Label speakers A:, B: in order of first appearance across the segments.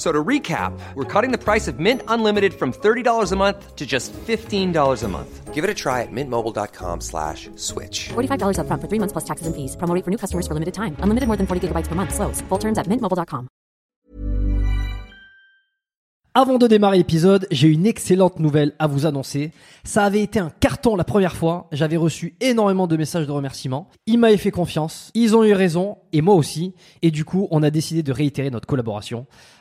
A: So to recap, we're cutting the price of Mint Unlimited from $30 a month to just $15 a month. Give it a try at mintmobile.com slash switch.
B: $45 upfront for three months plus taxes and fees. Promo rate for new customers for limited time. Unlimited more than 40 gigabytes per month. Slows. Full terms at mintmobile.com.
C: Avant de démarrer l'épisode, j'ai une excellente nouvelle à vous annoncer. Ça avait été un carton la première fois. J'avais reçu énormément de messages de remerciements. Ils m'avaient fait confiance. Ils ont eu raison. Et moi aussi. Et du coup, on a décidé de réitérer notre collaboration.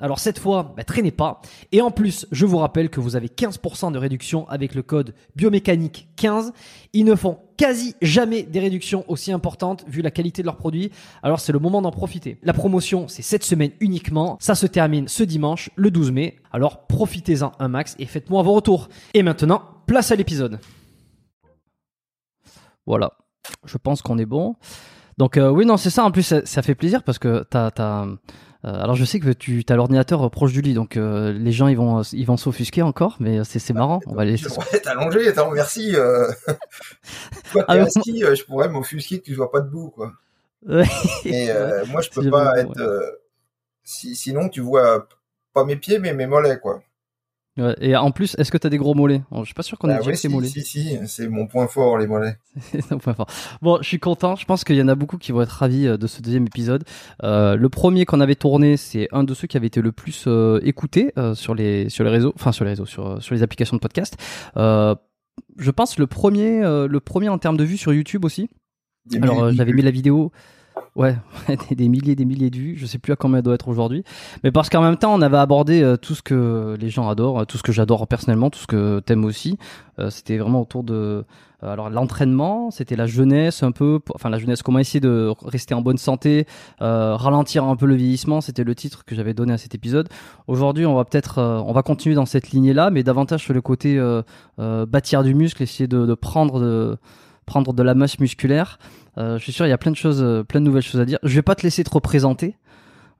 C: Alors cette fois, bah, traînez pas. Et en plus, je vous rappelle que vous avez 15% de réduction avec le code biomécanique 15. Ils ne font quasi jamais des réductions aussi importantes vu la qualité de leurs produits. Alors c'est le moment d'en profiter. La promotion, c'est cette semaine uniquement. Ça se termine ce dimanche, le 12 mai. Alors profitez-en un max et faites-moi vos retours. Et maintenant, place à l'épisode. Voilà. Je pense qu'on est bon. Donc euh, oui, non, c'est ça. En plus, ça, fait plaisir parce que t'as, alors je sais que tu as l'ordinateur proche du lit, donc euh, les gens ils vont ils vont s'offusquer encore, mais c'est c'est marrant. On va les.
D: Je pourrais être allongé, attends, merci. Euh... Toi,
C: Ah,
D: assis, euh, je pourrais m'offusquer que tu sois pas debout, quoi.
C: Ouais.
D: Mais euh, moi, je peux pas être. euh, Si, sinon, tu vois pas mes pieds, mais mes mollets, quoi.
C: Ouais, Et en plus, est-ce que t'as des gros mollets Je suis pas sûr qu'on ait
D: Bah
C: déjà
D: ouais, si,
C: mollets.
D: si, si, c'est mon point fort, les mollets.
C: C'est un point fort. Bon, je suis content. Je pense qu'il y en a beaucoup qui vont être ravis euh, de ce deuxième épisode. Euh, le premier qu'on avait tourné, c'est un de ceux qui avait été le plus euh, écouté euh, sur les sur les réseaux, enfin sur les réseaux, sur euh, sur les applications de podcast. Euh, je pense le premier, euh, le premier en termes de vues sur YouTube aussi. Alors j'avais mis la vidéo. Ouais, des, milliers, des milliers de vues. Je sais plus à combien elle doit être aujourd'hui. Mais parce qu'en même temps, on avait abordé euh, tout ce que les gens adorent, euh, tout ce que j'adore personnellement, tout ce que t'aimes aussi. Euh, c'était vraiment autour de, alors l'entraînement, c'était la jeunesse un peu, enfin la jeunesse, comment essayer de rester en bonne santé, ralentir un peu le vieillissement. C'était le titre que j'avais donné à cet épisode. Aujourd'hui, on va peut-être, on va continuer dans cette lignée-là, mais davantage sur le côté bâtir du muscle, essayer de prendre de prendre de la masse musculaire. Euh, je suis sûr, il y a plein de choses, euh, plein de nouvelles choses à dire. Je vais pas te laisser te représenter.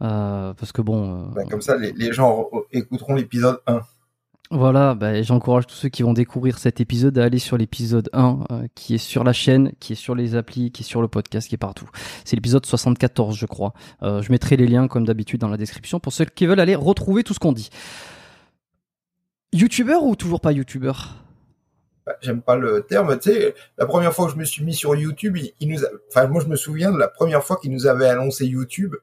C: Euh, parce que bon,
D: Bah, comme ça, les, les gens écouteront l'épisode 1.
C: Voilà, bah, j'encourage tous ceux qui vont découvrir cet épisode à aller sur l'épisode 1 euh, qui est sur la chaîne, qui est sur les applis, qui est sur le podcast, qui est partout. C'est l'épisode 74 je crois. Euh, je mettrai les liens comme d'habitude dans la description pour ceux qui veulent aller retrouver tout ce qu'on dit. Youtubeur ou toujours pas youtubeur?
D: Bah, J'aime pas le terme. Tu sais, la première fois que je me suis mis sur YouTube, il, il nous, a... enfin moi je me souviens de la première fois qu'il nous avait annoncé YouTube.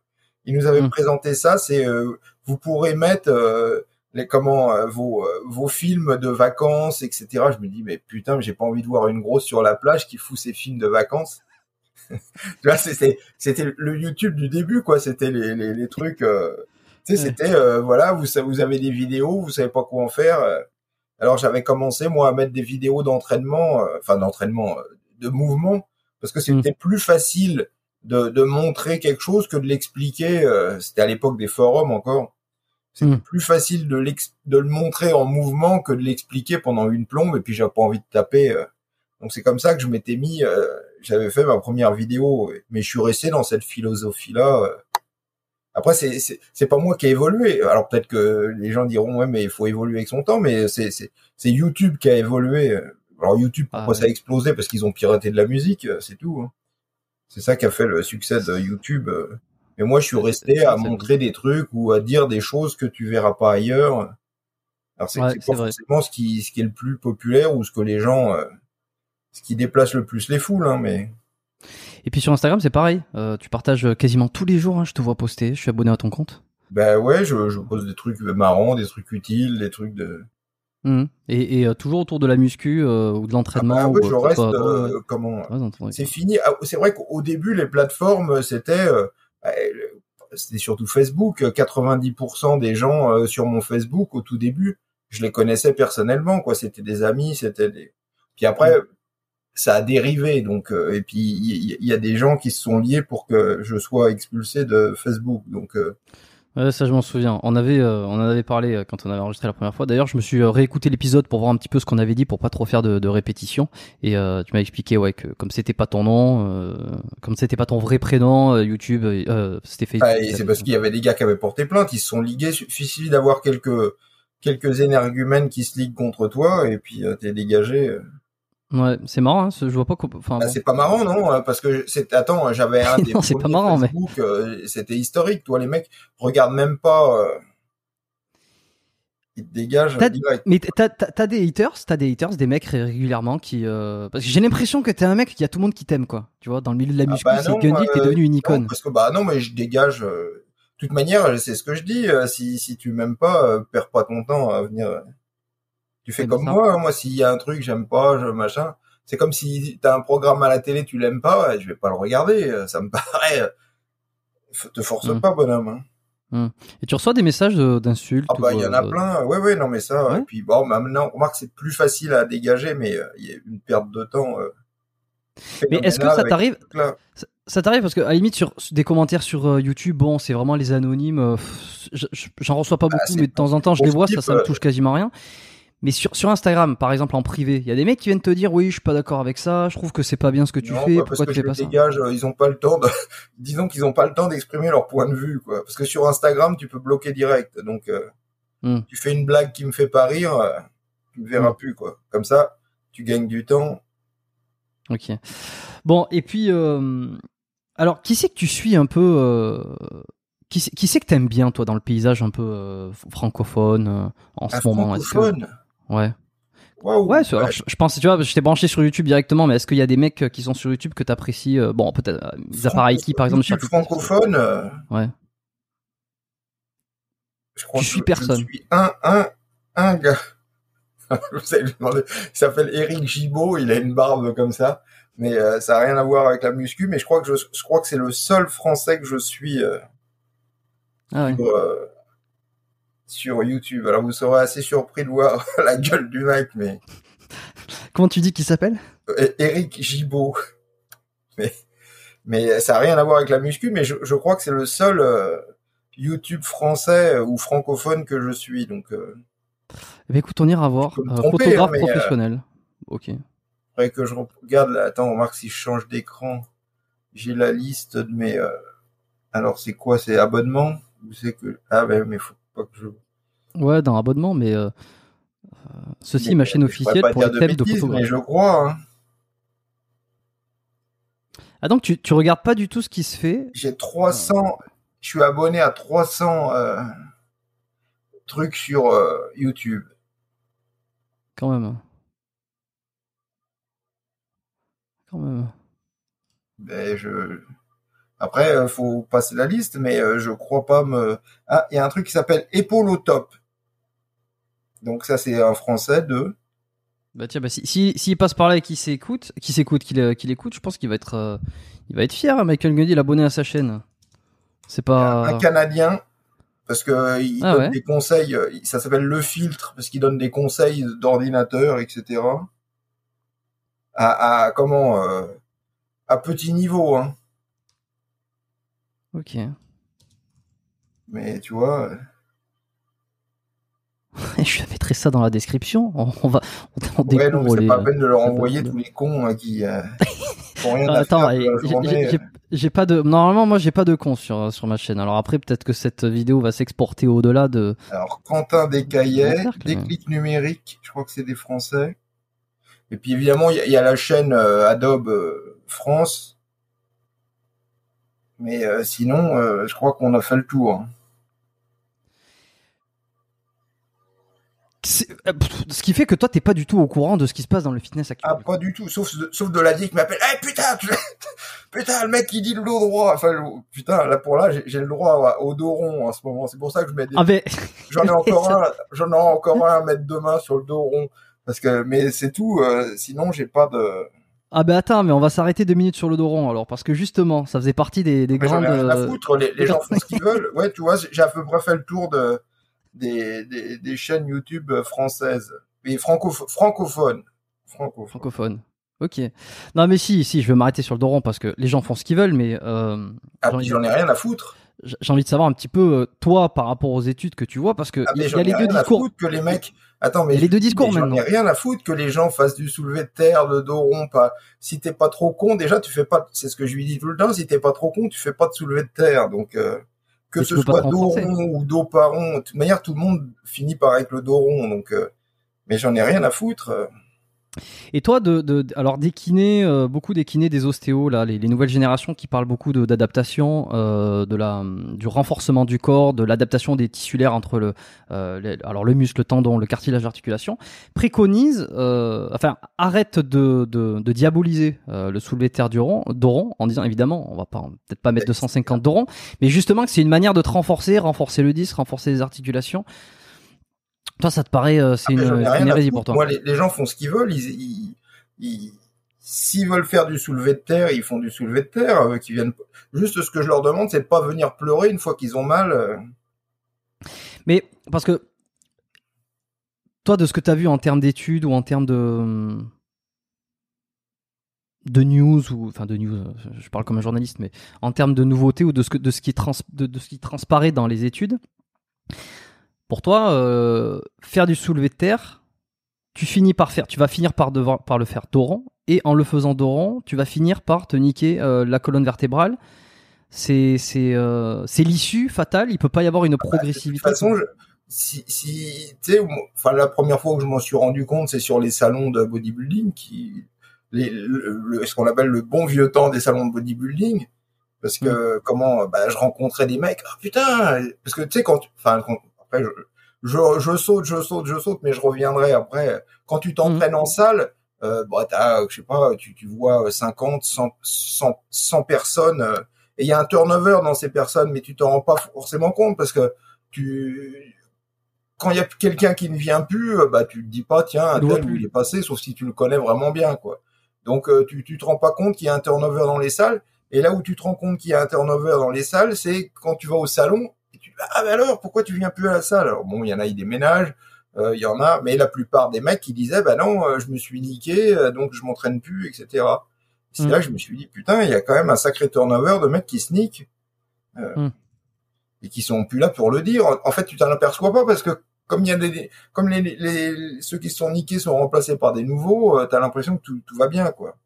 D: Il nous avait
C: Mm.
D: présenté ça. C'est euh, vous pourrez mettre euh, les comment euh, vos euh, vos films de vacances, etc. Je me dis mais putain, mais j'ai pas envie de voir une grosse sur la plage qui fout ses films de vacances. tu vois, c'était c'était le YouTube du début quoi. C'était les, les les trucs. euh, tu sais,
C: Ouais.
D: c'était euh, voilà, vous vous avez des vidéos, vous savez pas quoi en faire. Alors j'avais commencé moi à mettre des vidéos d'entraînement, euh, enfin d'entraînement, euh, de mouvement, parce que c'était plus facile de, de montrer quelque chose que de l'expliquer. euh, c'était à l'époque des forums encore. C'était
C: Mm.
D: plus facile de, de le montrer en mouvement que de l'expliquer pendant une plombe. Et puis j'avais pas envie de taper. euh. Donc c'est comme ça que je m'étais mis. euh, j'avais fait ma première vidéo, mais je suis resté dans cette philosophie-là. Après, c'est c'est c'est pas moi qui ai évolué. Alors peut-être que les gens diront ouais, mais il faut évoluer avec son temps. Mais c'est c'est c'est YouTube qui a évolué. Alors YouTube,
C: Ah
D: pourquoi ça a explosé? Parce qu'ils ont piraté de la musique, c'est tout. hein. C'est ça qui a fait le succès de YouTube. Et moi, je suis resté à montrer des trucs ou à dire des choses que tu verras pas ailleurs. Alors c'est
C: Ouais,
D: pas
C: vrai.
D: forcément ce qui ce qui est le plus populaire ou ce que les gens, euh, ce qui déplace le plus les foules, hein, mais
C: Et puis sur Instagram, c'est pareil. Euh, tu partages quasiment tous les jours. hein, je te vois poster. Je suis abonné à ton compte.
D: ben ouais, je, je pose des trucs marrants, des trucs utiles, des trucs de.
C: Mhm. Et, et, euh, toujours autour de la muscu euh, ou de
D: Ah
C: l'entraînement.
D: bah ouais,
C: ou,
D: je reste
C: ouais, ouais.
D: comment
C: Ouais,
D: C'est fini. Ah, C'est vrai qu'au début, les plateformes, c'était euh, c'était surtout Facebook. 90% des gens sur mon Facebook au tout début, je les connaissais personnellement. quoi. C'était des amis, c'était des. Puis après, ça a dérivé. Donc euh, et puis il y, a des gens qui se sont liés pour que je sois expulsé de Facebook. Donc euh,
C: Ouais, ça je m'en souviens. On avait, euh, on en avait parlé euh, quand on avait enregistré la première fois. D'ailleurs, je me suis euh, réécouté l'épisode pour voir un petit peu ce qu'on avait dit pour pas trop faire de, de répétitions. Et euh, tu m'as expliqué ouais que comme c'était pas ton nom, euh, comme c'était pas ton vrai prénom, YouTube, euh, c'était Facebook.
D: ah, c'est parce qu'il y avait des gars qui avaient porté plainte. Ils se sont ligués. Suffit d'avoir quelques quelques énergumènes qui se liguent contre toi et puis euh, t'es dégagé. Euh.
C: Ouais, c'est marrant. Hein, ce- je vois pas. Enfin,
D: Bah,
C: bon.
D: c'est pas marrant, non euh, Parce que c'est attends, j'avais un des
C: Non, c'est pas marrant, mais-
D: euh, c'était historique. Toi, les mecs regardent même pas. Euh, ils te dégagent direct.
C: Mais t'as, des haters, t'as des haters, des mecs régulièrement qui. euh, Parce que j'ai l'impression que t'es un mec, il y a tout le monde qui t'aime quoi. Tu vois, dans le milieu de la
D: Ah
C: muscu,
D: bah
C: c'est
D: non,
C: Gundy que t'es
D: euh,
C: devenu une
D: Non,
C: icône.
D: parce que bah non, mais je dégage. euh, de toute manière, c'est ce que je dis. euh, si si tu m'aimes pas, euh, perds pas ton temps à venir. Tu fais comme
C: bizarre.
D: moi. hein. Moi, s'il y a un truc que j'aime pas, je machin. C'est comme si t'as un programme à la télé, tu l'aimes pas, je vais pas le regarder. euh, Ça me paraît. euh, Te force
C: Mm.
D: pas, bonhomme. hein.
C: Et tu reçois des messages d'insultes.
D: Ah bah il y en a
C: euh,
D: plein. Ouais ouais non mais ça.
C: Ouais.
D: Et puis bon bah, maintenant remarque c'est plus facile à dégager mais euh, il y a une perte de temps. euh,
C: Mais est-ce que ça t'arrive. Ça, t'arrive parce que à la limite sur des commentaires sur YouTube, bon, c'est vraiment les anonymes. euh, J'en reçois pas beaucoup,
D: Bah, c'est
C: mais de temps en temps je les vois, ça, ça me touche quasiment rien. Mais sur sur Instagram, par exemple en privé, il y a des mecs qui viennent te dire oui, je suis pas d'accord avec ça, je trouve que c'est pas bien ce que tu
D: Non,
C: fais,
D: bah,
C: pourquoi
D: parce
C: tu
D: que
C: fais pas ça
D: dégage, euh, ils ont pas le temps de, disons qu'ils ont pas le temps d'exprimer leur point de vue, quoi. Parce que sur Instagram, tu peux bloquer direct. Donc, euh,
C: Hmm.
D: tu fais une blague qui me fait pas rire, euh, tu me verras
C: Hmm.
D: plus, quoi. Comme ça, tu gagnes du temps.
C: Ok. Bon, et puis, euh, alors, qui c'est que tu suis un peu qui, c'est- qui c'est que t'aimes bien, toi, dans le paysage un peu francophone en ce
D: Un
C: moment est-ce que-
D: francophone?
C: Ouais. Ouais, je, je pense, tu vois, je t'ai branché sur YouTube directement, mais est-ce qu'il y a des mecs euh, qui sont sur YouTube que t'apprécies euh, Bon, peut-être, euh, mis à part Aiki, par exemple,
D: YouTube francophone. euh,
C: Ouais.
D: Je crois
C: Tu
D: que
C: suis personne.
D: Je suis un, un, un gars. Vous allez demander. Il s'appelle Eric Gibaud, il a une barbe comme ça. Mais euh, ça a rien à voir avec la muscu, mais je crois que je, je crois que c'est le seul français que je suis
C: Ah ouais.
D: Sur YouTube. Alors vous serez assez surpris de voir la gueule du mec, mais
C: Comment tu dis qu'il s'appelle?
D: Euh, Eric Gibaud. Mais, mais ça a rien à voir avec la muscu, mais je, je crois que c'est le seul euh, YouTube français euh, ou francophone que je suis. Donc euh,
C: Eh ben, écoute, on ira voir. Euh,
D: tromper,
C: photographe
D: hein, mais,
C: professionnel. Ok.
D: après que je regarde, là, attends, remarque si je change d'écran, j'ai la liste de mes. alors c'est quoi, c'est abonnement? Ou c'est que ah ben mais faut pas que je.
C: Ouais, dans abonnement, mais euh, Ceci
D: Mais,
C: ma chaîne
D: euh,
C: officielle pour les thèmes de
D: bêtises, mais
C: photographie.
D: je crois. hein.
C: Ah donc tu, tu regardes pas du tout ce qui se fait?
D: J'ai 300, je suis abonné à 300 euh, trucs sur euh, YouTube.
C: quand même. Quand même.
D: Ben, je... Après, euh, faut passer la liste, mais euh, je crois pas me... Ah, il y a un truc qui s'appelle Épaule au top. Donc ça, c'est un français de...
C: Bah tiens, bah si si- s'il passe par là et qu'il s'écoute, qu'il s'écoute, qu'il euh, qu'il écoute, je pense qu'il va être euh, il va être fier. hein, Michael Gundy, il est abonné à sa chaîne. C'est pas.
D: un Canadien, parce que euh, il
C: Ah
D: donne
C: ouais.
D: des conseils, ça s'appelle Le Filtre, parce qu'il donne des conseils d'ordinateur, etc. À, à comment... euh, à petit niveau, hein.
C: Ok.
D: Mais tu vois... euh,
C: je mettrai ça dans la description. On, va on, on
D: Ouais, non, mais c'est
C: les.
D: pas la peine de leur envoyer tous les cons hein, qui euh, qui rien à
C: Attends, j'ai- pas de. Normalement, moi, j'ai pas de con sur sur ma chaîne. Alors après, peut-être que cette vidéo va s'exporter au-delà de.
D: Alors, Quentin Descaillet,
C: Bon cercle,
D: Déclic numérique, je crois que c'est des Français. Et puis évidemment, il y, a- il y a la chaîne euh, Adobe euh, France. Mais euh, sinon, euh, je crois qu'on a fait le tour.
C: euh, Ce qui fait que toi, t'es pas du tout au courant de ce qui se passe dans le fitness actuel.
D: Ah, pas du tout, sauf, sauf de la vie qui m'appelle. Eh putain, tu- putain, le mec qui dit le dos droit. Enfin, le- putain, là pour là, j'ai le droit au dos rond en ce moment. C'est pour ça que je mets des
C: Ah
D: J'en ai encore un, j'en ai encore un à mettre demain sur le dos rond. Parce que, mais c'est tout, euh, sinon j'ai pas de,
C: ah ben attends, mais on va s'arrêter deux minutes sur le dos rond alors parce que justement, ça faisait partie des, des
D: mais
C: grandes.
D: ai rien à
C: euh,
D: foutre, les, les gens font ce qu'ils veulent. Ouais, tu vois, j'ai à peu près fait le tour de, des, des, des chaînes YouTube françaises. Et francoph- francophones. Francophones.
C: francophone. Ok. Non mais si, si, je vais m'arrêter sur le dos rond parce que les gens font ce qu'ils veulent, mais euh,
D: Ah,
C: J'en ai-
D: rien à foutre.
C: j'ai envie de savoir un petit peu euh, toi par rapport aux études que tu vois parce que
D: Ah,
C: il
D: mais
C: y,
D: j'en
C: a
D: ai
C: les deux discours.
D: foutre que les mecs, attends, mais
C: les deux discours maintenant.
D: ai rien à foutre que les gens fassent du soulevé de terre, de dos rond, pas. Si t'es pas trop con, déjà, tu fais pas, c'est ce que je lui dis tout le temps, si t'es pas trop con, tu fais pas de soulevé de terre. Donc, euh, que
C: Mais
D: ce soit dos rond ou dos pas rond, de toute manière, tout le monde finit par être le dos rond. Donc, euh, mais j'en ai rien à foutre.
C: Et toi, de, de, alors des kinés, euh, beaucoup des kinés, des ostéos, là, les, les nouvelles générations qui parlent beaucoup de- d'adaptation, euh, de la, du renforcement du corps, de l'adaptation des tissulaires entre le, euh, les- alors le muscle, le tendon, le cartilage, l'articulation, préconisent, euh, enfin, arrête de, de, de diaboliser euh, le soulevé de terre d'oron, en disant évidemment, on va pas peut-être pas mettre 250 d'oron, mais justement que c'est une manière de te renforcer, renforcer le disque, renforcer les articulations. Toi, ça te paraît, euh, c'est une, une hérésie pour toi.
D: Moi, les, les gens font ce qu'ils veulent. Ils, ils, ils- s'ils veulent faire du soulevé de terre, ils font du soulevé de terre. euh, qui viennent. Juste ce que je leur demande, c'est de pas venir pleurer une fois qu'ils ont mal. euh.
C: Mais parce que toi, de ce que tu as vu en termes d'études ou en termes de de news ou enfin de news, euh, je parle comme un journaliste, mais en termes de nouveautés ou de ce que de ce qui trans, de, de ce qui transparaît dans les études, pour toi, euh, faire du soulevé de terre, tu finis par faire, tu vas finir par devoir par le faire dorant et en le faisant dorant, tu vas finir par te niquer euh, la colonne vertébrale. C'est c'est euh, c'est l'issue fatale. Il peut pas y avoir une
D: De toute
C: progressivité.
D: façon, je- si, si tu sais, enfin la première fois que je m'en suis rendu compte, c'est sur les salons de bodybuilding, qui, les, le, le- ce qu'on appelle le bon vieux temps des salons de bodybuilding, parce que comment, bah, je rencontrais des mecs, ah putain, parce que tu sais quand, enfin après je, je, je saute, je saute, je saute, mais je reviendrai après. Quand tu t'entraînes en salle, euh, bah t'as, je sais pas, tu, tu vois 50, 100, 100, 100 personnes. euh, et il y a un turnover dans ces personnes, mais tu t'en rends pas forcément compte parce que tu, quand il y a quelqu'un qui ne vient plus, euh, bah tu te dis pas tiens un tel il est passé, sauf si tu le connais vraiment bien quoi. Donc euh, tu tu te rends pas compte qu'il y a un turnover dans les salles. Et là où tu te rends compte qu'il y a un turnover dans les salles, c'est quand tu vas au salon. Tu ah mais alors pourquoi tu viens plus à la salle? Alors bon il y en a ils déménagent, euh, il y en a, mais la plupart des mecs qui disaient bah non euh, je me suis niqué euh, donc je m'entraîne plus etc. C'est
C: Mm.
D: là que je me suis dit putain il y a quand même un sacré turnover de mecs qui se niquent. Euh,
C: Mm.
D: et qui sont plus là pour le dire. En fait, tu t'en aperçois pas parce que comme il y a des, comme les, les, ceux qui se sont niqués sont remplacés par des nouveaux, euh, t'as l'impression que tout, tout va bien, quoi.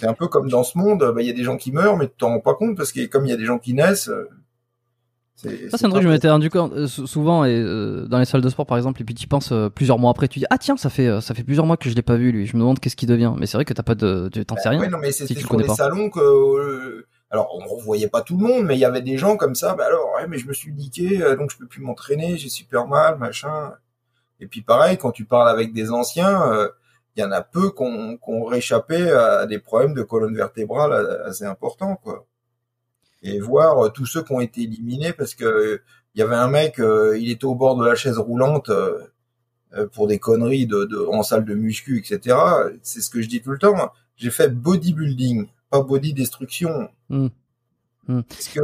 D: C'est un peu comme dans ce monde, bah, il y a des gens qui meurent, mais tu t'en rends pas compte parce que comme il y a des gens qui naissent,
C: c'est un truc que je m'étais rendu compte euh, souvent et euh, dans les salles de sport par exemple, et puis tu penses euh, plusieurs mois après, tu dis ah tiens ça fait ça fait plusieurs mois que je l'ai pas vu lui. Je me demande qu'est-ce qu'il devient. Mais c'est vrai que t'as pas de, t'en sais rien.
D: Ouais, non mais c'était si sur les salons que alors on revoyait pas tout le monde, mais il y avait des gens comme ça. Bah alors ouais, mais je me suis niqué, donc je peux plus m'entraîner, j'ai super mal, machin. Et puis pareil, quand tu parles avec des anciens, il y en a peu qu'on qu'on réchappé à des problèmes de colonne vertébrale assez importants quoi et voir euh, tous ceux qui ont été éliminés parce que il y avait un mec, euh, il était au bord de la chaise roulante euh, pour des conneries de, de, en salle de muscu, etc. C'est ce que je dis tout le temps. J'ai fait bodybuilding, pas body destruction. Mmh. Mmh. Parce que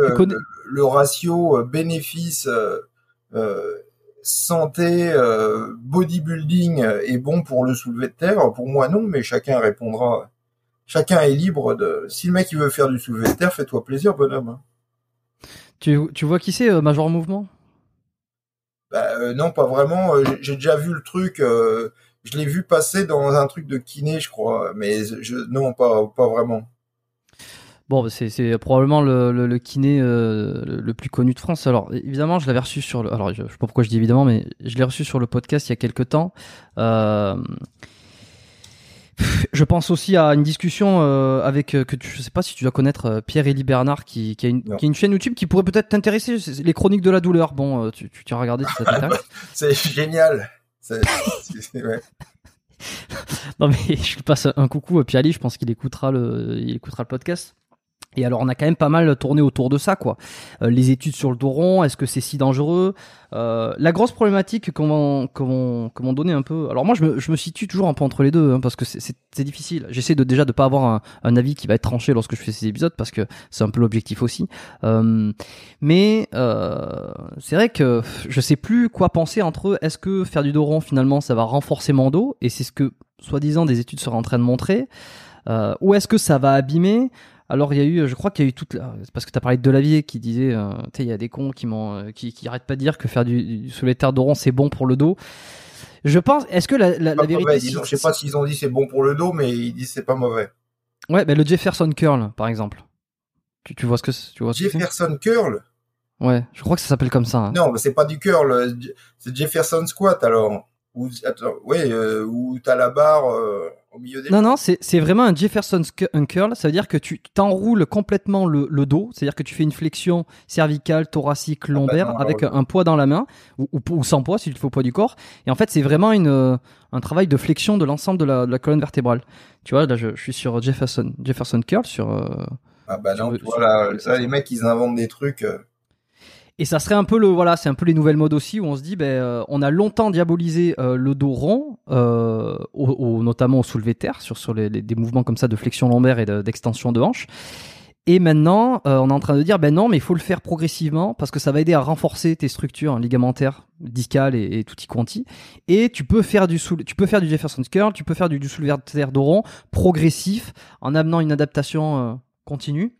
D: le, ratio bénéfice santé bodybuilding est bon pour le soulevé de terre? Pour moi non, mais chacun répondra chacun est libre de. Si le mec il veut faire du soulevé de terre, fais-toi plaisir, bonhomme. Hein.
C: Tu, tu vois qui c'est, euh, Major Mouvement?
D: Bah, euh, Non, pas vraiment. Euh, j'ai déjà vu le truc. je l'ai vu passer dans un truc de kiné, je crois. Mais je, non, pas, pas vraiment.
C: Bon, bah, c'est probablement le, le, kiné le, plus connu de France. Alors, évidemment, je l'avais reçu sur le. Alors, je, je sais pas pourquoi je dis évidemment, mais je l'ai reçu sur le podcast il y a quelques temps. Euh, je pense aussi à une discussion euh, avec euh, que tu, je sais pas si tu dois connaître euh, Pierre-Élie Bernard qui, qui, a une, qui, a une, chaîne YouTube qui pourrait peut-être t'intéresser les chroniques de la douleur. Bon, tu tu as regardé si ça t'intéresse.
D: C'est génial.
C: ouais. non mais je lui passe un coucou à Pierre-Élie, je pense qu'il écoutera le il écoutera le podcast. Et alors on a quand même pas mal tourné autour de ça, quoi. Euh, les études sur le dos rond, est-ce que c'est si dangereux? Euh, La grosse problématique qu'on qu'on donné un peu. Alors moi je me, je me situe toujours un peu entre les deux, hein, parce que c'est difficile. J'essaie de déjà de pas avoir un, un, avis qui va être tranché lorsque je fais ces épisodes, parce que c'est un peu l'objectif aussi. Euh, mais euh, c'est vrai que je sais plus quoi penser entre. Est-ce que faire du dos rond finalement ça va renforcer mon dos? Et c'est ce que soi-disant des études seraient en train de montrer. Ou est-ce que ça va abîmer? Alors il y a eu, je crois qu'il y a eu toute, parce que tu as parlé de Delavier qui disait, euh, tu sais, il y a des cons qui m'ont, euh, qui, qui arrêtent pas de dire que faire du, du sous les terres d'oron c'est bon pour le dos. Je pense, est-ce que la, la, vérité,
D: je sais pas s'ils ont dit c'est bon pour le dos, mais ils disent c'est pas mauvais.
C: Ouais, ben le Jefferson curl par exemple. Tu, tu vois ce que tu vois
D: Jefferson curl?
C: Ouais, je crois que ça s'appelle comme ça. Hein.
D: Non, mais c'est pas du curl, euh, c'est Jefferson squat alors. Ou attends, ouais, euh, où t'as la barre. Euh,
C: non, non, c'est vraiment un Jefferson curl. Ça veut dire que tu t'enroules complètement le, dos. C'est-à-dire que tu fais une flexion cervicale, thoracique, ah bah lombaire avec un poids dans la main ou, ou, sans poids si tu fais au poids du corps. Et en fait, c'est vraiment une, euh, un travail de flexion de l'ensemble de la, colonne vertébrale. Tu vois, là, je, suis sur Jefferson, Jefferson curl sur.
D: Ah bah non, voilà, ça, les mecs, ils inventent des trucs. Euh,
C: et ça serait un peu le voilà, c'est un peu les nouvelles modes aussi où on se dit ben euh, on a longtemps diabolisé euh, le dos rond, euh, au, notamment au soulevé terre sur sur les, des mouvements comme ça de flexion lombaire et d'extension de, hanche. Et maintenant, on est en train de dire ben non, mais il faut le faire progressivement parce que ça va aider à renforcer tes structures hein, ligamentaires, discales et, et tutti quanti. Et tu peux faire du tu peux faire du Jefferson curl, tu peux faire du, soulevé de terre dos rond progressif en amenant une adaptation continue.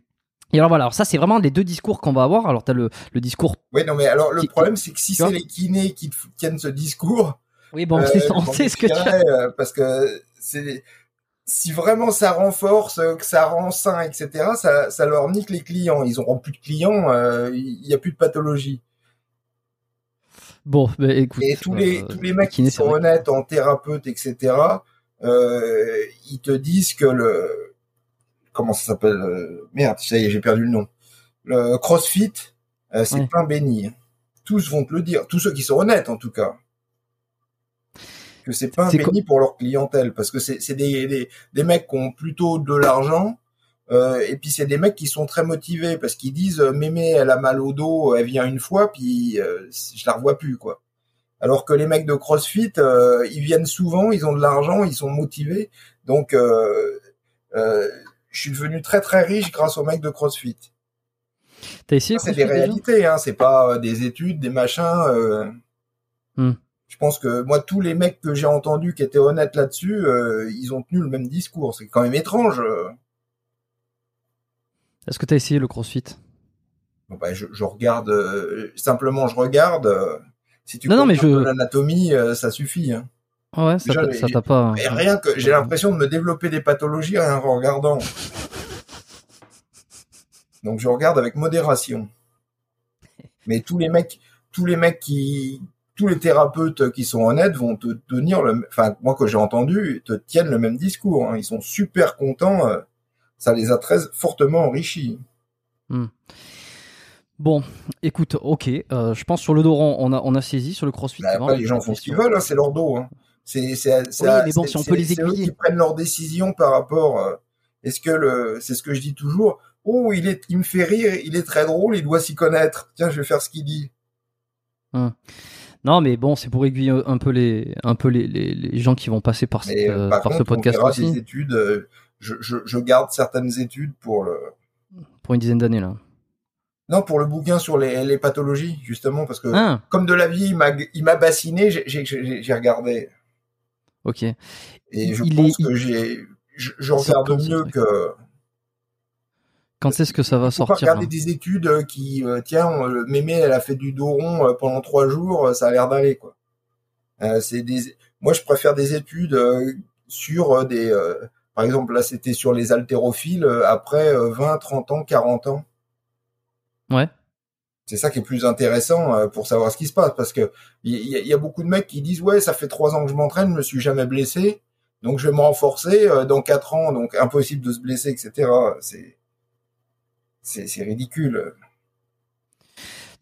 C: Et alors voilà, alors ça c'est vraiment les deux discours qu'on va avoir. Alors tu as le, le discours.
D: Oui, non, mais alors le problème c'est que si c'est les kinés qui tiennent ce discours.
C: Oui, bon, c'est euh, ce que tu as.
D: Euh, parce que c'est si vraiment ça renforce, que ça rend sain, etc., ça, ça leur nique les clients. Ils auront plus de clients, euh, il y a plus de pathologie.
C: Bon, bah, écoute.
D: Et tous les, tous les mecs qui sont honnêtes en thérapeute, etc., euh, ils te disent que le, comment ça s'appelle euh, Merde, ça y est, j'ai perdu le nom. Le CrossFit, euh, c'est pas béni. Tous vont te le dire, tous ceux qui sont honnêtes en tout cas. Que c'est pas béni pour leur clientèle, parce que c'est des, des, mecs qui ont plutôt de l'argent, euh, et puis c'est des mecs qui sont très motivés parce qu'ils disent mémé elle a mal au dos, elle vient une fois puis je la revois plus quoi. Alors que les mecs de CrossFit, ils viennent souvent, ils ont de l'argent, ils sont motivés, donc je suis devenu très très riche grâce aux mecs de CrossFit.
C: T'as essayé
D: C'est des réalités, hein, c'est pas euh, des études, des machins. Euh. Hmm. Je pense que moi, tous les mecs que j'ai entendus qui étaient honnêtes là-dessus, euh, ils ont tenu le même discours. C'est quand même étrange.
C: Est-ce que t'as essayé le CrossFit?
D: Bah, je, regarde simplement, je regarde. si tu
C: non, non, mais je...
D: l'anatomie, ça suffit. Hein.
C: Ouais, ça t'a pas.
D: rien que j'ai l'impression de me développer des pathologies en regardant. Donc je regarde avec modération. Mais tous les mecs, tous les mecs qui, tous les thérapeutes qui sont honnêtes vont te tenir le, enfin moi que j'ai entendu, te tiennent le même discours. Hein. Ils sont super contents. euh, ça les a très fortement enrichis.
C: Bon, écoute, ok. euh, je pense sur le dos rond, on a, on a saisi. Sur le crossfit,
D: Bah, après,
C: vraiment
D: les gens font ce qu'ils veulent, hein, c'est leur dos. Hein. C'est,
C: Oui, mais bon, si on peut les
D: c'est eux
C: aiguiller.
D: qui prennent leurs décisions par rapport. euh, est-ce que le, c'est ce que je dis toujours. Oh, il est, il me fait rire, il est très drôle, il doit s'y connaître. Tiens, je vais faire ce qu'il dit.
C: Non, mais bon, c'est pour aiguiller un peu les, un peu les, les, les gens qui vont passer par, cette,
D: euh, par,
C: par ce
D: contre,
C: podcast
D: on verra
C: aussi
D: des études. euh, je, je, je garde certaines études pour le.
C: pour une dizaine d'années là.
D: Non, pour le bouquin sur les, les pathologies, justement, parce que
C: Ah,
D: comme de la vie, il m'a, il m'a bassiné, j'ai regardé.
C: Ok.
D: Et je
C: Il
D: pense
C: est-
D: que j'ai, je, regarde mieux que.
C: Quand est-ce que ça va
D: faut pas
C: sortir hein
D: regarder
C: là
D: des études euh, qui, euh, tiens, Mémé, elle a fait du dos rond euh, pendant trois jours, ça a l'air d'aller, quoi. Euh, c'est des, moi, je préfère des études euh, sur des, par exemple, là, c'était sur les haltérophiles après euh, 20, 30 ans, 40 ans.
C: Ouais.
D: C'est ça qui est plus intéressant euh, pour savoir ce qui se passe, parce que il y, y a beaucoup de mecs qui disent, ouais, ça fait trois ans que je m'entraîne, je me suis jamais blessé, donc je vais me renforcer euh, dans quatre ans, donc impossible de se blesser, etc. C'est, c'est, c'est ridicule.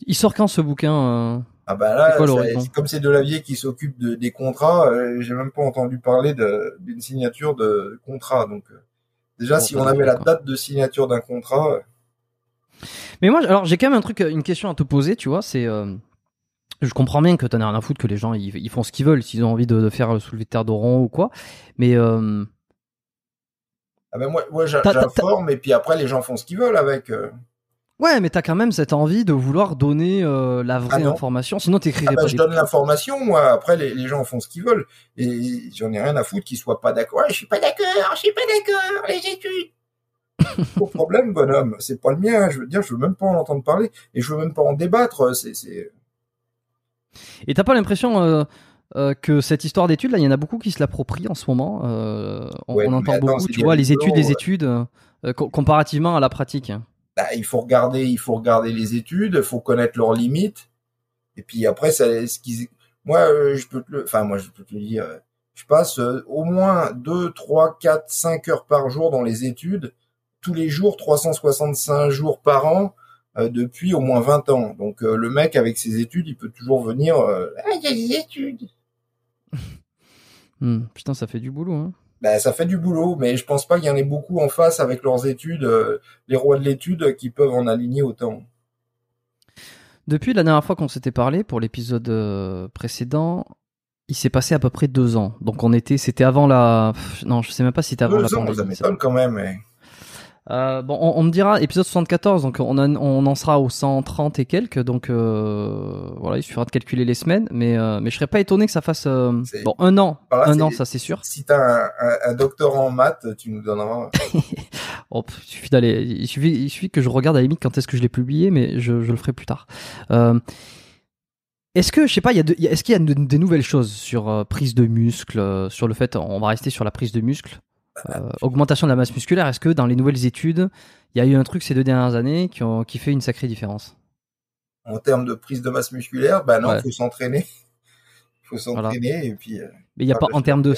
C: Il sort quand ce bouquin euh?
D: Ah bah là,
C: quoi
D: ça- comme c'est Delavier qui s'occupe de, des contrats, euh, j'ai même pas entendu parler de- d'une signature de contrat. Donc euh, déjà,
C: Bon,
D: si on
C: va,
D: avait la date de signature d'un contrat,
C: Mais moi, alors j'ai quand même un truc, une question à te poser, tu vois, c'est, euh, je comprends bien que t'en as rien à foutre, que les gens ils, ils font ce qu'ils veulent, s'ils ont envie de, de faire le soulevé de terre d'oron ou quoi, mais euh,
D: ah ben moi, moi j'informe et puis après les gens font ce qu'ils veulent avec. euh.
C: ouais, mais t'as quand même cette envie de vouloir donner euh, la vraie
D: Ah
C: information, sinon
D: Ah
C: t'écrirais
D: ben,
C: pas
D: je
C: des
D: donne l'information, moi. Après les, les gens font ce qu'ils veulent et j'en ai rien à foutre qu'ils soient pas d'accord. Ouais, je suis pas d'accord, je suis pas d'accord. Les études. Au problème, bonhomme, c'est pas le mien. Je veux dire, je veux même pas en entendre parler et je veux même pas en débattre. C'est, c'est...
C: Et t'as pas l'impression euh, euh, que cette histoire d'études, là, il y en a beaucoup qui se l'approprient en ce moment. euh, on,
D: Ouais,
C: on entend
D: attends,
C: beaucoup, tu vois, les études, les
D: ouais.
C: études, euh, co- comparativement à la pratique.
D: bah, il faut regarder, il faut regarder les études, il faut connaître leurs limites. Et puis après, ça, ce qu'ils, moi, je peux te le, enfin, moi, je peux te le dire, je passe au moins 2, 3, 4, 5 heures par jour dans les études, tous les jours, 365 jours par an, euh, depuis au moins 20 ans. Donc, euh, le mec, avec ses études, il peut toujours venir, euh, ah, il y a des études.
C: Hmm, putain, ça fait du boulot. Hein.
D: Ben, ça fait du boulot, mais je pense pas qu'il y en ait beaucoup en face avec leurs études, les rois de l'étude qui peuvent en aligner autant.
C: Depuis la dernière fois qu'on s'était parlé pour l'épisode précédent, il s'est passé à peu près deux ans. Donc on était, c'était avant la, non, je sais même pas si c'était avant la
D: Deux ans,
C: pandémie.
D: ça m'étonne quand même. mais-
C: Euh, bon, on, on me dira épisode 74, donc on, en- on en sera au 130 et quelques, donc euh, voilà, il suffira de calculer les semaines, mais euh, mais je serais pas étonné que ça fasse euh, bon un an, un an, ça c'est sûr.
D: Si t'as un, un, en maths, tu nous donneras.
C: Oh, il suffit d'aller, il suffit, il suffit que je regarde à la limite quand est-ce que je l'ai publié, mais je, je le ferai plus tard. Est-ce que, je sais pas, il y a de- il y a- est-ce qu'il y a de- des nouvelles choses sur prise de muscle, sur le fait, on va rester sur la prise de muscle, augmentation de la masse musculaire. Est-ce que dans les nouvelles études, il y a eu un truc ces deux dernières années qui, ont, qui fait une sacrée différence?
D: En termes de prise de masse musculaire, bah non,
C: Ouais.
D: faut s'entraîner. faut s'entraîner et puis. euh,
C: Mais il n'y a pas en termes de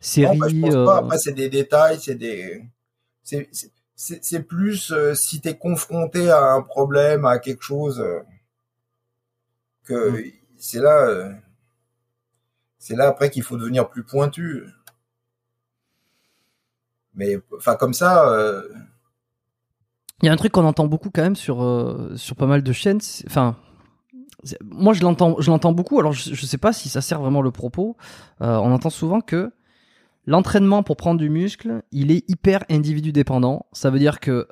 C: série.
D: non, bah, je pense
C: euh,
D: pas. Après, c'est des détails, c'est des. C'est plus euh, si t'es confronté à un problème, à quelque chose, euh, que
C: Mm.
D: c'est là. euh, c'est là après qu'il faut devenir plus pointu. Mais enfin comme ça. euh,
C: Il y a un truc qu'on entend beaucoup quand même sur euh, sur pas mal de chaînes. Enfin, moi je l'entends je l'entends beaucoup. Alors je, je sais pas si ça sert vraiment le propos. Euh, on entend souvent que l'entraînement pour prendre du muscle, il est hyper individu dépendant. Ça veut dire que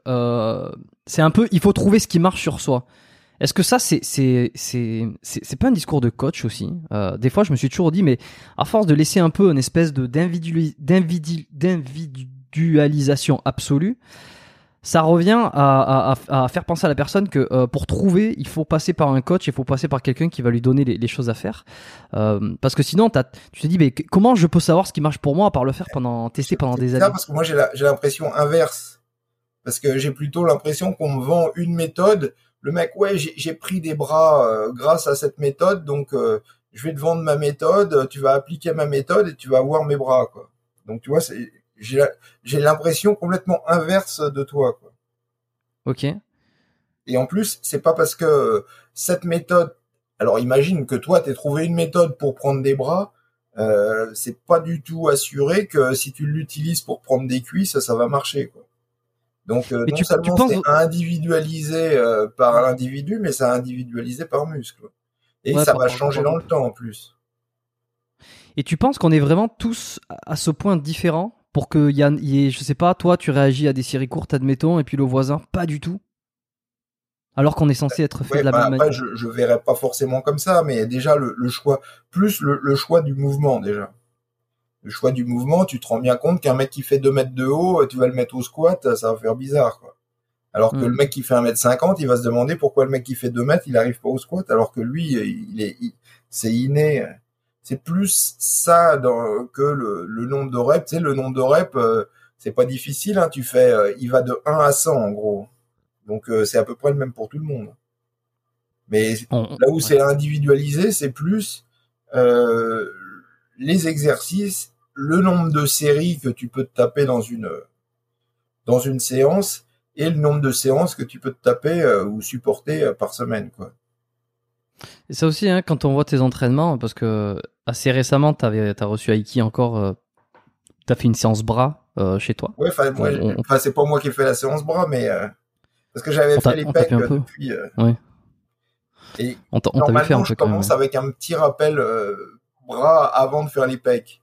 C: c'est un peu il faut trouver ce qui marche sur soi. Est-ce que ça c'est c'est c'est c'est pas un discours de coach aussi Des fois je me suis toujours dit mais à force de laisser un peu une espèce de d'individu- d'individu- d'individualisation absolue, ça revient à, à, à- à faire penser à la personne que euh, pour trouver, il faut passer par un coach, il faut passer par quelqu'un qui va lui donner les, les choses à faire. Euh, parce que sinon, tu te dis, mais comment je peux savoir ce qui marche pour moi à part le faire pendant, tester pendant des années?
D: parce que moi j'ai l'impression inverse. Parce que j'ai plutôt l'impression qu'on me vend une méthode le mec, ouais, j'ai pris des bras euh, grâce à cette méthode, donc je vais te vendre ma méthode, tu vas appliquer ma méthode et tu vas avoir mes bras, quoi. Donc tu vois, c'est j'ai l'impression complètement inverse de toi, quoi.
C: Ok.
D: Et en plus, c'est pas parce que cette méthode. Alors imagine que toi, t'aies trouvé une méthode pour prendre des bras. Euh, c'est pas du tout assuré que si tu l'utilises pour prendre des cuisses, ça va marcher. Quoi. Donc euh, non
C: tu-
D: seulement
C: penses-
D: c'est individualisé euh, par l'individu, mais c'est individualisé par muscle. Et
C: Ouais,
D: ça va changer dans le temps en plus.
C: Et tu penses qu'on est vraiment tous à à ce point différent pour que y a, y ait- je sais pas, toi tu réagis à des séries courtes, admettons, et puis le voisin pas du tout. Alors qu'on est censé être fait
D: Ouais,
C: de la
D: bah,
C: même manière.
D: je, je verrais pas forcément comme ça, mais déjà le, le choix, plus le, le choix du mouvement déjà. Le choix du mouvement, tu te rends bien compte qu'un mec qui fait 2 mètres de haut, tu vas le mettre au squat, ça va faire bizarre, quoi. Alors que
C: Mm.
D: le mec qui fait 1 mètre 50, il va se demander pourquoi le mec qui fait 2 mètres, il arrive pas au squat, alors que lui, il est, c'est inné. C'est plus ça dans, que le, le nombre de reps. Tu sais, le nombre de reps, euh, c'est pas difficile, hein. Tu fais, euh, il va de 1 à 100, en gros. Donc, euh, c'est à peu près le même pour tout le monde. Mais Là où c'est individualisé, c'est plus euh, les exercices, le nombre de séries que tu peux te taper dans une dans une séance et le nombre de séances que tu peux te taper euh, ou supporter euh, par semaine, quoi.
C: Et ça aussi, hein, quand on voit tes entraînements, parce que assez récemment, t'avais, t'as reçu Aiki encore, euh, t'as fait une séance bras euh, chez toi.
D: Ouais, enfin, c'est pas moi qui ai fait la séance bras, mais euh, parce que j'avais fait les pecs
C: peu.
D: depuis. euh,
C: Ouais.
D: Et
C: On, t'avait fait un
D: normalement,
C: peu
D: je
C: même.
D: commence avec un petit rappel bras avant de faire les pecs.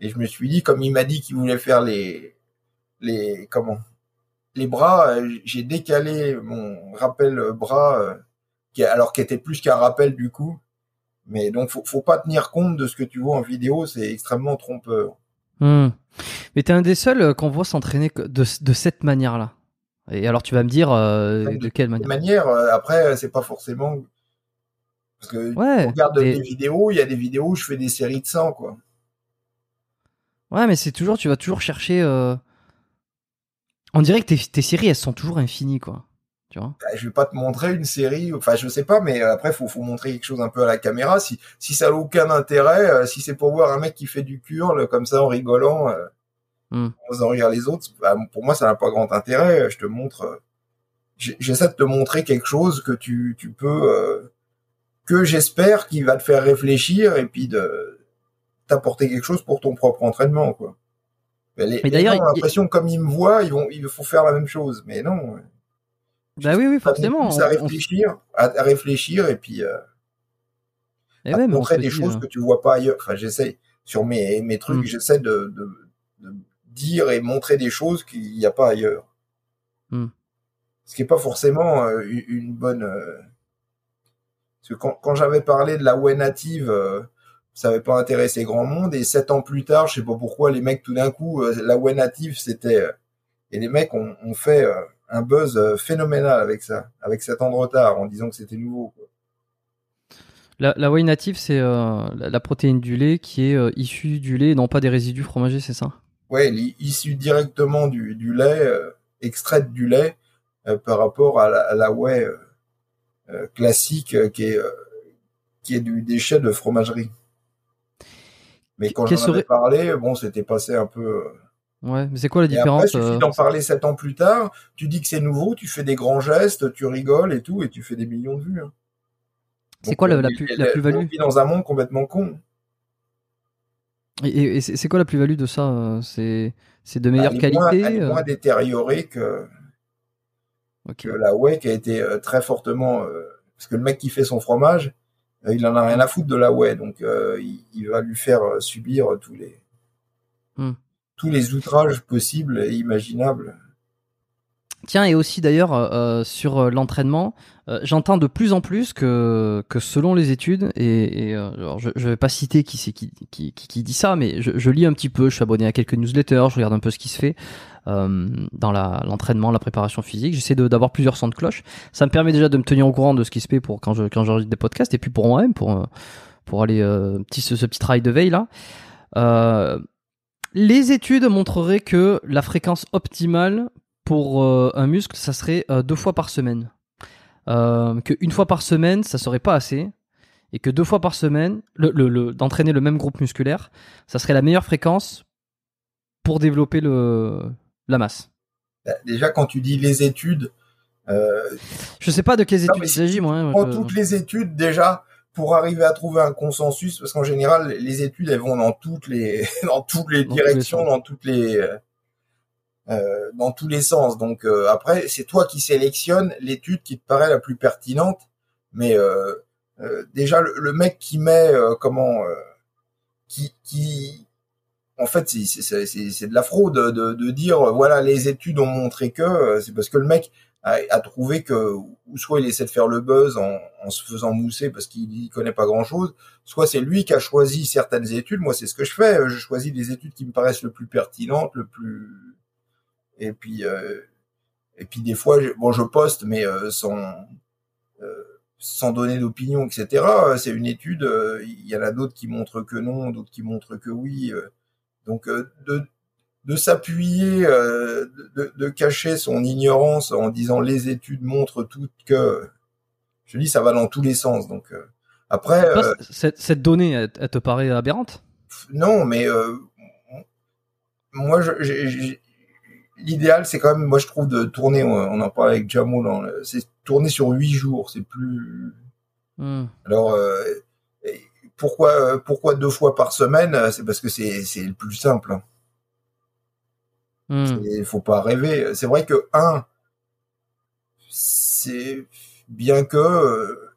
D: Et je me suis dit, comme il m'a dit qu'il voulait faire les, les, comment, les bras, j'ai décalé mon rappel bras, qui, alors qui était plus qu'un rappel du coup. Mais donc, faut, faut pas tenir compte de ce que tu vois en vidéo, c'est extrêmement trompeur.
C: Hmm. Mais t'es un des seuls euh, qu'on voit s'entraîner de, de cette manière-là. Et alors tu vas me dire euh,
D: Comme
C: de quelle
D: De
C: manière
D: manière, euh, après, c'est pas forcément, parce que
C: Ouais.
D: on regarde
C: mais-
D: des vidéos, il y a des vidéos où je fais des séries de 100, quoi.
C: Ouais, mais c'est toujours, tu vas toujours chercher. euh, On dirait que tes, tes séries, elles sont toujours infinies, quoi. Tu vois
D: Bah, je vais pas te montrer une série, enfin je sais pas, mais euh, après faut faut montrer quelque chose un peu à la caméra. Si si ça a aucun intérêt, euh, si c'est pour voir un mec qui fait du curl comme ça en rigolant, euh,
C: Hmm.
D: en faisant rire les autres, bah, pour moi ça n'a pas grand intérêt. Je te montre, euh, j'essaie de te montrer quelque chose que tu tu peux, euh, que j'espère qui va te faire réfléchir et puis de t'apporter quelque chose pour ton propre entraînement quoi. Mais les,
C: Mais d'ailleurs, il-
D: l'impression que comme ils me voient, ils vont il faut faire la même chose, mais non.
C: Bah oui, oui, forcément.
D: À
C: on-
D: réfléchir, à, réfléchir et puis euh,
C: Eh
D: à
C: ouais,
D: montrer des
C: dit,
D: choses
C: euh,
D: que tu vois pas ailleurs. Enfin, j'essaie sur mes mes trucs,
C: Mm.
D: j'essaie de, de de dire et montrer des choses qu'il n'y a pas ailleurs.
C: Mm.
D: Ce qui est pas forcément euh, une, bonne. euh, Parce que quand, quand j'avais parlé de la whey native, euh, ça avait pas intéressé grand monde. Et sept ans plus tard, je sais pas pourquoi, les mecs tout d'un coup, euh, la whey native, c'était et les mecs ont, ont fait euh, un buzz euh, phénoménal avec ça, avec sept ans de retard, en disant que c'était nouveau. Quoi.
C: La, la whey native, c'est euh, la, la protéine du lait qui est euh, issue du lait, non pas des résidus fromagers, c'est ça?
D: Est issue directement du, du lait, euh, extraite du lait, par rapport à la, à la whey classique qui est qui est du déchet de fromagerie. Mais quand j'en avais
C: serait-
D: parlé, bon, c'était passé un peu.
C: Ouais, mais c'est quoi la
D: Et après,
C: différence
D: suffit
C: euh,
D: d'en parler sept ans plus tard. Tu dis que c'est nouveau, tu fais des grands gestes, tu rigoles et tout, et tu fais des millions de vues. hein.
C: C'est quoi la- plus- la plus-value
D: On vit dans un monde complètement con.
C: Et, et- et c'est quoi la plus-value de ça euh, C'est c'est de meilleure
D: moins-
C: qualité
D: elle est
C: euh,
D: moins détériorée que, que la whey qui a été très fortement euh, parce que le mec qui fait son fromage euh, il en a rien à foutre de la whey donc euh, il, il va lui faire subir tous les
C: Hmm.
D: Tous les outrages possibles et imaginables
C: Tiens, et aussi d'ailleurs euh, sur euh, l'entraînement, euh, j'entends de plus en plus que, que selon les études, et, et, euh, alors je ne vais pas citer qui c'est qui, qui, qui, dit ça, mais je, je lis un petit peu, je suis abonné à quelques newsletters, je regarde un peu ce qui se fait euh, dans l'entraînement, la, préparation physique, j'essaie d'avoir plusieurs sons de cloche. Ça me permet déjà de me tenir au courant de ce qui se fait pour quand je quand j'enregistre des podcasts, et puis pour moi-même, pour, euh, pour aller euh, petit, ce, ce petit travail de veille là. Les études montreraient que la fréquence optimale pour euh, un muscle, ça serait euh, deux fois par semaine. euh, que une fois par semaine, ça serait pas assez, et que deux fois par semaine, le, le- le- d'entraîner le même groupe musculaire, ça serait la meilleure fréquence pour développer la masse.
D: Bah, Déjà, quand tu dis les études, euh,
C: Je sais pas de quelles
D: Non,
C: études il s'agit, moi. hein, je-
D: toutes les études déjà pour arriver à trouver un consensus, parce qu'en général, les études, elles vont dans toutes les, dans toutes les directions, dans toutes les, euh, euh, dans tous les sens. Donc euh, après, c'est toi qui sélectionnes l'étude qui te paraît la plus pertinente. Mais euh, euh, déjà, le, le mec qui met euh, comment, euh, qui, qui, en fait, c'est- c'est c'est- c'est de la fraude de, de dire euh, voilà les études ont montré que euh, c'est parce que le mec a, a trouvé que ou soit il essaie de faire le buzz en, en se faisant mousser parce qu'il y connaît pas grand chose, soit c'est lui qui a choisi certaines études. Moi, c'est ce que je fais. Je choisis les études qui me paraissent le plus pertinentes, le plus et puis euh, et puis des fois, je, bon, je poste, mais euh, sans euh, sans donner d'opinion, etc. C'est une étude. euh, Il y en a d'autres qui montrent que non, d'autres qui montrent que oui. euh. donc euh, de de s'appuyer, euh, de, de cacher son ignorance en disant les études montrent toutes que, je dis ça va dans tous les sens. Donc euh, après, euh,
C: cette, cette donnée, elle, elle te paraît aberrante?
D: Non, mais moi, l'idéal, c'est quand même, moi, je trouve de tourner. On, on en parlait avec Jamo, c'est tourner sur huit jours. C'est plus.
C: Hmm.
D: Alors, pourquoi, pourquoi deux fois par semaine? C'est parce que c'est, c'est le plus simple. Il faut pas rêver. C'est vrai que un, c'est bien que euh,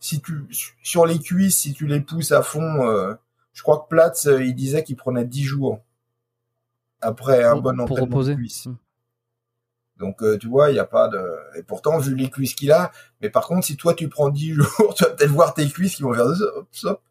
D: si tu sur les cuisses, si tu les pousses à fond, euh, je crois que Platz, euh, il disait qu'il prenait 10 jours après un
C: Pour-
D: bon
C: pour
D: entraînement
C: reposer.
D: de cuisses.
C: Hmm.
D: Donc tu vois, il y a pas de et pourtant vu les cuisses qu'il a, mais par contre si toi tu prends 10 jours, tu vas peut-être voir tes cuisses qui vont faire hop, hop,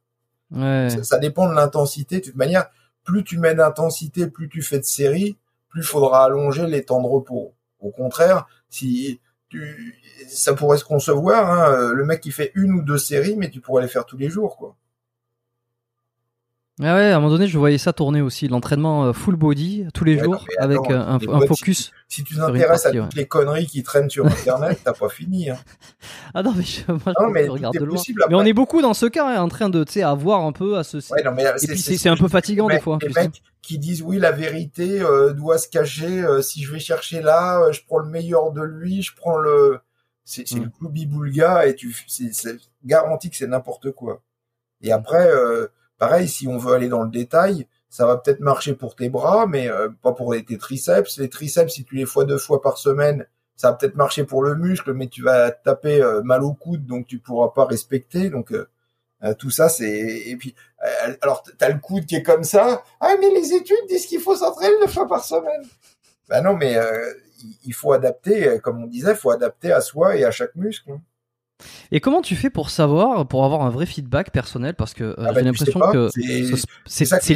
C: Ouais.
D: ça, ça dépend de l'intensité. De toute manière, plus tu mets d'intensité, plus tu fais de séries, plus faudra allonger les temps de repos. Au contraire, si tu, ça pourrait se concevoir, hein, le mec qui fait une ou deux séries, mais tu pourrais les faire tous les jours, quoi.
C: Ah ouais, à un moment donné, je voyais ça tourner aussi, l'entraînement euh, full body tous les
D: Ouais,
C: jours avec
D: attends,
C: euh, un, focus.
D: Si tu t'intéresses à toutes les conneries qui traînent sur Internet, t'as pas fini. Hein.
C: Ah non mais je, moi, je
D: Non, mais
C: je regarde de loin.
D: possible
C: Mais on est beaucoup dans ce cas, hein, en train de, tu sais, à voir un peu, à se.
D: Ouais, non, mais
C: Et puis c'est
D: ce
C: c'est un peu fatigant des fois.
D: Les
C: sais.
D: mecs qui disent oui, la vérité euh, doit se cacher. euh, si je vais chercher là, euh, je prends le meilleur de lui, je prends le. C'est c'est
C: Mm.
D: le cloubi boulga et tu, c'est c'est garanti que c'est n'importe quoi. Et après, euh, pareil, si on veut aller dans le détail, ça va peut-être marcher pour tes bras, mais euh, pas pour tes triceps. Les triceps, si tu les fois deux fois par semaine, ça va peut-être marcher pour le muscle, mais tu vas taper euh, mal au coude, donc tu pourras pas respecter. Donc euh, euh, tout ça, c'est et puis alors t'as le coude qui est comme ça. Ah mais les études disent qu'il faut s'entraîner deux fois par semaine. Bah non, mais il- faut adapter, comme on disait, il faut adapter à soi et à chaque muscle. Hein.
C: Et comment tu fais pour savoir, pour avoir un vrai feedback personnel? Parce que euh,
D: Ah bah,
C: j'ai l'impression que
D: c'est-
C: ce-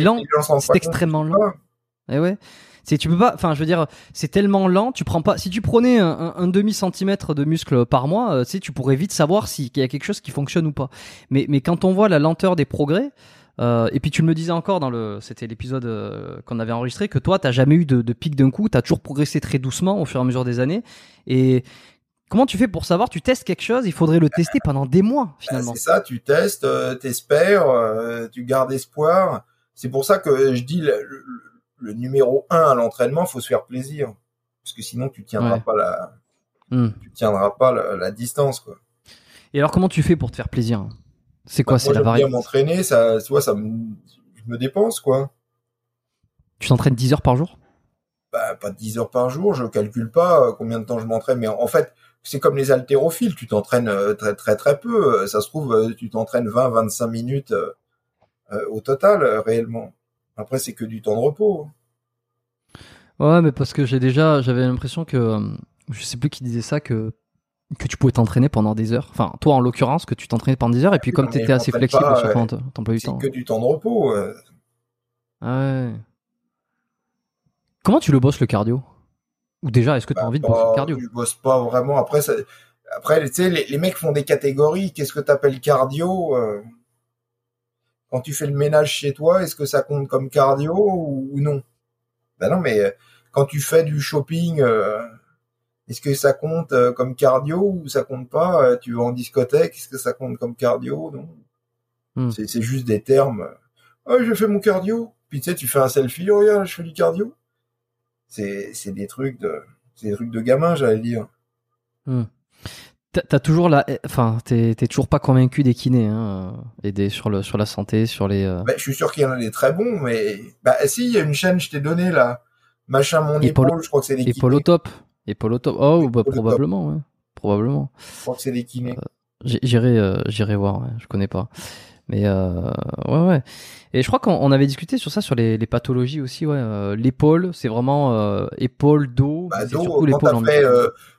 C: lent, c'est
D: compte,
C: extrêmement lent.
D: vois.
C: Eh ouais. C'est tu peux pas. Enfin, je veux dire, c'est tellement lent. Tu prends pas. Si tu prenais un, un- un demi centimètre de muscle par mois, euh, tu sais, tu pourrais vite savoir s'il y a quelque chose qui fonctionne ou pas. Mais mais quand on voit la lenteur des progrès. euh, et puis tu me le disais encore dans le, c'était l'épisode euh, qu'on avait enregistré que toi t'as jamais eu de, de pic d'un coup, t'as toujours progressé très doucement au fur et à mesure des années. Et comment tu fais pour savoir Tu testes quelque chose, il faudrait le tester pendant des mois finalement.
D: c'est ça, tu testes, euh, t'espères, euh, tu gardes espoir. C'est pour ça que je dis le, le- le numéro un à l'entraînement, faut se faire plaisir, parce que sinon tu tiendras
C: Ouais.
D: pas la,
C: Hmm.
D: tu tiendras pas la, la distance quoi.
C: Et alors comment tu fais pour te faire plaisir? C'est quoi
D: Bah,
C: C'est la variété?
D: m'entraîner, ça, vois, ça me, je me dépense quoi.
C: Tu t'entraînes 10 heures par jour?
D: Bah, pas 10 heures par jour, je calcule pas euh, combien de temps je m'entraîne, mais en fait, c'est comme les haltérophiles, tu t'entraînes euh, très très très peu. Euh, Ça se trouve, euh, tu t'entraînes 20-25 minutes au total réellement. Après, c'est que du temps de repos.
C: Ouais, mais parce que j'ai déjà, j'avais l'impression que, je sais plus qui disait ça, que que tu pouvais t'entraîner pendant des heures. Enfin, toi en l'occurrence, que tu t'entraînais pendant des heures, et puis
D: oui,
C: comme
D: mais
C: t'étais assez flexible
D: pas,
C: sur
D: ouais.
C: ton, ton du
D: C'est
C: temps.
D: que du temps de repos. euh.
C: Ah ouais. Comment tu le bosses le cardio? Ou déjà, est-ce que tu as
D: Bah,
C: envie de bosser le cardio?
D: Je bosse pas vraiment. Après, ça, après, tu sais, les, les mecs font des catégories. Qu'est-ce que t'appelles cardio euh, Quand tu fais le ménage chez toi, est-ce que ça compte comme cardio ou, ou non? Ben non, mais euh, quand tu fais du shopping, euh, est-ce que ça compte euh, comme cardio ou ça compte pas? Tu vas en discothèque, est-ce que ça compte comme cardio? Non.
C: Hmm.
D: C'est juste des termes. Ah, j'ai fait mon cardio. Puis tu sais, tu fais un selfie, oh, regarde, je fais du cardio. C'est c'est des trucs de des trucs de gamin, j'allais dire.
C: T'as t'as toujours la, enfin, t'es toujours pas convaincu des kinés, hein, euh, et des sur le sur la santé, sur les. euh,
D: Ben, je suis sûr qu'il y en a des très bons, mais bah si, il y a une chaîne, je t'ai donné là, machin mon
C: Épaule-
D: épaule, je crois que c'est des
C: Et
D: kinés.
C: Au top. Et Paul au top. Oh, bah, probablement, ouais. Probablement.
D: Je crois que c'est des kinés.
C: J'ai- J'irai, euh, j'irai voir. Ouais. Je connais pas. Mais euh, ouais, ouais. Et je crois qu'on on avait discuté sur ça, sur les, les pathologies aussi. Ouais. Euh, l'épaule, c'est vraiment euh, épaule, dos.
D: Bah, dos,
C: surtout l'épaule en
D: fait,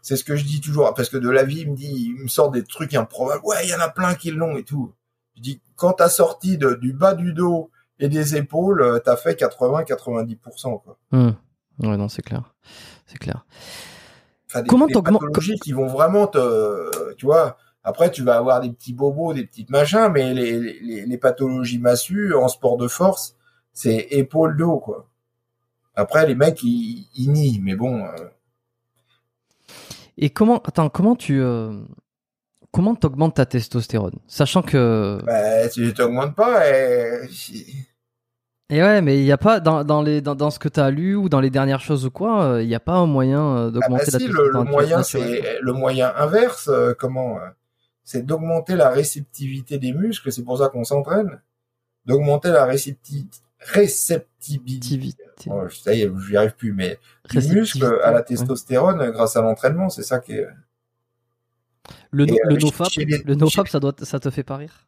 D: c'est ce que je dis toujours, parce que de la vie, il me dit, il me sort des trucs improbables. Ouais, il y en a plein qui l'ont et tout. Je dis, quand t'as sorti de, du bas du dos et des épaules, t'as fait 80-90%, quoi.
C: Hum. Ouais, non, c'est clair. C'est clair.
D: Enfin, des,
C: Comment
D: des pathologies qui vont vraiment te, tu vois, après, tu vas avoir des petits bobos, des petites machins, mais les, les, les pathologies massues en sport de force, c'est épaule dos, quoi. Après, les mecs, ils, ils nient, mais bon, euh,
C: Et comment, attends, comment tu, euh, comment t'augmentes ta testostérone, sachant que.
D: bah, tu t'augmentes pas, et...
C: Et ouais, mais il y a pas dans, dans les dans, dans ce que t'as lu ou dans les dernières choses ou quoi, euh, il y a pas un moyen euh,
D: Ah
C: d'augmenter
D: bah
C: la
D: si, le,
C: testostérone
D: le moyen, c'est le moyen inverse. euh, comment C'est d'augmenter la réceptivité des muscles. C'est pour ça qu'on s'entraîne. D'augmenter la récepti- réceptibilité. Oh, ça y est, je n'y arrive plus. Mais du
C: Réceptivité,
D: muscle à la
C: ouais.
D: testostérone grâce à l'entraînement, c'est ça qui est.
C: Le, no- le
D: euh,
C: nofap,
D: les-
C: le nofap, ça doit, ça te fait pas rire?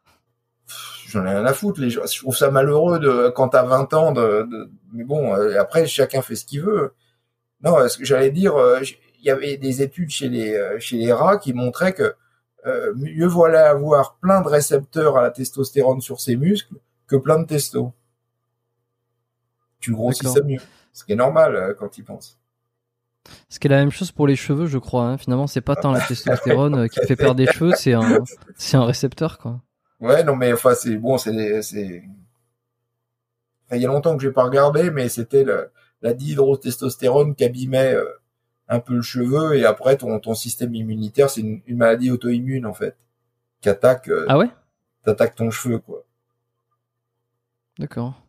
D: J'en ai rien à foutre. Les gens, je trouve ça malheureux de quand t'as 20 ans. De, de- mais bon, euh, après chacun fait ce qu'il veut. Non, ce que j'allais dire, euh, il y avait des études chez les euh, chez les rats qui montraient que euh, mieux voilà avoir plein de récepteurs à la testostérone sur ses muscles que plein de testo. Tu grossissais
C: D'accord.
D: mieux, ce qui est normal euh, quand ils pensent.
C: Ce qui est la même chose pour les cheveux, je crois. hein. Finalement, c'est pas tant la testostérone euh, qui fait perdre des cheveux, c'est un, c'est un récepteur, quoi.
D: Ouais, non, mais enfin, c'est bon, c'est, c'est. Enfin, il y a longtemps que j'ai pas regardé, mais c'était le, la dihydrotestostérone qui abîmait euh, un peu le cheveu, et après ton, ton système immunitaire, c'est une, une maladie auto-immune en fait, qui attaque, euh,
C: Ah ouais?
D: t'attaque ton cheveu quoi.
C: D'accord.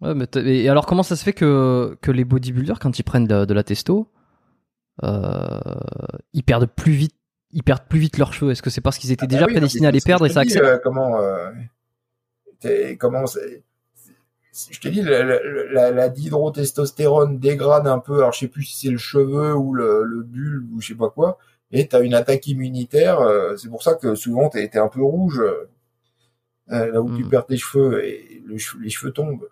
C: Ouais, mais et alors comment ça se fait que, que les bodybuilders, quand ils prennent de, de la testo, euh, ils perdent plus vite, ils perdent plus vite leurs cheveux? Est-ce que c'est parce qu'ils étaient
D: Ah bah
C: déjà
D: oui,
C: prédestinés à les perdre et ça accélère
D: euh, comment, euh, comment je te dis, la, la, dihydrotestostérone dégrade un peu, alors je sais plus si c'est le cheveu ou le, le bulbe ou je sais pas quoi, et t'as une attaque immunitaire, euh, c'est pour ça que souvent t'es t'es un peu rouge, euh, là où tu
C: Mm.
D: perds tes cheveux et le les cheveux tombent.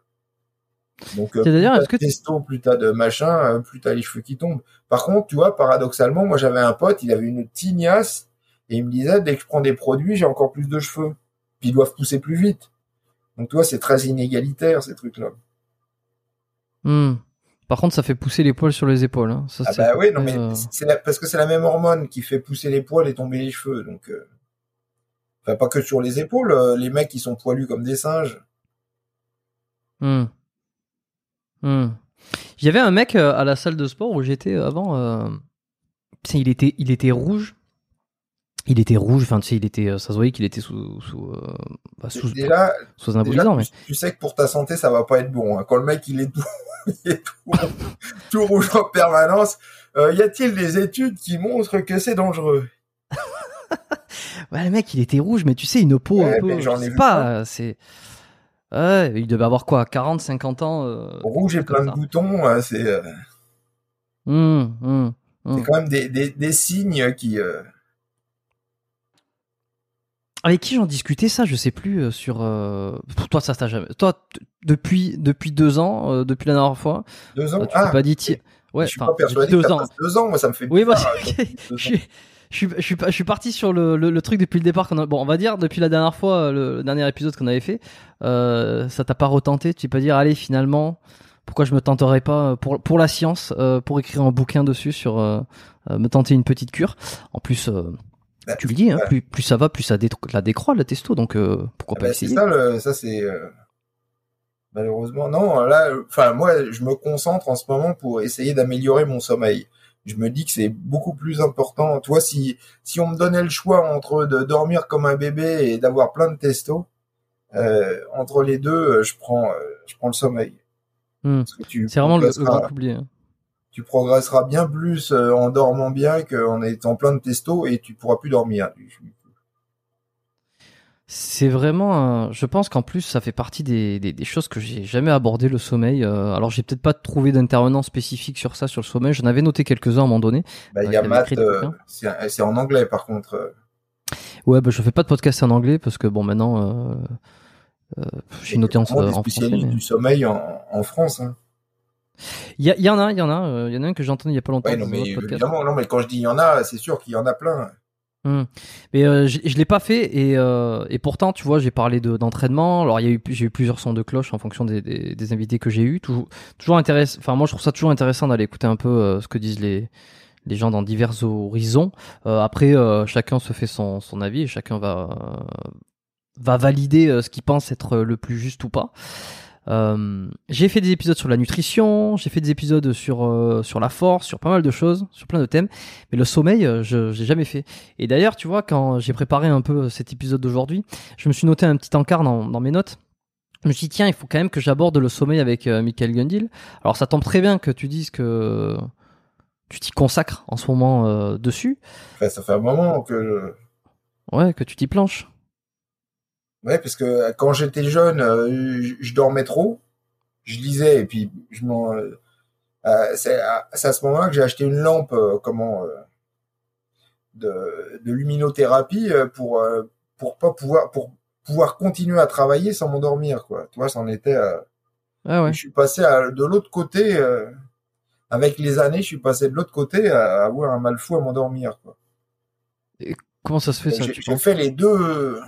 D: Donc, euh, plus t'as
C: que
D: de testo, plus t'as de machin, euh, plus t'as les cheveux qui tombent. Par contre, tu vois, paradoxalement, moi j'avais un pote, il avait une tignasse, et il me disait, dès que je prends des produits, j'ai encore plus de cheveux. Puis ils doivent pousser plus vite. Donc, tu vois, c'est très inégalitaire, ces trucs-là.
C: Hmm. Par contre, ça fait pousser les poils sur les épaules. hein. Ça,
D: Ah bah oui, non, mais
C: euh,
D: c'est la- parce que c'est la même hormone qui fait pousser les poils et tomber les cheveux. Donc, euh, enfin, pas que sur les épaules, euh, les mecs, ils sont poilus comme des singes.
C: Hmm. Hmm. Il y avait un mec euh, à la salle de sport où j'étais avant. il était, il était rouge. Il était rouge. Enfin, tu sais, il était, euh, ça se voyait qu'il était sous, sous, euh, bah, sous,
D: Déjà,
C: sous
D: déjà
C: anabolisant, mais
D: tu, sais que pour ta santé, ça va pas être bon. hein. Quand le mec, il est tout, il est tout, tout rouge en permanence, euh, y a-t-il des études qui montrent que c'est dangereux?
C: Ouais, le mec, il était rouge, mais tu sais, une peau
D: Ouais,
C: un peu. je
D: ai
C: sais pas. C'est. Ouais, il devait avoir quoi, 40, 50 ans. euh,
D: Rouge et plein de
C: ça.
D: boutons, c'est
C: Hmm, hmm, hmm.
D: c'est quand même des, des, des signes qui...
C: Avec qui j'en discutais ça, je sais plus euh, sur. euh, Pour toi, ça t'a jamais. Toi, depuis depuis deux ans, euh, depuis la dernière fois,
D: deux ans.
C: tu
D: ah,
C: pas dit. ti- Ouais,
D: je suis pas persuadé
C: depuis
D: que
C: deux ans.
D: deux ans. Moi, ça me fait
C: Oui, moi, je suis, je suis, je parti sur le, le, le truc depuis le départ. qu'on a- Bon, on va dire depuis la dernière fois, le, le dernier épisode qu'on avait fait, euh, ça t'a pas retenté. Tu pas dire, allez, finalement, pourquoi je me tenterais pas pour pour la science, euh, pour écrire un bouquin dessus sur euh, me tenter une petite cure. En plus,
D: Bah,
C: tu le dis, hein,
D: voilà.
C: plus plus ça va, plus ça dé- la décroît la testo. Donc euh, pourquoi
D: Ah
C: pas
D: bah, c'est
C: essayer
D: ça, le, ça c'est euh, malheureusement non. Là, euh, enfin moi, je me concentre en ce moment pour essayer d'améliorer mon sommeil. je me dis que c'est beaucoup plus important. Toi, si si on me donnait le choix entre de dormir comme un bébé et d'avoir plein de testo, euh, entre les deux, je prends je prends le sommeil.
C: Hmm. C'est vraiment le, grand oublié. Hein.
D: Tu progresseras bien plus en dormant bien qu'en étant plein de testo et tu pourras plus dormir.
C: C'est vraiment, je pense qu'en plus ça fait partie des, des, choses que j'ai jamais abordé le sommeil. Euh, alors j'ai peut-être pas trouvé d'intervenant spécifique sur ça sur le sommeil. J'en avais noté quelques uns à un moment donné.
D: Bah, il y a Matt, euh, c'est en anglais par contre. Euh.
C: Ouais, bah je fais pas de podcast en anglais parce que bon maintenant j'ai noté en, en
D: français. Mais... du sommeil en, en France. Hein.
C: Il y, y, en a, il y en a, il y en a un que j'ai entendu il y a pas longtemps.
D: Ouais, non, mais évidemment, non, mais quand je dis il y en a, c'est sûr qu'il y en a plein.
C: Hmm. Mais euh, je, je l'ai pas fait et, euh, et pourtant tu vois j'ai parlé de d'entraînement alors il y a eu j'ai eu plusieurs sons de cloche en fonction des, des, des invités que j'ai eu toujours toujours intéressant enfin moi je trouve ça toujours intéressant d'aller écouter un peu euh, ce que disent les les gens dans divers horizons après chacun se fait son son avis et chacun va va valider ce qu'il pense être le plus juste ou pas euh, j'ai fait des épisodes sur la nutrition, j'ai fait des épisodes sur euh, sur la force, sur pas mal de choses, sur plein de thèmes. Mais le sommeil, euh, je j'ai jamais fait. Et d'ailleurs, tu vois, quand j'ai préparé un peu cet épisode d'aujourd'hui, je me suis noté un petit encart dans, dans mes notes. Je me suis dit tiens, il faut quand même que j'aborde le sommeil avec Michael Gundil. Alors ça tombe très bien que tu dises que tu t'y consacres en ce moment dessus.
D: ça fait un moment que.
C: Ouais, que tu t'y planches.
D: Ouais, parce que quand j'étais jeune, euh, je, dormais trop. Je lisais et puis je m'en. Euh, euh, c'est à, ce moment-là que j'ai acheté une lampe, comment, de, de luminothérapie pour pour pas pouvoir pour pouvoir continuer à travailler sans m'endormir, quoi. Tu vois, c'en était.
C: Ah ouais.
D: Je suis passé à, de l'autre côté. avec les années, je suis passé de l'autre côté à avoir un mal fou à m'endormir, quoi.
C: Et comment ça se fait ça
D: J'ai fait les deux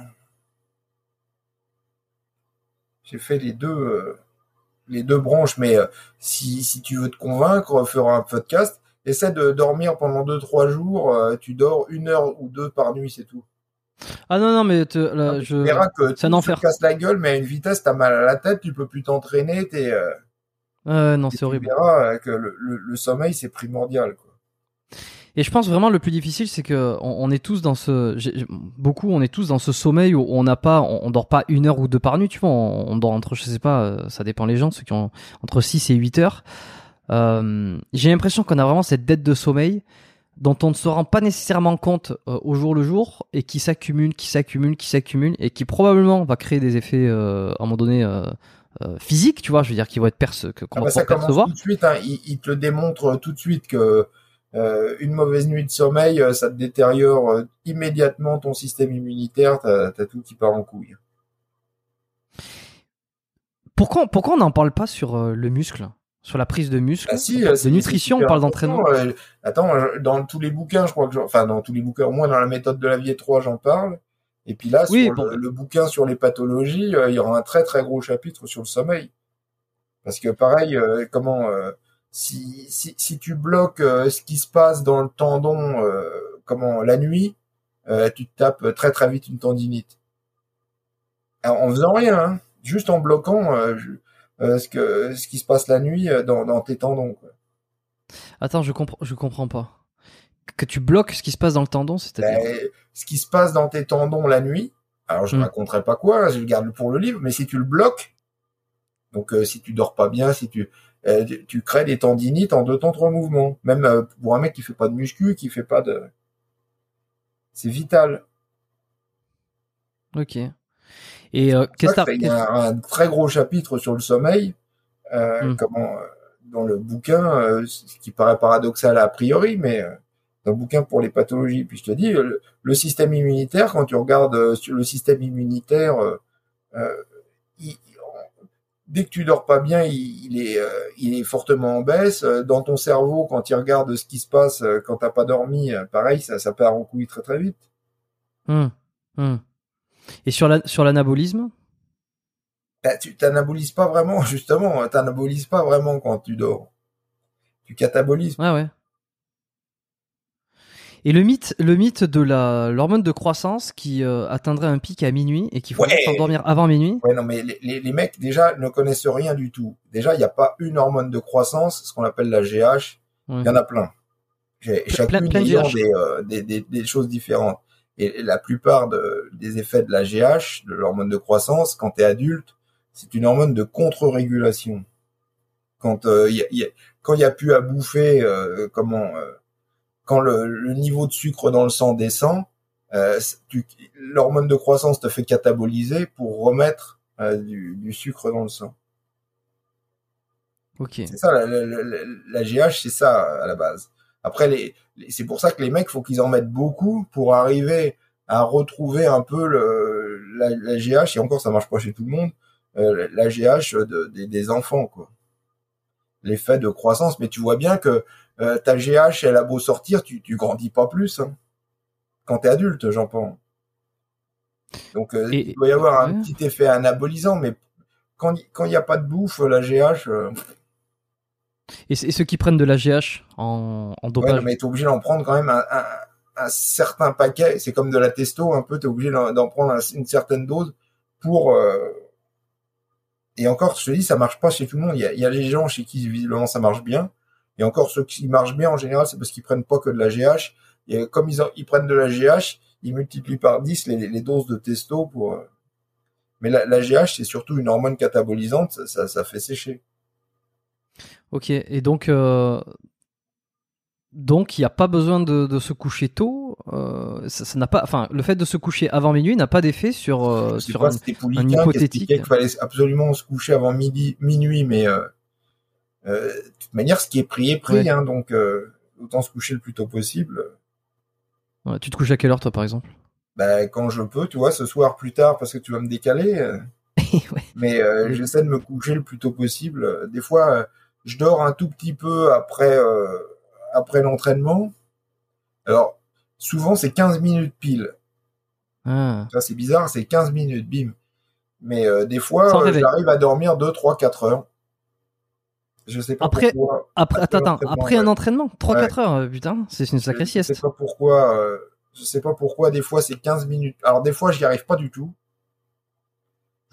D: j'ai fait les deux euh, les deux branches mais euh, si si tu veux te convaincre fera un podcast essaie de dormir pendant deux trois jours euh, tu dors une heure ou deux par nuit c'est tout.
C: Ah non non mais là, je
D: tu verras que tu te casses la gueule mais à une vitesse t'as mal à la tête tu peux plus t'entraîner t'es
C: euh... non c'est horrible.
D: tu verras que le, le sommeil c'est primordial quoi
C: et je pense vraiment le plus difficile, c'est que on, est tous dans ce, beaucoup, on est tous dans ce sommeil où on n'a pas, on, dort pas une heure ou deux par nuit, tu vois, on, dort entre, je sais pas, euh, ça dépend les gens, ceux qui ont entre 6 et 8 heures. Euh, j'ai l'impression qu'on a vraiment cette dette de sommeil dont on ne se rend pas nécessairement compte euh, au jour le jour et qui s'accumule, qui s'accumule, qui s'accumule et qui probablement va créer des effets à un moment donné. physiques, tu vois, je veux dire, qui vont être perce, que qu'on
D: ah bah ça percevoir. Tout de suite, hein, il, il, te le démontre tout de suite que euh, une mauvaise nuit de sommeil, euh, ça te détériore euh, immédiatement ton système immunitaire, t'as as tout qui part en couille.
C: Pourquoi, pourquoi on n'en parle pas sur le muscle? Sur la prise de muscle,
D: ah si,
C: de nutrition, on parle d'entraînement.
D: attends, dans tous les bouquins, je crois que, enfin dans tous les bouquins, au moins dans la méthode de la vie 3, j'en parle. Et puis là, sur le, bouquin sur les pathologies, il y aura un très très gros chapitre sur le sommeil. Parce que pareil, comment si, si, si tu bloques euh, ce qui se passe dans le tendon, euh, comment la nuit, euh, tu te tapes très très vite une tendinite. en faisant rien, hein, juste en bloquant ce que ce qui se passe la nuit dans, dans tes tendons. Quoi.
C: Attends, je comprends, je comprends pas. Que tu bloques ce qui se passe dans le tendon, c'est-à-dire
D: ben, ce qui se passe dans tes tendons la nuit. Alors je ne hmm. raconterai pas quoi, je le garde pour le livre, mais si tu le bloques, donc si tu dors pas bien, si tu euh, tu crées des tendinites en deux temps trois mouvements. Même euh, pour un mec qui fait pas de muscu, qui fait pas de, c'est vital.
C: Ok. Et euh, qu'est-ce que
D: Il y a un, très gros chapitre sur le sommeil, euh, hmm. comment dans le bouquin, ce qui paraît paradoxal a priori, mais dans le bouquin pour les pathologies. Puis je te dis, le, système immunitaire, quand tu regardes sur le système immunitaire, il, dès que tu dors pas bien, il, est, euh, il est fortement en baisse. Euh, dans ton cerveau, quand tu regardes ce qui se passe euh, quand t'as pas dormi, pareil, ça, ça part en couille très très vite.
C: Hum, hum. Et sur la, sur l'anabolisme?
D: Bah, Tu t'anabolises pas vraiment, justement. T'anabolises pas vraiment quand tu dors. Tu catabolises.
C: Ouais, ouais. Et le mythe, le mythe de la l'hormone de croissance qui euh, atteindrait un pic à minuit et qu'il faut s'endormir avant minuit.
D: Ouais, non, mais les, les, mecs déjà ne connaissent rien du tout. Déjà, il n'y a pas une hormone de croissance, ce qu'on appelle la GH. Il y en a plein. Chacune
C: plein
D: ayant des, euh, des, des, des choses différentes. Et la plupart de, des effets de la GH, de l'hormone de croissance, quand tu es adulte, c'est une hormone de contre-régulation. Quand euh, y a, y a- quand il y a plus à bouffer, euh, comment, euh, quand le, le niveau de sucre dans le sang descend, euh, l'hormone de croissance te fait cataboliser pour remettre euh, du, du sucre dans le sang.
C: Ok.
D: C'est ça, la, la, la, la GH, c'est ça à la base. Après, les, les- c'est pour ça que les mecs, faut qu'ils en mettent beaucoup pour arriver à retrouver un peu le, la, la GH. Et encore, ça marche pas chez tout le monde. euh, la GH de, des- des enfants, quoi. L'effet de croissance. Mais tu vois bien que euh, ta GH, elle a beau sortir, tu, tu grandis pas plus. Hein. Quand t'es adulte, j'en pense. Donc, euh,
C: Et-
D: il doit y avoir un
C: ouais.
D: petit effet anabolisant, mais quand il quand il y a pas de bouffe, la GH, euh,
C: Et, ceux qui prennent de la GH en, en
D: Ouais,
C: dopage.
D: non, mais t'es obligé d'en prendre quand même un, un, un certain paquet. C'est comme de la testo, un peu. T'es obligé d'en prendre un- une certaine dose pour. euh, Et encore, je te dis, ça marche pas chez tout le monde. Il y a, il y a les gens chez qui visiblement ça marche bien. Et encore, ceux qui marchent bien en général, c'est parce qu'ils prennent pas que de la GH. Et comme ils, en- ils prennent de la GH, ils multiplient par 10 les, les doses de testo pour. euh, Mais la, la GH, c'est surtout une hormone catabolisante. Ça, ça, ça fait sécher.
C: Ok. Et donc, euh, donc il n'y a pas besoin de, de se coucher tôt. euh, ça ça n'a pas. Enfin, le fait de se coucher avant minuit n'a pas d'effet sur euh, sur
D: pas,
C: un- un hypothétique.
D: fallait absolument se coucher avant midi, minuit, mais euh, euh, de toute manière, ce qui est pris est pris,
C: Ouais.
D: hein, donc euh, autant se coucher le plus tôt possible.
C: Ouais, tu te couches à quelle heure toi par exemple?
D: Bah, quand je peux, tu vois, ce soir plus tard, parce que tu vas me décaler. euh,
C: Ouais.
D: mais euh, j'essaie de me coucher le plus tôt possible. Des fois, je dors un tout petit peu après après l'entraînement. Alors, souvent, c'est 15 minutes pile.
C: Ah.
D: Ça, c'est bizarre, c'est 15 minutes, bim. Mais des fois, j'arrive à dormir 2, 3, 4 heures. Je sais pas
C: Après-
D: pourquoi.
C: Après, attends, attends,
D: l'entraînement,
C: après un
D: ouais.
C: entraînement, 3-4
D: Ouais.
C: heures, euh, putain, c'est une sacrée
D: je, je
C: sieste.
D: sais pas pourquoi. euh, je sais pas pourquoi. Des fois, c'est 15 minutes. Alors, des fois, j'y arrive pas du tout.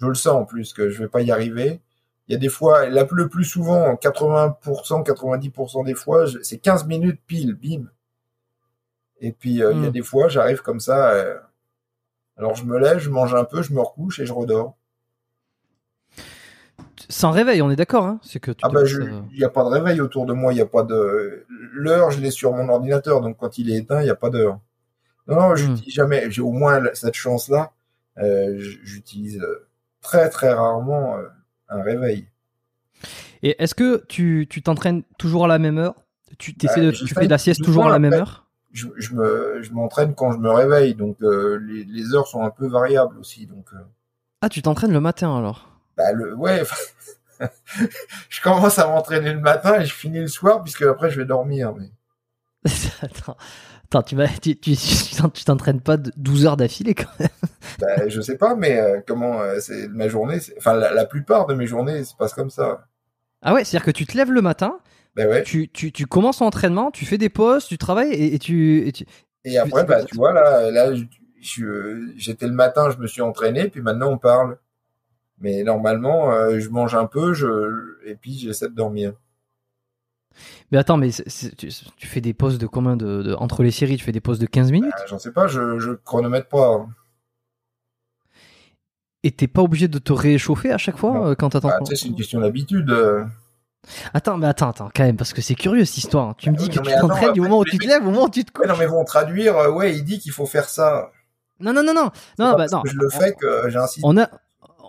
D: Je le sens en plus que je vais pas y arriver. Il y a des fois, la, le plus souvent, 80%, 90% des fois, c'est 15 minutes pile, bim. Et puis, euh, il y a
C: Mm.
D: des fois, j'arrive comme ça. euh, alors, je me lève, je mange un peu, je me recouche et je redors.
C: Sans réveil, on est d'accord, hein C'est que tu
D: Ah bah,
C: euh,
D: il y a pas de réveil autour de moi, il y a pas de l'heure, je l'ai sur mon ordinateur, donc quand il est éteint, il y a pas d'heure. Non, non, j'utilise jamais. J'ai au moins cette chance-là. Euh, j'utilise euh, très très rarement un réveil.
C: Et est-ce que tu tu t'entraînes toujours à la même heure? Tu
D: Bah,
C: de,
D: j'essaye
C: tu fais de la sieste toujours à la même heure?
D: Je, je me je m'entraîne quand je me réveille, donc euh, les, les heures sont un peu variables aussi. Donc euh,
C: Ah, tu t'entraînes le matin alors?
D: Bah le ouais. je commence à m'entraîner le matin et je finis le soir puisque après je vais dormir. Mais
C: Attends, attends, tu vas, tu, tu, tu t'entraînes pas de 12 heures d'affilée quand même
D: Bah, je sais pas, mais euh, comment euh, c'est ma journée. Enfin, la, la plupart de mes journées se passent comme ça.
C: Ah ouais, c'est-à-dire que tu te lèves le matin,
D: Ben ouais.
C: tu, tu, tu commences l'entraînement, tu fais des pauses, tu travailles et, et tu, et tu...
D: Et après, bah, tu vois là, là, j'étais le matin, je me suis entraîné, puis maintenant on parle. Mais normalement, euh, je mange un peu, je et puis j'essaie de dormir.
C: Mais attends, mais tu, tu fais des pauses de combien de, de- entre les séries Tu fais des pauses de 15 minutes?
D: Euh, J'en sais pas, je, je chronomètre pas. hein.
C: et t'es pas obligé de te réchauffer à chaque fois
D: Non.
C: euh, quand t'attends
D: Bah, c'est une question d'habitude. euh.
C: Attends, mais attends, attends, quand même, parce que c'est curieux cette histoire. Tu me
D: Ah
C: dis
D: oui,
C: que
D: non,
C: tu t'entraînes du moment où tu te lèves au moment où tu te couches.
D: Ouais, non, mais vont traduire. ouais, il dit qu'il faut faire ça.
C: Non, non, non, non, non,
D: pas
C: bah
D: parce
C: non.
D: que je le fais que j'insiste.
C: On a,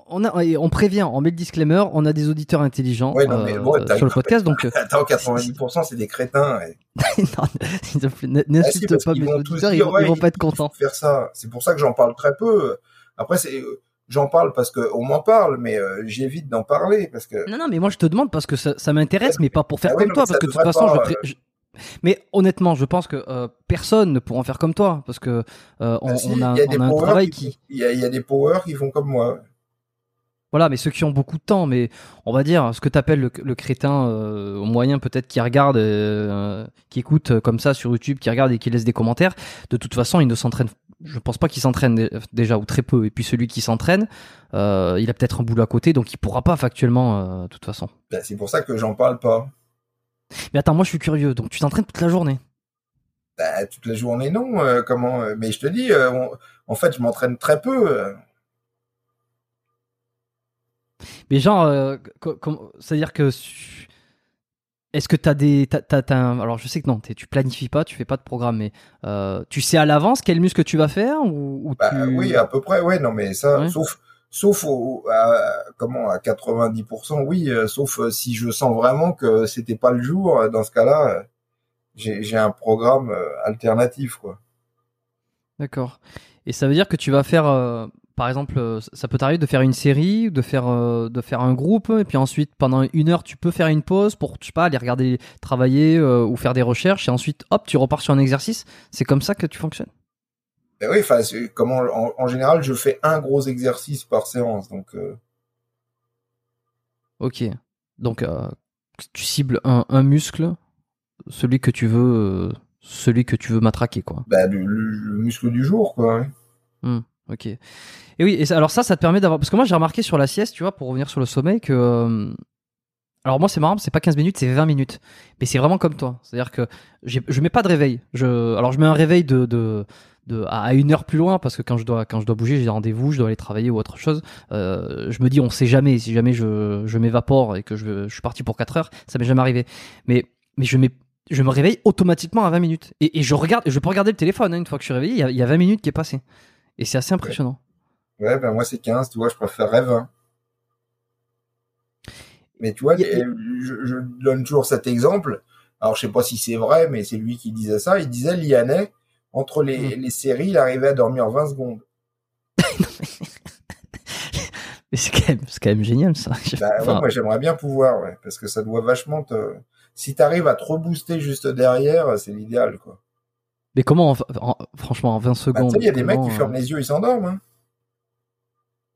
C: on a, on prévient, on met le disclaimer, on a des auditeurs intelligents
D: Ouais, non, mais
C: euh,
D: bon,
C: sur le podcast, donc euh,
D: Attends, 90% c'est des crétins.
C: non,
D: Ah si,
C: n'insulte
D: parce
C: pas mes auditeurs, ils
D: dire, ouais,
C: ils vont pas être contents.
D: Faire ça. C'est pour ça que j'en parle très peu. Après, c'est, j'en parle parce que on m'en parle, mais euh, j'évite d'en parler parce que.
C: Non, non, mais moi je te demande parce que ça, ça m'intéresse, mais pas pour faire
D: Ah
C: comme toi,
D: mais
C: parce que de toute façon,
D: pas,
C: je, Mais honnêtement, je pense que euh, personne ne pourra en faire comme toi, parce que euh, on,
D: Ah, si,
C: on a,
D: il y a des
C: on a un travail
D: qui, il y a, il y a des powers qui font comme moi.
C: Voilà, mais ceux qui ont beaucoup de temps, mais on va dire ce que t'appelles le, le crétin euh, au moyen peut-être qui regarde, euh, qui écoute euh, comme ça sur YouTube, qui regarde et qui laisse des commentaires. De toute façon, il ne s'entraîne. Je pense pas qu'il s'entraîne dé- déjà ou très peu. Et puis celui qui s'entraîne, euh, il a peut-être un boulot à côté, donc il pourra pas factuellement de toute façon.
D: Ben, c'est pour ça que j'en parle pas.
C: Mais attends, moi je suis curieux. Donc tu t'entraînes toute la journée?
D: Bah, toute la journée, non. comment Mais je te dis, on- en fait, je m'entraîne très peu.
C: Mais genre, euh, c'est-à-dire que est-ce que t'as des, t'as, t'as- t'as un- alors je sais que non, tu planifies pas, tu fais pas de programme, mais euh, tu sais à l'avance quel muscle tu vas faire ou, ou
D: Bah,
C: tu...
D: oui, à peu près. Ouais, non, mais ça,
C: Ouais.
D: sauf, sauf au, à, comment à 90%, oui. euh, sauf si je sens vraiment que c'était pas le jour. Dans ce cas-là, j'ai un programme alternatif, quoi.
C: D'accord. Et ça veut dire que tu vas faire, par exemple, euh, ça peut t'arriver de faire une série, de faire, euh, de faire un groupe, et puis ensuite pendant une heure tu peux faire une pause pour, je sais pas, aller regarder, travailler euh, ou faire des recherches, et ensuite hop, tu repars sur un exercice. C'est comme ça que tu fonctionnes?
D: Ben oui, enfin, c'est- comment en, en général, je fais un gros exercice par séance, donc. euh,
C: Ok. Donc tu cibles un, un muscle, celui que tu veux, celui que tu veux matraquer, quoi.
D: bah, le, le- le muscle du jour, quoi. ouais.
C: Ok. Et oui, et alors ça, ça te permet d'avoir. Parce que moi, j'ai remarqué sur la sieste, tu vois, pour revenir sur le sommeil, que. euh, Alors moi, c'est marrant, c'est pas 15 minutes, c'est 20 minutes. Mais c'est vraiment comme toi. C'est-à-dire que je mets pas de réveil. Je... Alors je mets un réveil de, de, de, à une heure plus loin, parce que quand je dois, quand je dois bouger, j'ai des rendez-vous, je dois aller travailler ou autre chose. Euh, je me dis, on sait jamais. Si jamais je, je m'évapore et que je, je suis parti pour 4 heures, ça m'est jamais arrivé. Mais, mais je mets. Je me réveille automatiquement à 20 minutes. Et, et je regarde, je peux regarder le téléphone, hein, une fois que je suis réveillé, il y y a 20 minutes qui est passé. Et c'est assez impressionnant.
D: Ouais, ben moi c'est 15, tu vois, je préférerais 20. Mais tu vois,
C: a-
D: je, je donne toujours cet exemple. Alors je sais pas si c'est vrai, mais c'est lui qui disait ça. Il disait Lianet, entre les,
C: Mm.
D: les séries, il arrivait à dormir 20 secondes.
C: Mais c'est quand quand même génial ça.
D: Bah, ouais, moi j'aimerais bien pouvoir, ouais, parce que ça doit vachement te... Si t'arrives à te rebooster juste derrière, c'est l'idéal, quoi.
C: Mais comment, en- en- franchement, en 20
D: Bah,
C: secondes
D: il y a des mecs qui
C: euh,
D: ferment les yeux, ils s'endorment. Hein.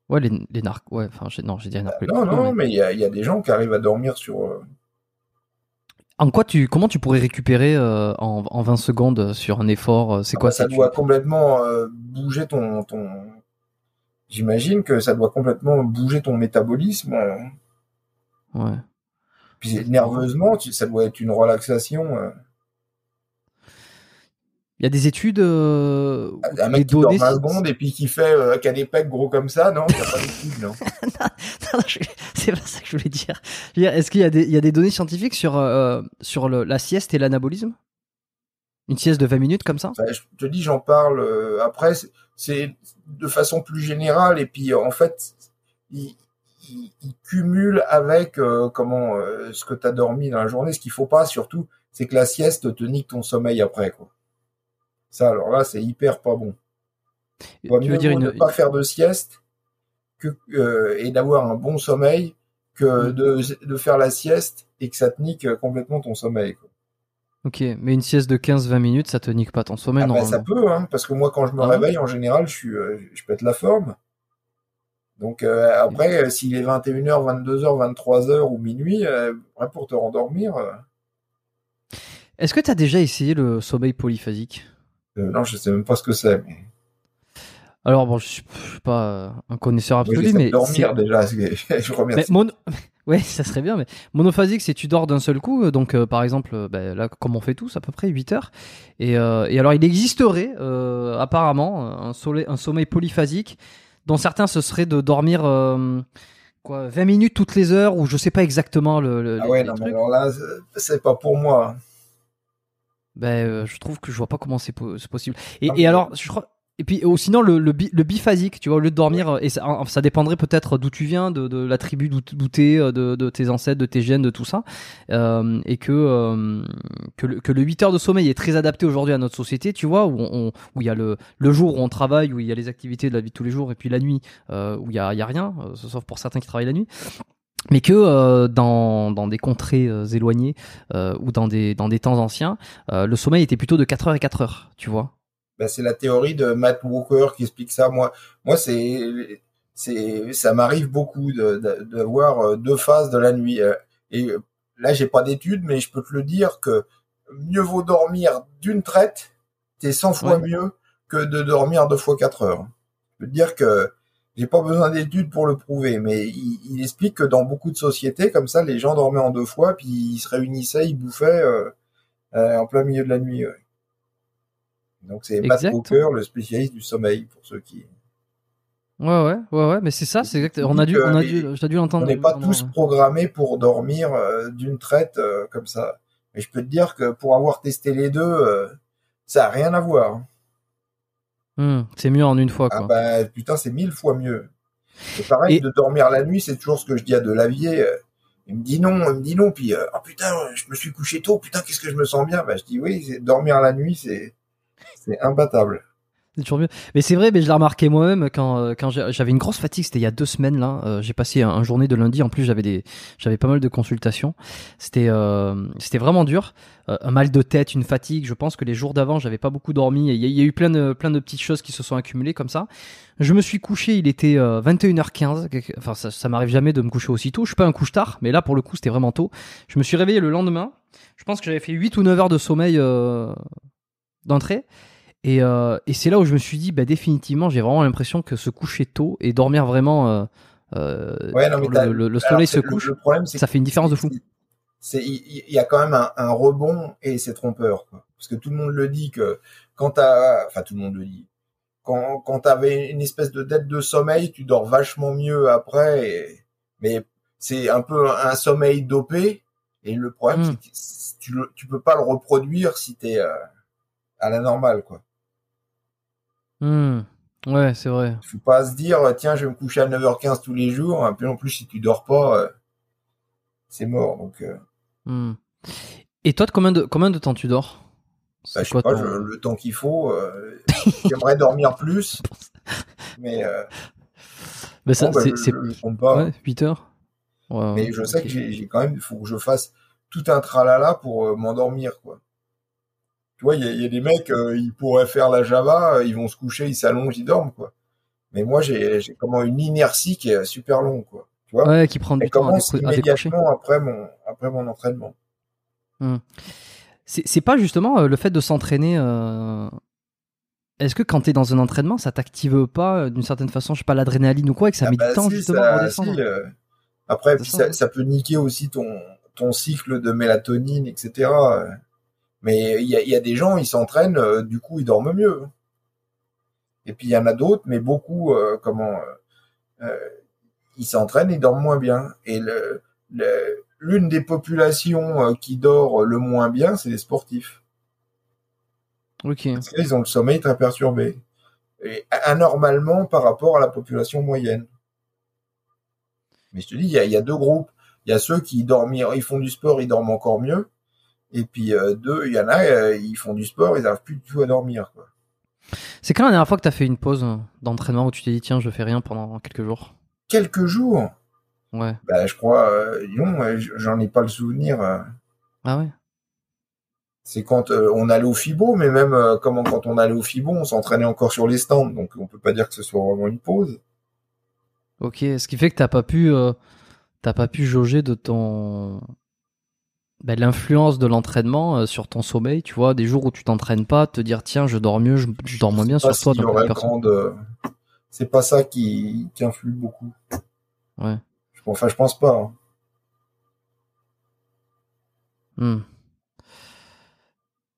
C: Ouais, les, les narcs. Ouais, enfin, non, j'ai dit les narcs.
D: Non, non, mais il y a, il y a des gens qui arrivent à dormir sur... euh,
C: En quoi tu, comment tu pourrais récupérer euh, en, en 20 secondes sur un effort euh, C'est
D: Ah
C: quoi
D: bah, ça
C: c'est-
D: doit complètement euh, bouger ton, ton... J'imagine que ça doit complètement bouger ton métabolisme. euh.
C: Ouais.
D: Puis nerveusement, ça doit être une relaxation.
C: Il y a des études. euh,
D: Un mec qui dort
C: données.
D: 20 secondes et puis qui fait euh, qui a des pecs gros comme ça, non, t'as pas d'études, non?
C: Non, je- c'est pas ça que je voulais dire. Est-ce qu'il y a des, il y a des données scientifiques sur euh, sur le- la sieste et l'anabolisme? Une sieste de 20 minutes comme ça?
D: Enfin, je te dis, j'en parle euh, après, c'est- de façon plus générale et puis en fait, il, il, il cumule avec euh, comment ce que t'as dormi dans la journée. Ce qu'il faut pas surtout, c'est que la sieste te nique ton sommeil après, quoi. Ça, alors là, c'est hyper pas bon. Il vaut
C: Tu
D: mieux
C: dire une,
D: ne pas faire de sieste que, euh, et d'avoir un bon sommeil que
C: Mm.
D: de, de faire la sieste et que ça te nique complètement ton sommeil. Quoi.
C: Ok, mais une sieste de 15-20 minutes, ça te nique pas ton sommeil
D: Ah ça
C: normalement.
D: peut, hein, parce que moi, quand je me
C: Ah
D: réveille, en général, je suis, euh, je pète la forme. Donc euh, après, euh, s'il est 21h, 22h, 23h ou minuit, euh, pour te rendormir,
C: Est-ce que tu as déjà essayé le sommeil polyphasique?
D: Non, je sais même pas ce que c'est. Mais...
C: Alors bon, je suis, je suis pas euh, un connaisseur absolu,
D: j'essaie
C: mais
D: dormir déjà. je
C: mais
D: remercie.
C: mono... ouais, ça serait bien. Mais monophasique, c'est tu dors d'un seul coup. euh, Donc euh, par exemple, euh, ben, là, comme on fait tous, à peu près 8 heures. Et, euh, et alors, il existerait euh, apparemment un, soleil, un sommeil polyphasique, dont certains ce serait de dormir euh, quoi 20 minutes toutes les heures, ou je sais pas exactement le. le-
D: Ah ouais,
C: les
D: non, mais alors là, c'est pas pour moi.
C: Ben, euh, je trouve que je vois pas comment c'est po- c'est possible. Et,
D: Ah,
C: et alors, je crois. Et puis, ou sinon, le, le, bi- le biphasique, tu vois, au lieu de dormir, euh, et ça, ça dépendrait peut-être d'où tu viens, de, de la tribu d'où t'es, euh, de, de tes ancêtres, de tes gènes, de tout ça. Euh, et que, euh, que, le, que le 8 heures de sommeil est très adapté aujourd'hui à notre société, tu vois, où on, où il y a le, le jour où on travaille, où il y a les activités de la vie de tous les jours, et puis la nuit, euh, où il y a, il y a rien, sauf pour certains qui travaillent la nuit. Mais que euh, dans, dans des contrées euh, éloignées euh, ou dans des, dans des temps anciens, le sommeil était plutôt de 4 heures et 4 heures, tu vois.
D: Ben, c'est la théorie de Matt Walker qui explique ça. Moi, moi, c'est, c'est, ça m'arrive beaucoup de, de, de voir deux phases de la nuit. Et là, j'ai pas d'études, mais je peux te le dire que mieux vaut dormir d'une traite, t'es 100 fois
C: Ouais.
D: mieux que de dormir deux fois quatre heures. Je peux te dire que j'ai pas besoin d'études pour le prouver, mais il, il explique que dans beaucoup de sociétés, comme ça, les gens dormaient en deux fois, puis ils se réunissaient, ils bouffaient euh, euh, en plein milieu de la nuit. ouais. Donc c'est Matt. Walker, le spécialiste du sommeil, pour ceux qui.
C: Ouais, ouais, ouais, ouais, mais c'est ça, c'est exact. On a dû, on a dû, dû
D: On n'est pas tous programmés pour dormir euh, d'une traite comme ça. Mais je peux te dire que pour avoir testé les deux, ça a rien à voir.
C: Hmm, c'est mieux en une fois,
D: Ah
C: quoi.
D: bah putain, c'est mille fois mieux. C'est pareil,
C: Et-
D: de dormir la nuit, c'est toujours ce que je dis à Delavier. euh, Il me dit non, il me dit non, puis euh, oh putain, je me suis couché tôt, putain, qu'est-ce que je me sens bien? Bah je dis oui, dormir la nuit, c'est c'est imbattable.
C: C'est toujours mieux. Mais c'est vrai, mais je l'ai remarqué moi-même quand, euh, quand j'avais une grosse fatigue, c'était il y a deux semaines là. Euh, j'ai passé un, journée de lundi. En plus, j'avais des, j'avais pas mal de consultations. C'était, euh, c'était vraiment dur. Euh, un mal de tête, une fatigue. Je pense que les jours d'avant, j'avais pas beaucoup dormi. Il y, a- eu plein de, plein de petites choses qui se sont accumulées comme ça. Je me suis couché, il était euh, 21h15. quelque- Enfin, ça, ça m'arrive jamais de me coucher aussi tôt. Je suis pas un couche-tard, mais là, pour le coup, c'était vraiment tôt. Je me suis réveillé le lendemain. Je pense que j'avais fait 8 ou 9 heures de sommeil euh, d'entrée. Et, euh, et c'est là où je me suis dit, bah, définitivement, j'ai vraiment l'impression que se coucher tôt et dormir vraiment euh, euh,
D: Ouais, non,
C: le, le- soleil se couche,
D: Le, problème,
C: ça fait une différence de fou.
D: il y, a quand même un, un rebond et c'est trompeur quoi. parce que tout le monde le dit que quand t'as enfin tout le monde le dit quand quand t'avais une espèce de dette de sommeil tu dors vachement mieux après et- mais c'est un peu un, un sommeil dopé et le problème
C: Mm.
D: c'est que tu tu peux pas le reproduire si t'es euh, à la normale quoi
C: Hmm. Ouais, c'est vrai.
D: faut pas se dire tiens je vais me coucher à 9h15 tous les jours et puis en plus si tu dors pas euh, c'est mort donc euh,
C: Hmm. Et toi, de combien de combien de temps tu dors?
D: Bah, je sais pas,
C: ton-
D: je- le temps qu'il faut. euh, J'aimerais dormir plus, mais
C: Mais ça,
D: bon, bah,
C: c'est,
D: je, pas.
C: ouais, 8 heures? Ouais,
D: mais je sais que j'ai quand même, il faut que je fasse tout un tralala pour m'endormir, quoi. Tu vois, il y, a- il y a des mecs, euh, ils pourraient faire la Java, euh, ils vont se coucher, ils s'allongent, ils dorment, quoi. Mais moi, j'ai comment une inertie qui est super longue, quoi. Tu vois,
C: Ouais, qui prend du
D: elle
C: temps à, décro- à
D: immédiatement après mon après mon entraînement.
C: C'est, c'est pas justement euh, le fait de s'entraîner. Est-ce que quand t'es dans un entraînement, ça t'active pas d'une certaine façon, je sais pas, l'adrénaline ou quoi, et que ça
D: Ah
C: met
D: bah
C: du temps
D: si,
C: justement
D: ça-
C: à redescendre
D: si, euh, Après, puis
C: ça,
D: ça peut niquer aussi ton, ton cycle de mélatonine, etc. Mais il y a, il y a des gens, ils s'entraînent, euh, du coup, ils dorment mieux. Et puis il y en a d'autres, mais beaucoup, euh, comment, euh, ils s'entraînent, ils dorment moins bien. Et le, le- l'une des populations qui dort le moins bien, c'est les sportifs.
C: Ok.
D: Parce qu'ils ont le sommeil très perturbé. Et anormalement par rapport à la population moyenne. Mais je te dis, il y y a deux groupes. Il y a ceux qui dorment, ils font du sport, ils dorment encore mieux. Et puis euh, deux, il y en a, euh, ils font du sport, ils n'arrivent plus du tout à dormir. Quoi.
C: C'est quand la dernière fois que t'as fait une pause d'entraînement où tu t'es dit tiens je fais rien pendant quelques jours?
D: Quelques jours,
C: Ouais.
D: bah, je crois, euh, non, j'en ai pas le souvenir.
C: Ah ouais?
D: C'est quand euh, on allait au FIBO, mais même euh, comment quand on allait au FIBO, on s'entraînait encore sur les stands, donc on peut pas dire que ce soit vraiment une pause.
C: Ok. Ce qui fait que t'as pas pu euh, t'as pas pu jauger de ton ben, l'influence de l'entraînement euh, sur ton sommeil. Tu vois, des jours où tu t'entraînes pas, te dire tiens je dors mieux, je, je dors moins bien sur toi.
D: euh, C'est pas ça qui, qui influe beaucoup.
C: Ouais.
D: Je- Enfin, je pense pas. hein.
C: Hmm.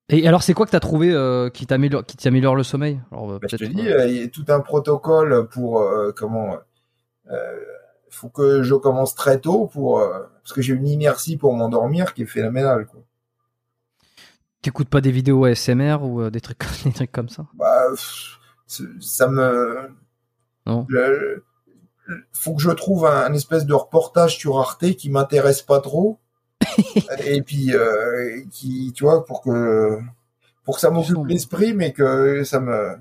C: Et alors, c'est quoi que t'as trouvé euh, qui t'améliore, qui t'améliore le sommeil? Alors,
D: Bah, je te dis, il y a tout un protocole pour euh, comment. Faut que je commence très tôt pour euh, parce que j'ai une inertie pour m'endormir qui est phénoménale. Quoi.
C: t'écoutes pas des vidéos ASMR ou euh, des trucs, des trucs comme ça?
D: Bah, ça me.
C: Non.
D: Le- faut que je trouve un, un espèce de reportage sur Arte qui m'intéresse pas trop. et puis euh, qui, tu vois, pour que pour que ça m'occupe l'esprit, mais que ça me.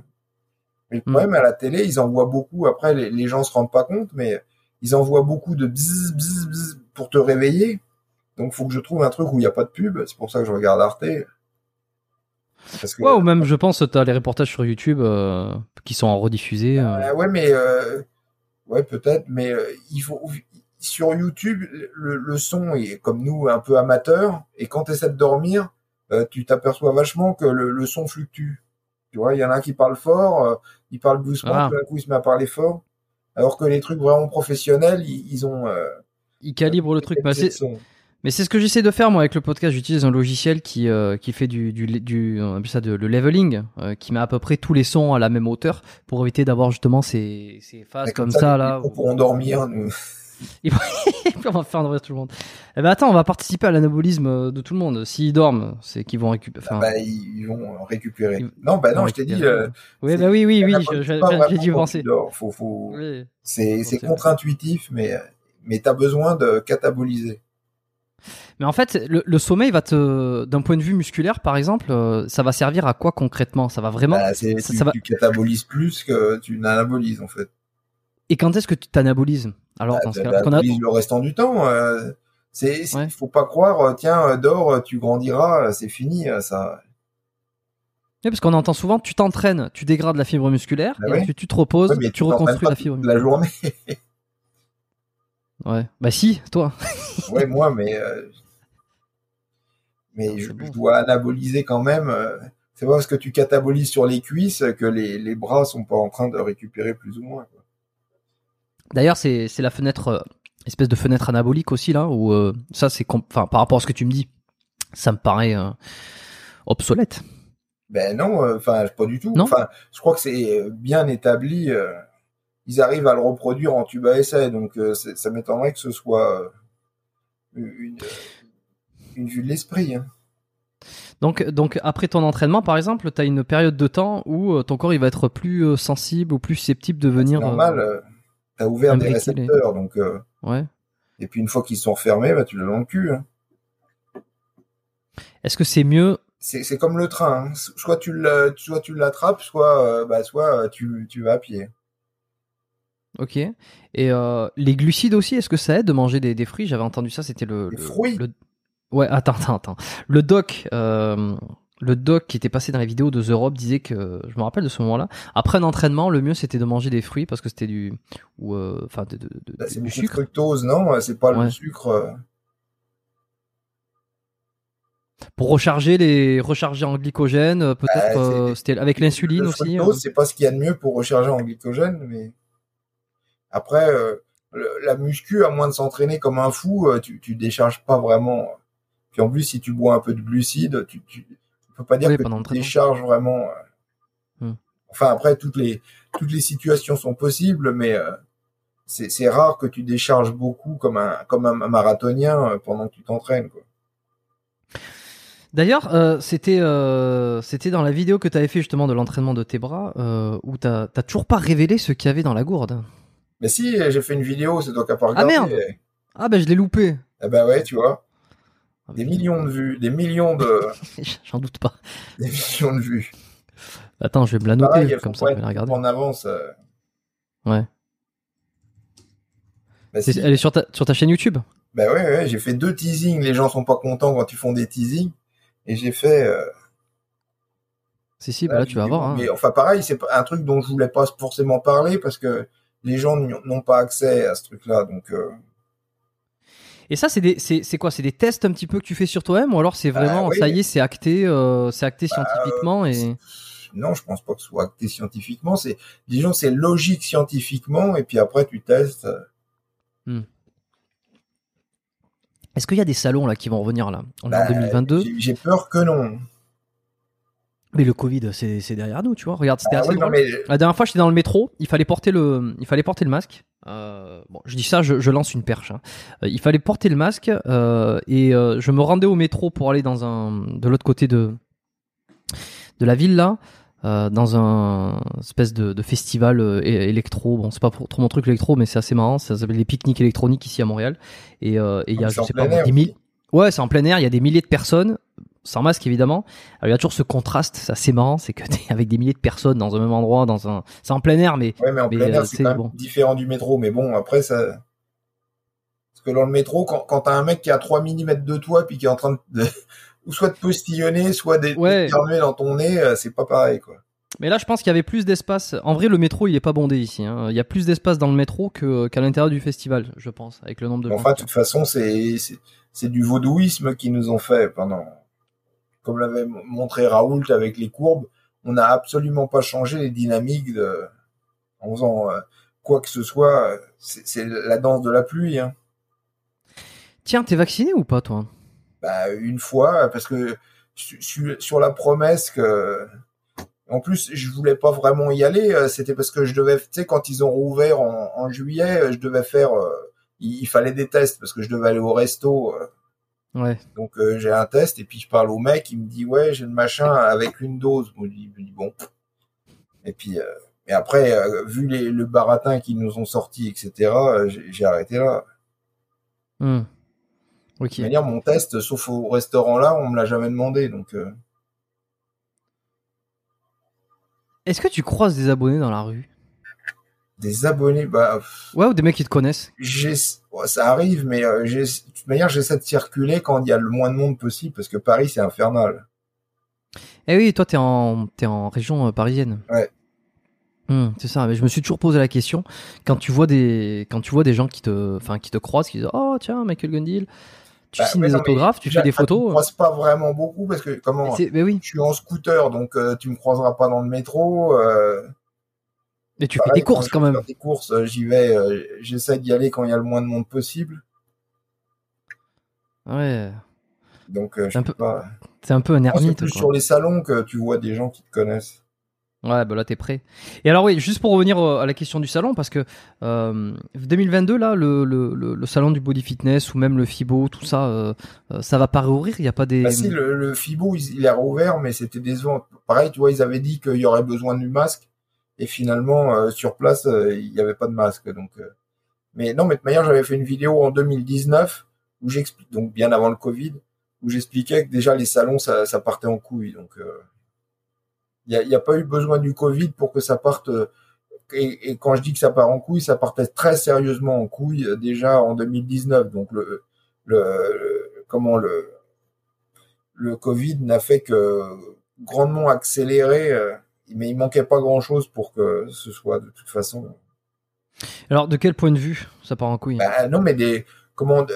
D: Mais le
C: Hmm.
D: problème à la télé, ils envoient beaucoup. Après, les, les gens se rendent pas compte, mais ils envoient beaucoup de bzz bzz bzz pour te réveiller. Donc, faut que je trouve un truc où il y a pas de pub. C'est pour ça que je regarde Arte. Parce que
C: Ouais, ou même, je pense, t'as les reportages sur YouTube euh, qui sont en rediffusés. euh.
D: Euh, ouais, mais euh, ouais, peut-être, mais euh, il faut sur YouTube le, le son est comme nous un peu amateur et quand tu essaies de dormir, euh, tu t'aperçois vachement que le, le son fluctue. Tu vois, il y en a un qui parle fort, euh, il parle doucement,
C: Ah.
D: tout d'un coup il se met à parler fort, alors que les trucs vraiment professionnels, ils, ils ont euh,
C: Ils calibrent le truc.
D: Son.
C: Mais c'est ce que j'essaie de faire moi avec le podcast. J'utilise un logiciel qui euh, qui fait du du, du on appelle ça de, le leveling, euh, qui met à peu près tous les sons à la même hauteur pour éviter d'avoir justement ces ces phases comme, ça, là.
D: Pour pourront dormir, nous.
C: Et puis on va faire dormir tout le monde. Eh ben attends, on va participer à l'anabolisme de tout le monde. S'ils dorment, c'est qu'ils vont récupérer. Enfin,
D: Bah, ils vont récupérer.
C: Ils-
D: Non, bah non, je t'ai dit. euh,
C: oui, bah oui, oui, oui, j'ai dû penser.
D: Faut, faut...
C: Oui.
D: C'est contre-intuitif, mais mais t'as besoin de cataboliser.
C: Mais en fait, le, le sommeil va te, d'un point de vue musculaire, par exemple, euh, ça va servir à quoi concrètement? Ça va vraiment.
D: Bah, c'est-
C: ça-
D: tu,
C: ça va-
D: tu catabolises plus que tu n'anabolises en fait.
C: Et quand est-ce que tu t'anabolises? Alors,
D: Bah,
C: dans ce parce qu'on a-
D: le restant du temps. euh, c'est,
C: Ouais.
D: faut pas croire, euh, tiens, euh, dors, euh, tu grandiras, c'est fini, ça.
C: Oui, parce qu'on entend souvent, tu t'entraînes, tu dégrades la fibre musculaire,
D: Bah
C: et ensuite tu te reposes,
D: Ouais, mais
C: tu reconstruis la fibre
D: toute la journée.
C: Ouais. Bah si, toi.
D: ouais, moi, mais euh, mais je,
C: c'est bon.
D: je dois anaboliser quand même. euh, c'est pas parce que tu catabolises sur les cuisses que les, les bras sont pas en train de récupérer plus ou moins. quoi.
C: D'ailleurs, c'est c'est la fenêtre, euh, espèce de fenêtre anabolique aussi là, où euh, ça c'est, enfin par rapport à ce que tu me dis, ça me paraît euh, obsolète.
D: Ben non, enfin pas du tout. Enfin, je crois que c'est bien établi. ils arrivent à le reproduire en tube à essai, donc euh, c'est- ça m'étonnerait que ce soit euh, une, une vue de l'esprit. hein.
C: Donc, donc après ton entraînement, par exemple, tu as une période de temps où ton corps il va être plus sensible ou plus susceptible de
D: C'est
C: venir.
D: normal. T'as ouvert des récepteurs, donc euh,
C: ouais.
D: et puis une fois qu'ils sont refermés, bah, tu l'as dans le cul. hein.
C: Est-ce que c'est mieux
D: C'est comme le train. hein. Soit tu le- soit tu l'attrapes, soit euh, bah soit euh, tu tu vas à pied.
C: Ok. Et euh, les glucides aussi, est-ce que ça aide de manger des, des fruits? J'avais entendu ça, c'était le, le-
D: fruits?
C: le- Ouais, attends, attends, attends. Le doc, euh, le doc qui était passé dans les vidéos de The Rob disait que, je me rappelle de ce moment-là, après un entraînement, le mieux c'était de manger des fruits parce que c'était du, ou euh, enfin, de, de- de-
D: Bah, c'est
C: du sucre.
D: fructose, non C'est pas
C: Ouais.
D: le sucre. euh,
C: Pour recharger les, recharger en glycogène, euh, peut-être,
D: Bah,
C: euh, c'était avec l'insuline aussi.
D: fructose,
C: euh.
D: c'est pas ce qu'il y a de mieux pour recharger en glycogène, mais après, euh, la muscu, à moins de s'entraîner comme un fou, euh, tu, tu décharges pas vraiment. Puis en plus, si tu bois un peu de glucides, tu, tu, tu peux pas dire
C: Oui,
D: que tu décharges vraiment. euh.
C: Hmm.
D: Enfin, après, toutes les toutes les situations sont possibles, mais euh, c'est rare que tu décharges beaucoup comme un comme un marathonien euh, pendant que tu t'entraînes.
C: D'ailleurs, euh, c'était euh, c'était dans la vidéo que tu avais fait justement de l'entraînement de tes bras, euh, où t'as t'as toujours pas révélé ce qu'il y avait dans la gourde.
D: Mais si, j'ai fait une vidéo, c'est toi qui as pas
C: Ah,
D: regardé.
C: merde Ah ben je l'ai loupé.
D: Eh ben ouais, tu vois,
C: Ah,
D: des millions de vues, des millions de
C: J'en doute pas.
D: des millions de vues.
C: Attends, je vais me la noter,
D: Pareil,
C: comme ça je vais la regarder.
D: en avance. euh.
C: Ouais.
D: Bah, si.
C: Elle est sur ta, sur ta chaîne YouTube?
D: Bah ouais, ouais, j'ai fait deux teasings. Les gens sont pas contents quand tu font des teasings. Et j'ai fait. euh,
C: Si, si, bah là tu vas voir. hein.
D: Mais enfin, pareil, c'est un truc dont je voulais pas forcément parler parce que les gens n'ont pas accès à ce truc-là. Donc, euh,
C: Et ça, c'est des, c'est, c'est quoi? C'est des tests un petit peu que tu fais sur toi-même ou alors c'est vraiment,
D: Bah oui.
C: ça y est, c'est acté, euh, c'est acté scientifiquement et.
D: non, je pense pas que ce soit acté scientifiquement. C'est, disons, c'est logique scientifiquement. Et puis après, tu testes. euh,
C: Est-ce qu'il y a des salons là qui vont revenir là? On est en
D: bah,
C: 2022,
D: j'ai- J'ai peur que non.
C: Mais le Covid, c'est, derrière nous, tu vois. Regarde, c'était
D: Ah
C: assez
D: oui, non,
C: drôle.
D: mais
C: La dernière fois, j'étais dans le métro, il fallait porter le, il fallait porter le masque. Euh, bon, je dis ça, je, je lance une perche. hein. Euh, il fallait porter le masque euh, et euh, je me rendais au métro pour aller dans un, de l'autre côté de, de la ville là, euh, dans un espèce de, de festival euh, électro. Bon, c'est pas trop mon truc l'électro, mais c'est assez marrant. Ça s'appelle les pique-niques électroniques ici à Montréal. Et euh, il y a, je sais pas, des mille. Ouais, c'est en plein air. Il y a des milliers de personnes sans masque évidemment. Alors il y a toujours ce contraste, c'est assez marrant, c'est que t'es avec des milliers de personnes dans un même endroit, dans un, c'est en plein air, mais
D: Ouais, mais en
C: Mais,
D: plein
C: euh,
D: air, c'est
C: c'est bon.
D: différent du métro. Mais bon, après, ça. Parce que dans le métro, quand, quand t'as un mec qui a 3 mm de toi, puis qui est en train de. ou soit de postillonner, soit d'être
C: Ouais.
D: d'éternuer dans ton nez, euh, c'est pas pareil, quoi.
C: Mais là, je pense qu'il y avait plus d'espace. En vrai, le métro, il est pas bondé ici. hein. Il y a plus d'espace dans le métro que qu'à l'intérieur du festival, je pense, avec le nombre de
D: enfin, de toute façon, c'est, c'est, c'est du vaudouisme qu'ils nous ont fait pendant. Comme l'avait montré Raoult avec les courbes, on n'a absolument pas changé les dynamiques de. En faisant euh, quoi que ce soit, c'est, la danse de la pluie, hein.
C: Tiens, t'es vacciné ou pas, toi?
D: Bah, une fois, parce que su- su- sur la promesse que, en plus, je voulais pas vraiment y aller. euh, C'était parce que je devais, tu sais, quand ils ont rouvert en, en juillet, je devais faire, euh, il, il fallait des tests parce que je devais aller au resto. euh,
C: Ouais.
D: Donc euh, j'ai un test et puis je parle au mec, il me dit ouais j'ai le machin avec une dose. Moi, je je dis, bon. Et puis euh, et après euh, vu les, le baratin qu'ils nous ont sorti etc. j'ai arrêté là. De
C: Ok.
D: toute manière mon test sauf au restaurant là on me l'a jamais demandé donc.
C: Est-ce que tu croises des abonnés dans la rue?
D: Des abonnés bah
C: Ouais, ou des mecs qui te connaissent?
D: J'ai ça arrive mais euh, de toute manière j'essaie de circuler quand il y a le moins de monde possible parce que Paris c'est infernal.
C: Eh oui, toi, t'es en, t'es en région euh, parisienne.
D: Ouais.
C: Hmm, c'est ça. Mais je me suis toujours posé la question quand tu vois des, quand tu vois des gens qui te, enfin, qui te croisent, qui disent, oh tiens, Michael Gundil, tu
D: Bah,
C: signes des
D: non,
C: autographes, tu fais des
D: Tu me
C: photos.
D: croises pas vraiment beaucoup parce que comment
C: oui.
D: je suis en scooter, donc euh, tu me croiseras pas dans le métro. Euh,
C: Et tu fais des courses quand même.
D: Des courses, euh, j'y vais. euh, J'essaie d'y aller quand il y a le moins de monde possible.
C: Ouais.
D: Donc euh, je
C: peu
D: pas.
C: C'est un peu un
D: Moi, C'est
C: ermite.
D: plus
C: quoi.
D: sur les salons que tu vois des gens qui te connaissent.
C: Ouais, bah là t'es prêt. Et alors oui, juste pour revenir à la question du salon, parce que euh, 2022 là, le, le, le, salon du body fitness ou même le FIBO, tout ça, euh, ça va pas réouvrir. Il y a pas des.
D: Bah si, le, le FIBO, il, il est rouvert, mais c'était décevant. Pareil, tu vois, ils avaient dit qu'il y aurait besoin du masque, et finalement, euh, sur place, euh, il n'y avait pas de masque. Donc, euh, mais non, mais de manière, j'avais fait une vidéo en 2019 où j'explique, donc bien avant le Covid, où j'expliquais que déjà les salons, ça, ça partait en couille. Donc, euh, il n'y a, a pas eu besoin du Covid pour que ça parte. euh, et, et quand je dis que ça part en couille, ça partait très sérieusement en couille euh, déjà en 2019. Donc le, le, le- comment le le Covid n'a fait que grandement accélérer, euh, mais il manquait pas grand chose pour que ce soit de toute façon.
C: Alors de quel point de vue? Ça part en couille
D: Bah, non, mais des comment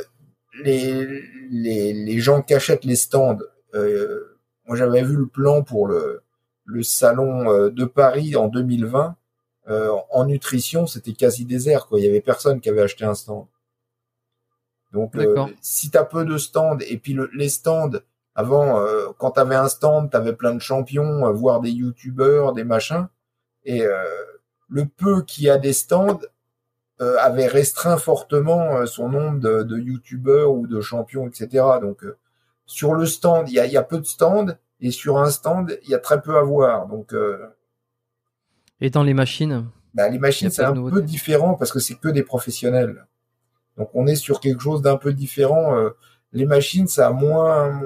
D: les les les gens qui achètent les stands. Euh, moi, j'avais vu le plan pour le le salon euh, de Paris en 2020. Euh, en nutrition, c'était quasi désert. Quoi, il y avait personne qui avait acheté un stand. Donc, euh, si t'as peu de stands et puis le- les stands avant, euh, quand t'avais un stand, t'avais plein de champions, euh, voire des youtubeurs, des machins. Et euh, le peu qui a des stands euh, avait restreint fortement euh, son nombre de, de youtubeurs ou de champions, etc. Donc euh, sur le stand, il y a, y a peu de stands et sur un stand, il y a très peu à voir. Donc euh,
C: Et dans les machines?
D: bah, les machines, c'est un peu différent parce que c'est que des professionnels. Donc on est sur quelque chose d'un peu différent. Euh, les machines, ça a moins,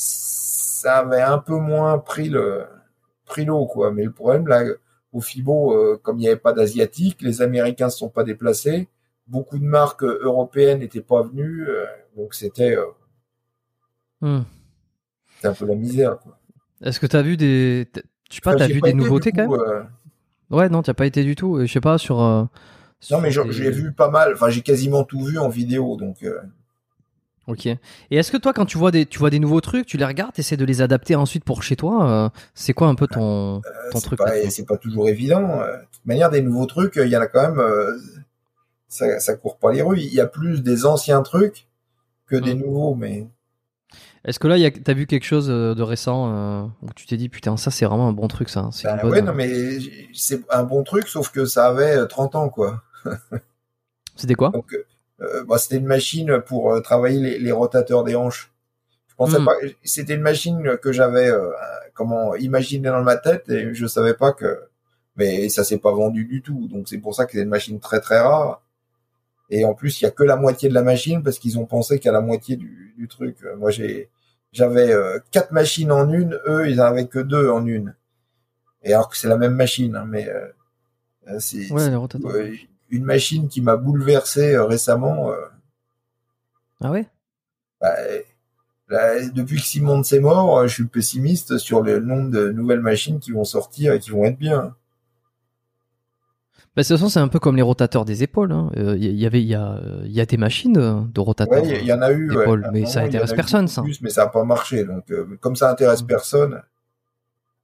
D: ça avait un peu moins pris le pris l'eau quoi. Mais le problème là, au Fibo, euh, comme il n'y avait pas d'asiatiques, les Américains se sont pas déplacés, beaucoup de marques euh, européennes n'étaient pas venues, euh, donc c'était
C: Hmm.
D: un peu la misère. Quoi.
C: Est-ce que t'as vu des, je sais pas,
D: Enfin,
C: t'as
D: j'ai
C: vu
D: pas
C: des nouveautés quand même? Ouais, non, t'as pas été du tout. Je sais pas sur. euh,
D: Non mais j'ai vu pas mal, enfin j'ai quasiment tout vu en vidéo, donc. euh,
C: Ok. Et est-ce que toi, quand tu vois des, tu vois des nouveaux trucs, tu les regardes, essaies de les adapter ensuite pour chez toi euh, C'est quoi un peu ton,
D: Euh,
C: ton
D: c'est
C: truc
D: c'est pas toujours évident. Euh, De toute manière, des nouveaux trucs, il y en a quand même. euh, ça, ça court pas les rues. Il y a plus des anciens trucs que des
C: Mm.
D: nouveaux, mais
C: Est-ce que là, il y a- t'as vu quelque chose euh, de récent euh, où tu t'es dit putain, ça c'est vraiment un bon truc, ça. C'est une bonne-
D: ouais, non, mais c'est un bon truc, sauf que ça avait euh, 30 ans, quoi.
C: C'était quoi?
D: Donc, euh, bah, c'était une machine pour euh, travailler les, les rotateurs des hanches. Je pensais
C: Mm.
D: pas. C'était une machine que j'avais euh, comment imaginé dans ma tête et je savais pas que. Mais ça s'est pas vendu du tout. Donc c'est pour ça que c'est une machine très très rare. Et en plus, il y a que la moitié de la machine parce qu'ils ont pensé qu'à la moitié du, du truc. Moi, j'ai, j'avais euh, quatre machines en une. Eux, ils en avaient que deux en une. Et alors que c'est la même machine, hein, mais euh, euh, c'est
C: Ouais,
D: c'est, une machine qui m'a bouleversé euh, récemment. euh,
C: Ah ouais?
D: Bah, là, depuis que Simon s'est mort, euh, je suis pessimiste sur le nombre de nouvelles machines qui vont sortir et qui vont être bien.
C: Bah, de toute façon, c'est un peu comme les rotateurs des épaules. hein. Euh, Il y, y avait, il y a, y a des machines de, rotateurs.
D: Ouais, il y, y en a eu. ouais.
C: mais ça intéresse personne, ça.
D: Plus, mais ça n'a pas marché. Donc, euh, comme ça intéresse personne,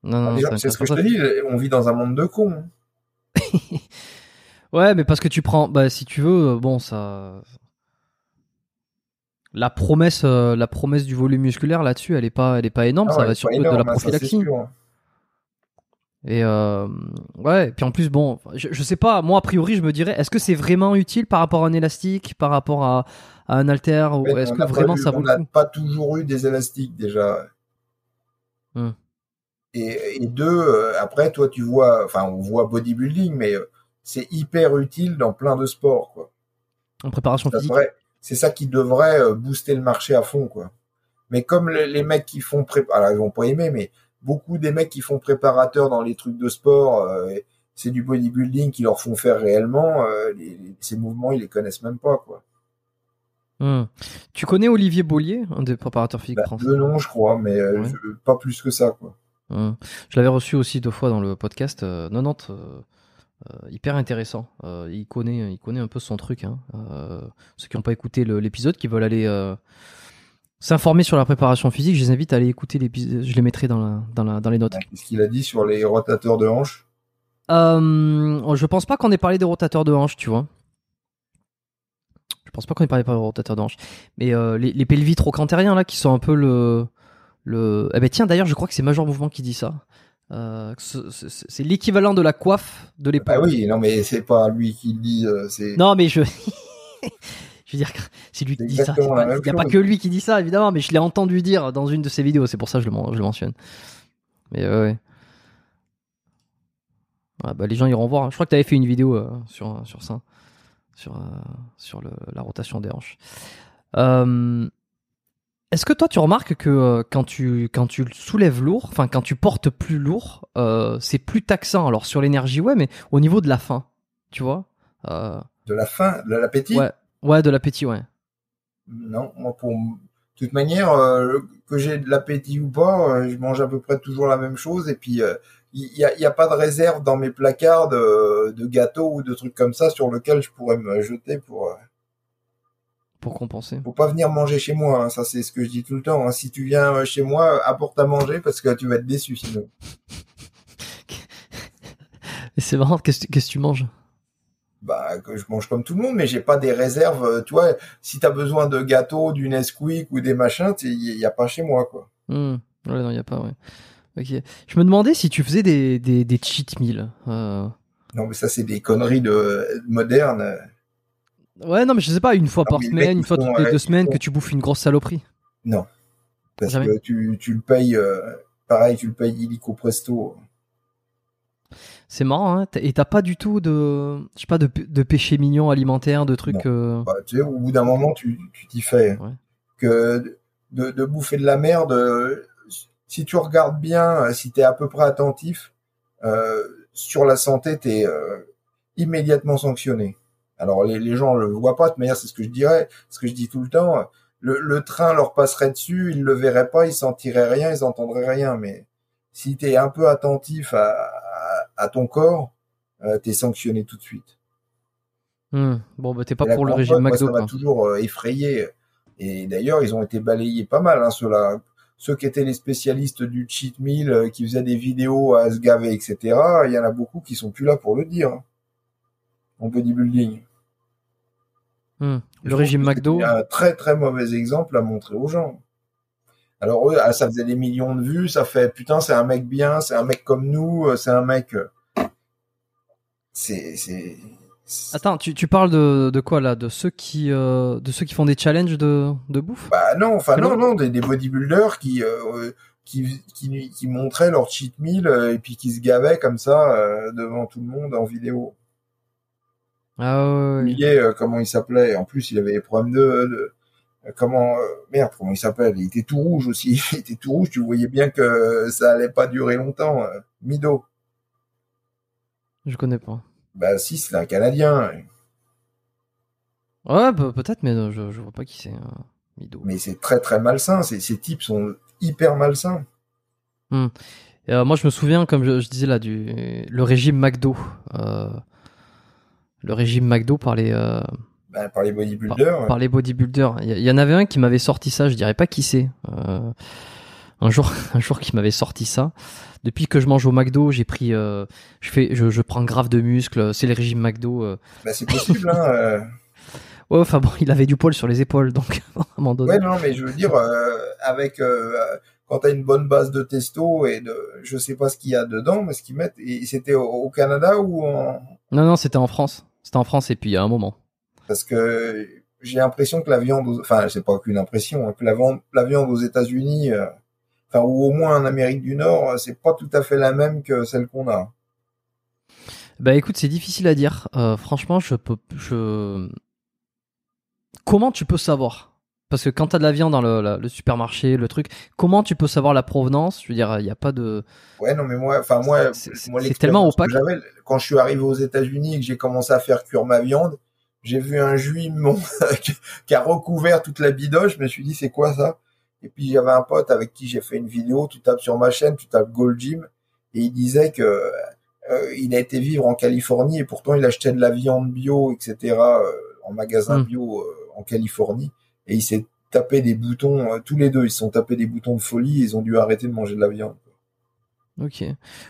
C: Non, non,
D: c'est ce que je te dis. On vit dans un monde de cons. hein.
C: Ouais, mais parce que tu prends, bah si tu veux, euh, bon ça. La promesse, euh, la promesse du volume musculaire là-dessus, elle est pas, elle est pas énorme.
D: Ah
C: ça va surtout de la
D: hein,
C: prophylaxie. Et euh, ouais, puis en plus, bon, je, je sais pas, moi a priori, je me dirais, est-ce que c'est vraiment utile par rapport à un élastique, par rapport à, à un halter, ou est-ce
D: on
C: que
D: n'a
C: vraiment
D: eu-
C: ça vaut
D: On
C: le
D: n'a
C: coup?
D: pas toujours eu des élastiques déjà.
C: Hmm.
D: Et, et deux, euh, après, toi, tu vois, enfin, on voit bodybuilding, mais c'est hyper utile dans plein de sports, quoi.
C: en préparation
D: Ça
C: physique
D: C'est ça qui devrait euh, booster le marché à fond, quoi. Mais comme les, les mecs qui font pré... alors ils vont pas aimer, mais beaucoup des mecs qui font préparateur dans les trucs de sport, euh, c'est du bodybuilding qui leur font faire réellement. euh, les- les- ces mouvements, ils les connaissent même pas, quoi.
C: Hmm. Tu connais Olivier Bollier, un des préparateurs physiques
D: Bah,
C: français?
D: noms, je crois, mais euh,
C: Ouais.
D: je- pas plus que ça, quoi.
C: Hmm. Je l'avais reçu aussi deux fois dans le podcast. Euh, 90, euh, euh, hyper intéressant. Euh, il connaît, il connaît un peu son truc. Hein. Euh, ceux qui n'ont pas écouté l'épisode, qui veulent aller euh, s'informer sur la préparation physique, je les invite à aller écouter l'épisode. Je les mettrai dans, la, dans, la, dans les notes.
D: Qu'est-ce qu'il a dit sur les rotateurs de hanches?
C: Euh, je pense pas qu'on ait parlé des rotateurs de hanches, tu vois. Je pense pas qu'on ait parlé des rotateurs de hanches. Mais euh, les, les pelvis trocantériens, là, qui sont un peu le. le... Eh ben tiens, d'ailleurs, je crois que c'est Major Mouvement qui dit ça. Euh, c'est l'équivalent de la coiffe de l'épaule.
D: Ah oui, non, mais c'est pas lui qui le dit, euh.
C: Non, mais je. je veux dire c'est lui qui dit ça. Il n'y a pas que lui qui dit ça, évidemment, mais je l'ai entendu dire dans une de ses vidéos. C'est pour ça que je le, men- je le mentionne. Mais ouais, ouais. Ah bah, les gens iront voir. Je crois que tu avais fait une vidéo euh, sur, sur ça. Sur, euh, sur le- la rotation des hanches. Euh, Est-ce que toi, tu remarques que euh, quand, tu, quand tu soulèves lourd, enfin, quand tu portes plus lourd, euh, c'est plus taxant Alors, sur l'énergie, ouais, mais au niveau de la faim, tu vois Euh,
D: De la faim, de l'appétit?
C: Ouais, ouais, de l'appétit, ouais.
D: Non, moi pour de toute manière que j'ai de l'appétit ou pas, je mange à peu près toujours la même chose et puis il y, a, y a pas de réserve dans mes placards de, de gâteaux ou de trucs comme ça sur lequel je pourrais me jeter pour
C: Pour compenser.
D: faut pas venir manger chez moi hein, ça c'est ce que je dis tout le temps hein. si tu viens euh, chez moi apporte à manger parce que tu vas être déçu sinon
C: c'est marrant, qu'est-ce que tu manges?
D: Bah que je mange comme tout le monde mais j'ai pas des réserves euh, tu vois si t'as besoin de gâteaux du Nesquik ou des machins il y a pas chez moi quoi
C: Hmm, Ouais, non, il n'y a pas, ouais. Ok. Je me demandais si tu faisais des, des, des cheat meals. Euh,
D: non mais ça c'est des conneries de modernes
C: Ouais, non, mais je sais pas, une fois
D: Ah,
C: par semaine, une fois toutes les deux semaines, que tu bouffes une grosse saloperie.
D: Non. Parce
C: Jamais.
D: que tu, tu le payes, euh, pareil, tu le payes illico presto.
C: C'est marrant, hein. Et t'as pas du tout de, je sais pas, de, de péché mignon alimentaire, de trucs. Euh,
D: Bah, tu sais, au bout d'un moment, tu tu t'y fais.
C: Ouais.
D: Que de, de bouffer de la merde, si tu regardes bien, si tu es à peu près attentif, euh, sur la santé, tu es immédiatement sanctionné. Alors les, les gens le voient pas, de manière, c'est ce que je dirais, ce que je dis tout le temps. Le, le train leur passerait dessus, ils le verraient pas, ils sentiraient rien, ils entendraient rien. Mais si tu es un peu attentif à, à, à ton corps, euh, tu es sanctionné tout de suite.
C: hmm. Bon, bah t'es pas pour le régime McDo,
D: ça m'a toujours euh, effrayé. Et d'ailleurs, ils ont été balayés pas mal, hein, ceux-là. Ceux qui étaient les spécialistes du cheat meal, euh, qui faisaient des vidéos à se gaver, etc. Il y en a beaucoup qui sont plus là pour le dire. En bodybuilding.
C: Hmm. Le régime McDo.
D: Un très très mauvais exemple à montrer aux gens. Alors eux, ah, ça faisait des millions de vues, ça fait putain, c'est un mec bien, c'est un mec comme nous, euh, c'est un mec. euh, C'est
C: Attends, tu, tu parles de, de quoi là? De ceux qui, euh, de ceux qui font des challenges de, de bouffe?
D: Bah non, enfin non, non, des, des bodybuilders qui, euh, qui, qui, qui montraient leur cheat meal et puis qui se gavaient comme ça euh, devant tout le monde en vidéo.
C: Ah ouais,
D: euh, comment il s'appelait. En plus, il avait des problèmes de, de- euh, comment euh, merde, comment il s'appelle Il était tout rouge aussi. Il était tout rouge. Tu voyais bien que ça allait pas durer longtemps. euh. Mido.
C: Je connais pas.
D: Bah si, c'est un Canadien.
C: Ouais, bah, peut-être, mais je, je vois pas qui c'est. Mido.
D: Mais c'est très très malsain. Ces, ces types sont hyper malsains.
C: Euh, moi, je me souviens, comme je, je disais là, du le régime McDo. Euh, le régime McDo par les, euh,
D: Bah, par les bodybuilders.
C: par les bodybuilders. Il y, en avait un qui m'avait sorti ça, je dirais pas qui c'est. Euh, un jour, un jour qui m'avait sorti ça. Depuis que je mange au McDo, j'ai pris, euh, je fais, je, je prends grave de muscles. C'est le régime McDo.
D: Bah, c'est possible. Hein.
C: Ouais, enfin bon, il avait du poil sur les épaules, donc à un moment donné.
D: Ouais, non, mais je veux dire, avec quand t'as une bonne base de testo et de, je sais pas ce qu'il y a dedans, mais ce qu'ils mettent, et c'était au, au Canada ou en,
C: Non, non, c'était en France. C'était en France et puis il y a un moment.
D: parce que j'ai l'impression que la viande, aux- enfin, c'est pas qu'une impression, hein, que la viande, la viande aux États-Unis, euh, enfin, ou au moins en Amérique du Nord, euh, c'est pas tout à fait la même que celle qu'on a.
C: Bah écoute, c'est difficile à dire. Euh, franchement, je peux, je. Comment tu peux savoir? Parce que quand t'as de la viande dans le, supermarché, le truc, comment tu peux savoir la provenance? Je veux dire, il n'y a pas de.
D: Ouais, non, mais moi, enfin, moi,
C: C'est- tellement opaque.
D: Quand je suis arrivé aux États-Unis et que j'ai commencé à faire cuire ma viande, j'ai vu un juif mon, qui a recouvert toute la bidoche. Je me suis dit, c'est quoi ça? Et puis, j'avais un pote avec qui j'ai fait une vidéo. Tu tapes sur ma chaîne, tu tapes Gold Gym. Et il disait que, euh, il a été vivre en Californie et pourtant il achetait de la viande bio, etc., euh, en magasin
C: Hmm.
D: bio euh, en Californie. Et il s'est tapé des boutons, euh, tous les deux, ils se sont tapés des boutons de folie et ils ont dû arrêter de manger de la viande.
C: Ok.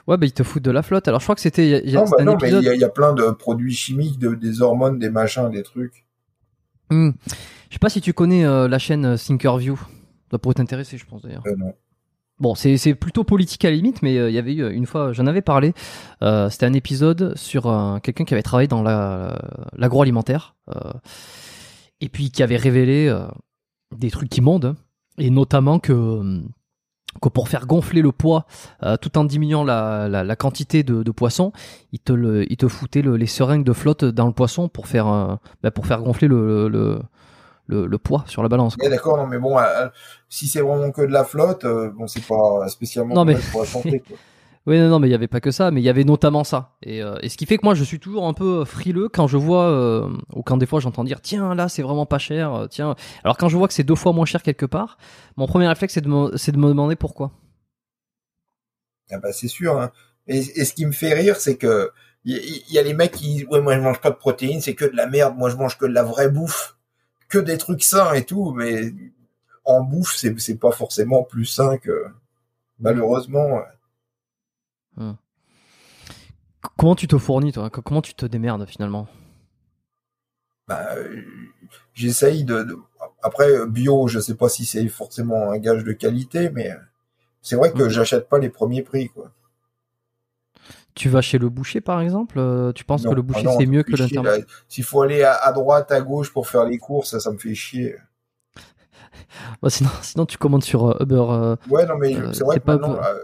C: Ouais, bah ils te foutent de la flotte. Alors je crois que c'était. y a-
D: Non, bah non, mais il y, a- il y a plein de produits chimiques, de, des hormones, des machins, des trucs.
C: Hmm. Je sais pas si tu connais euh, la chaîne euh, Thinkerview. Ça pourrait t'intéresser, je pense d'ailleurs.
D: Euh, non.
C: Bon, c'est plutôt politique à la limite, mais euh, il y avait eu une fois, j'en avais parlé. C'était un épisode sur quelqu'un qui avait travaillé dans la- l'agroalimentaire et puis qui avait révélé euh, des trucs immondes et notamment que euh, que pour faire gonfler le poids euh, tout en diminuant la, la, la quantité de, de poisson, il te le, il te foutait le- les seringues de flotte dans le poisson pour faire euh, bah, pour faire gonfler le le, le, le poids sur la balance.
D: Ouais, d'accord, non, mais bon, si c'est vraiment que de la flotte, bon, c'est pas spécialement
C: Non, mais-
D: bon pour la santé, quoi.
C: Oui, non, non, mais il y avait pas que ça, mais il y avait notamment ça. Et, euh, ce qui fait que moi, je suis toujours un peu frileux quand je vois, euh, ou quand des fois j'entends dire, tiens, là, c'est vraiment pas cher, euh, tiens. Alors quand je vois que c'est deux fois moins cher quelque part, mon premier réflexe, c'est de, me- c'est de me demander pourquoi.
D: Ah bah, c'est sûr. Hein. Et, ce qui me fait rire, c'est que il y, a les mecs qui disent, ouais, moi je mange pas de protéines, c'est que de la merde, moi je mange que de la vraie bouffe, que des trucs sains et tout, mais en bouffe, c'est c'est pas forcément plus sain que malheureusement. euh,
C: Comment tu te fournis, toi? Comment tu te démerdes finalement?
D: Bah, euh, j'essaye de, de- après bio, je sais pas si c'est forcément un gage de qualité, mais euh, c'est vrai que j'achète pas les premiers prix, quoi.
C: Tu vas chez le boucher, par exemple? Euh, Tu penses
D: Non,
C: que le
D: ah
C: boucher, c'est mieux que
D: là. S'il faut aller à, à droite, à gauche pour faire les courses, ça, ça me fait chier.
C: Bah, sinon, sinon, tu commandes sur Uber. euh,
D: Ouais, non, mais
C: Euh,
D: c'est vrai que
C: pas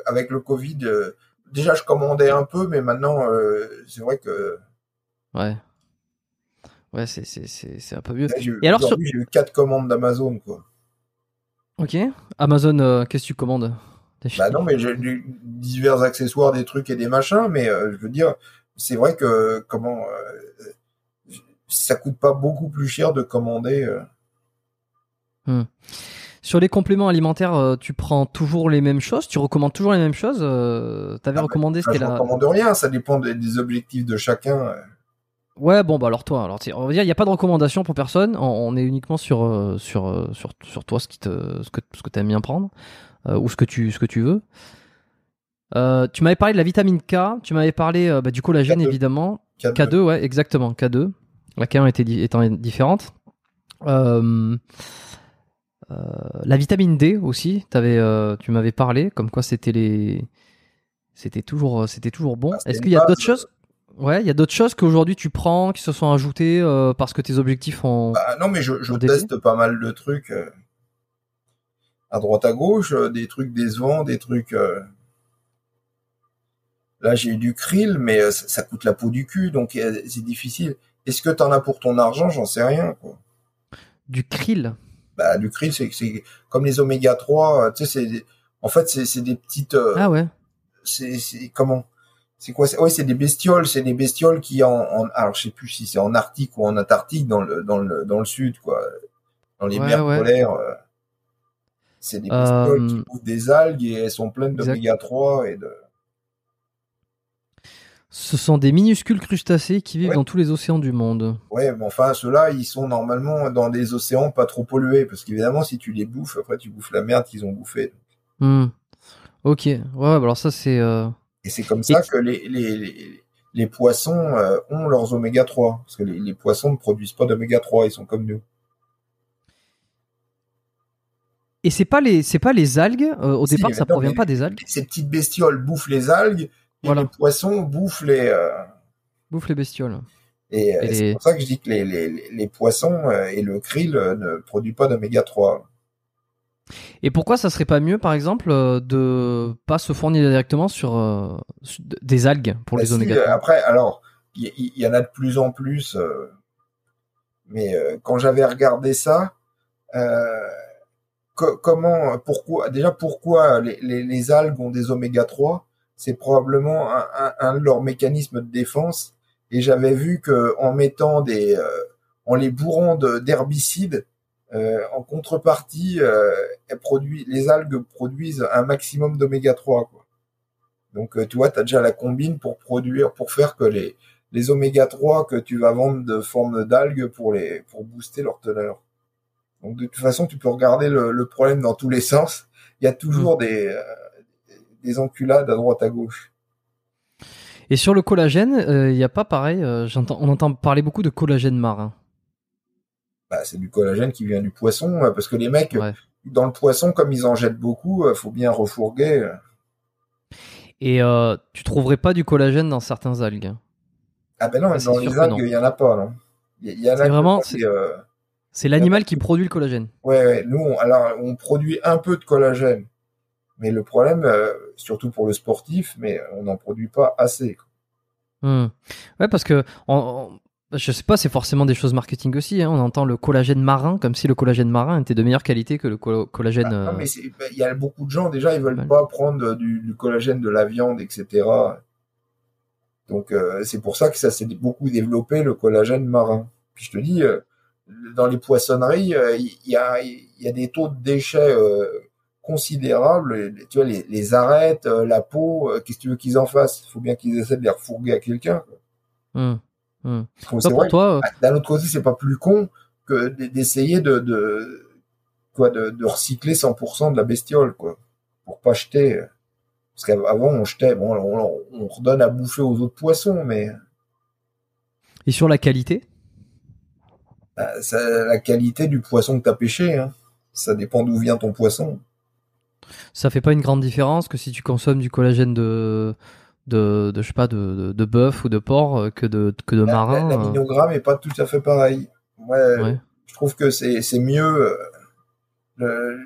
D: avec le Covid, euh, déjà je commandais un peu, mais maintenant, euh, c'est vrai que
C: ouais. Ouais, c'est- c'est c'est- c'est un peu mieux.
D: là,
C: Et alors,
D: aujourd'hui, j'ai eu quatre commandes d'Amazon, quoi.
C: Ok. Amazon, euh, qu'est-ce que tu commandes? Des
D: Bah non, mais j'ai du- divers accessoires, des trucs et des machins, mais euh, je veux dire, c'est vrai que comment euh, ça coûte pas beaucoup plus cher de commander. euh.
C: Sur les compléments alimentaires, euh, tu prends toujours les mêmes choses? Tu recommandes toujours les mêmes choses? Euh, T'avais
D: Ah,
C: recommandé,
D: Enfin,
C: c'était
D: je
C: la.
D: recommande rien, ça dépend des, objectifs de chacun.
C: Ouais, bon, bah alors toi, alors tu on va dire, il n'y a pas de recommandation pour personne. On, on est uniquement sur euh, sur sur sur toi, ce qui te ce que ce que t'aimes bien prendre euh, ou ce que tu ce que tu veux. Euh, tu m'avais parlé de la vitamine K. Tu m'avais parlé euh, bah, du collagène
D: K2.
C: évidemment.
D: Quatre-
C: K2, ouais, exactement, K2. La K1 était di- étant différente. Euh, la vitamine D aussi, euh, tu m'avais parlé, comme quoi c'était les, c'était toujours, c'était toujours bon.
D: Ah,
C: Est-ce qu'il y a d'autres choses? Ouais, il y a d'autres choses qu'aujourd'hui tu prends, qui se sont ajoutées euh, parce que tes objectifs ont.
D: Bah, non, mais je, teste pas mal de trucs euh, à droite à gauche, euh, des trucs décevants, des trucs. euh, Là, j'ai eu du krill, mais euh, ça, ça coûte la peau du cul, donc euh, c'est difficile. Est-ce que t'en as pour ton argent? J'en sais rien. Quoi.
C: Du krill?
D: Bah, du krill, c'est comme les oméga 3. euh, Tu sais, c'est en fait, c'est c'est des petites. euh,
C: Ah ouais.
D: c'est comment? C'est quoi? C'est ouais c'est des bestioles c'est des bestioles qui en, en alors je sais plus si c'est en Arctique ou en Antarctique dans le dans le dans le sud quoi dans les
C: Ouais,
D: mers
C: ouais.
D: polaires euh, c'est des bestioles
C: Euh,
D: qui bouffent des algues et elles sont pleines d'oméga 3 et de
C: Ce sont des minuscules crustacés qui vivent
D: Ouais.
C: dans tous les océans du monde.
D: ouais mais enfin ceux-là ils sont normalement dans des océans pas trop pollués parce qu'évidemment si tu les bouffes après tu bouffes la merde qu'ils ont bouffée
C: Hmm. Ok. Ouais, bah alors ça c'est. euh,
D: Et c'est comme ça que les, les, les- les poissons euh, ont leurs oméga 3 parce que les, les poissons ne produisent pas d'oméga 3, ils sont comme nous.
C: Et c'est pas les c'est pas les algues euh, au
D: Si,
C: départ ça
D: non,
C: provient pas des algues,
D: Ces petites bestioles bouffent les algues et les poissons bouffent les euh,
C: bouffe les bestioles.
D: et, euh,
C: Et
D: c'est
C: les-
D: pour ça que je dis que les, les, les poissons euh, et le krill ne produisent pas d'oméga 3.
C: Et pourquoi ça serait pas mieux par exemple de pas se fournir directement sur, euh, sur des algues pour
D: Bah,
C: les
D: si,
C: oméga
D: euh,
C: 3
D: après, alors, il y, en a de plus en plus, euh, mais euh, quand j'avais regardé ça, co- comment, pourquoi, déjà pourquoi les, les, les algues ont des oméga 3 C'est probablement un, un, un de leurs mécanismes de défense. Et j'avais vu que en mettant des, euh, en les bourrant de- d'herbicides, euh, en contrepartie, euh, elles produisent, les algues produisent un maximum d'oméga 3. Quoi. Donc, tu vois, tu as déjà la combine pour produire, pour faire que les, les oméga 3 que tu vas vendre de forme d'algues pour les, pour booster leur teneur. Donc, de toute façon, tu peux regarder le, le problème dans tous les sens. Il y a toujours des, euh, des enculades à droite à gauche.
C: Et sur le collagène, il y a pas pareil. euh, j'entends, on entend parler beaucoup de collagène marin.
D: Bah, c'est du collagène qui vient du poisson, euh, parce que les mecs,
C: Ouais.
D: dans le poisson, comme ils en jettent beaucoup, euh, faut bien refourguer. euh.
C: Et euh, tu trouverais pas du collagène dans certains algues?
D: Ah ben non,
C: Ah,
D: dans les algues, il y en a pas, non. Il y, il y en a
C: C'est vraiment- c'est-
D: euh,
C: l'animal qui produit le collagène.
D: Ouais, ouais, nous, on, alors, on produit un peu de collagène. Mais le problème, euh, surtout pour le sportif, mais on n'en produit pas assez.
C: Hmm. Ouais, parce que on- on- je sais pas, c'est forcément des choses marketing aussi. hein. On entend le collagène marin comme si le collagène marin était de meilleure qualité que le co- collagène.
D: Ah, non,
C: euh,
D: mais bah, il y a beaucoup de gens, déjà, ils veulent
C: Ouais.
D: pas prendre du, du collagène de la viande, etc. Donc, euh, c'est pour ça que ça s'est beaucoup développé, le collagène marin. Puis je te dis, euh, dans les poissonneries, il y, a, il y a des taux de déchets considérables. Les- Tu vois, les, les arêtes, euh, la peau, euh, qu'est-ce que tu veux qu'ils en fassent? Il faut bien qu'ils essaient de les refourguer à quelqu'un.
C: Toi, toi, euh,
D: d'un autre côté, c'est pas plus con que d'essayer de, de quoi de, de recycler 100% de la bestiole, quoi, pour pas jeter. Parce qu'avant, on jetait, bon, on, on redonne à bouffer aux autres poissons, mais
C: et sur la qualité,
D: bah, ça, la qualité du poisson que t'as pêché, hein, ça dépend d'où vient ton poisson.
C: Ça fait pas une grande différence que si tu consommes du collagène de de, de je sais pas de, de, bœuf ou de porc euh, que de que de
D: La-
C: marin.
D: la-
C: euh,
D: L'aminogramme est pas tout à fait pareil. Ouais,
C: ouais.
D: je trouve que c'est c'est mieux. euh, Le,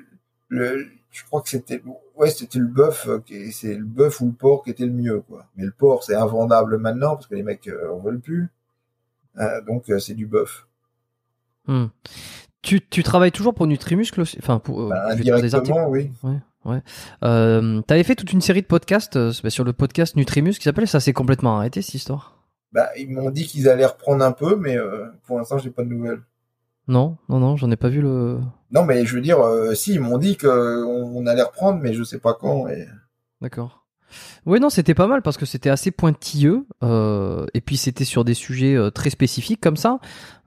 D: le, je crois que c'était ouais c'était le bœuf qui c'est le bœuf ou le porc qui était le mieux quoi. Mais le porc c'est invendable maintenant parce que les mecs en veulent plus. Euh, donc c'est du bœuf.
C: Hmm. Tu, tu travailles toujours pour Nutrimuscle aussi? Enfin, pour,
D: Bah,
C: des
D: oui.
C: Ouais, ouais. Euh, T'avais fait toute une série de podcasts euh, sur le podcast Nutrimuscle qui s'appelait Ça s'est complètement arrêté cette histoire?
D: Bah ils m'ont dit qu'ils allaient reprendre un peu mais euh, pour l'instant j'ai pas de nouvelles.
C: Non, non, non, j'en ai pas vu le.
D: Non mais je veux dire si ils m'ont dit que on, on allait reprendre mais je sais pas quand. Et...
C: D'accord. Oui, non, c'était pas mal parce que c'était assez pointilleux euh, et puis c'était sur des sujets euh, très spécifiques comme ça.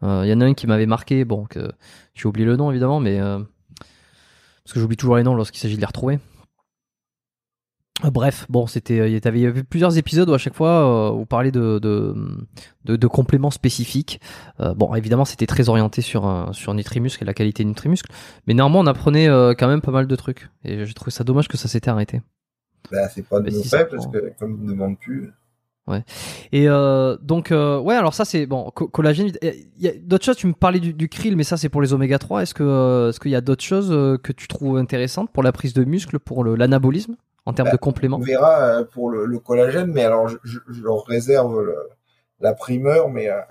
C: Euh, Il y en a un qui m'avait marqué, bon, que j'ai oublié le nom évidemment, mais parce que j'oublie toujours les noms lorsqu'il s'agit de les retrouver. Euh, Bref, bon, c'était, il y avait plusieurs épisodes où à chaque fois euh, on parlait de de, de, de compléments spécifiques. Euh, bon, évidemment, c'était très orienté sur sur Nutrimuscle et la qualité de Nutrimuscle, mais néanmoins, on apprenait euh, quand même pas mal de trucs. Et j'ai trouvé ça dommage que ça s'était arrêté.
D: Bah c'est pas de
C: Mais si
D: faits parce que comme ils ne demandent plus.
C: Et euh, donc, euh, ouais, alors ça c'est bon, co- collagène. Il y a d'autres choses. Tu me parlais du, du krill, mais ça c'est pour les oméga 3. Est-ce que, euh, est-ce qu'il y a d'autres choses euh, que tu trouves intéressantes pour la prise de muscle, pour l'anabolisme, en termes
D: Bah,
C: de compléments
D: On verra pour le, le collagène, mais alors je, je- je leur réserve le- la primeur, mais un-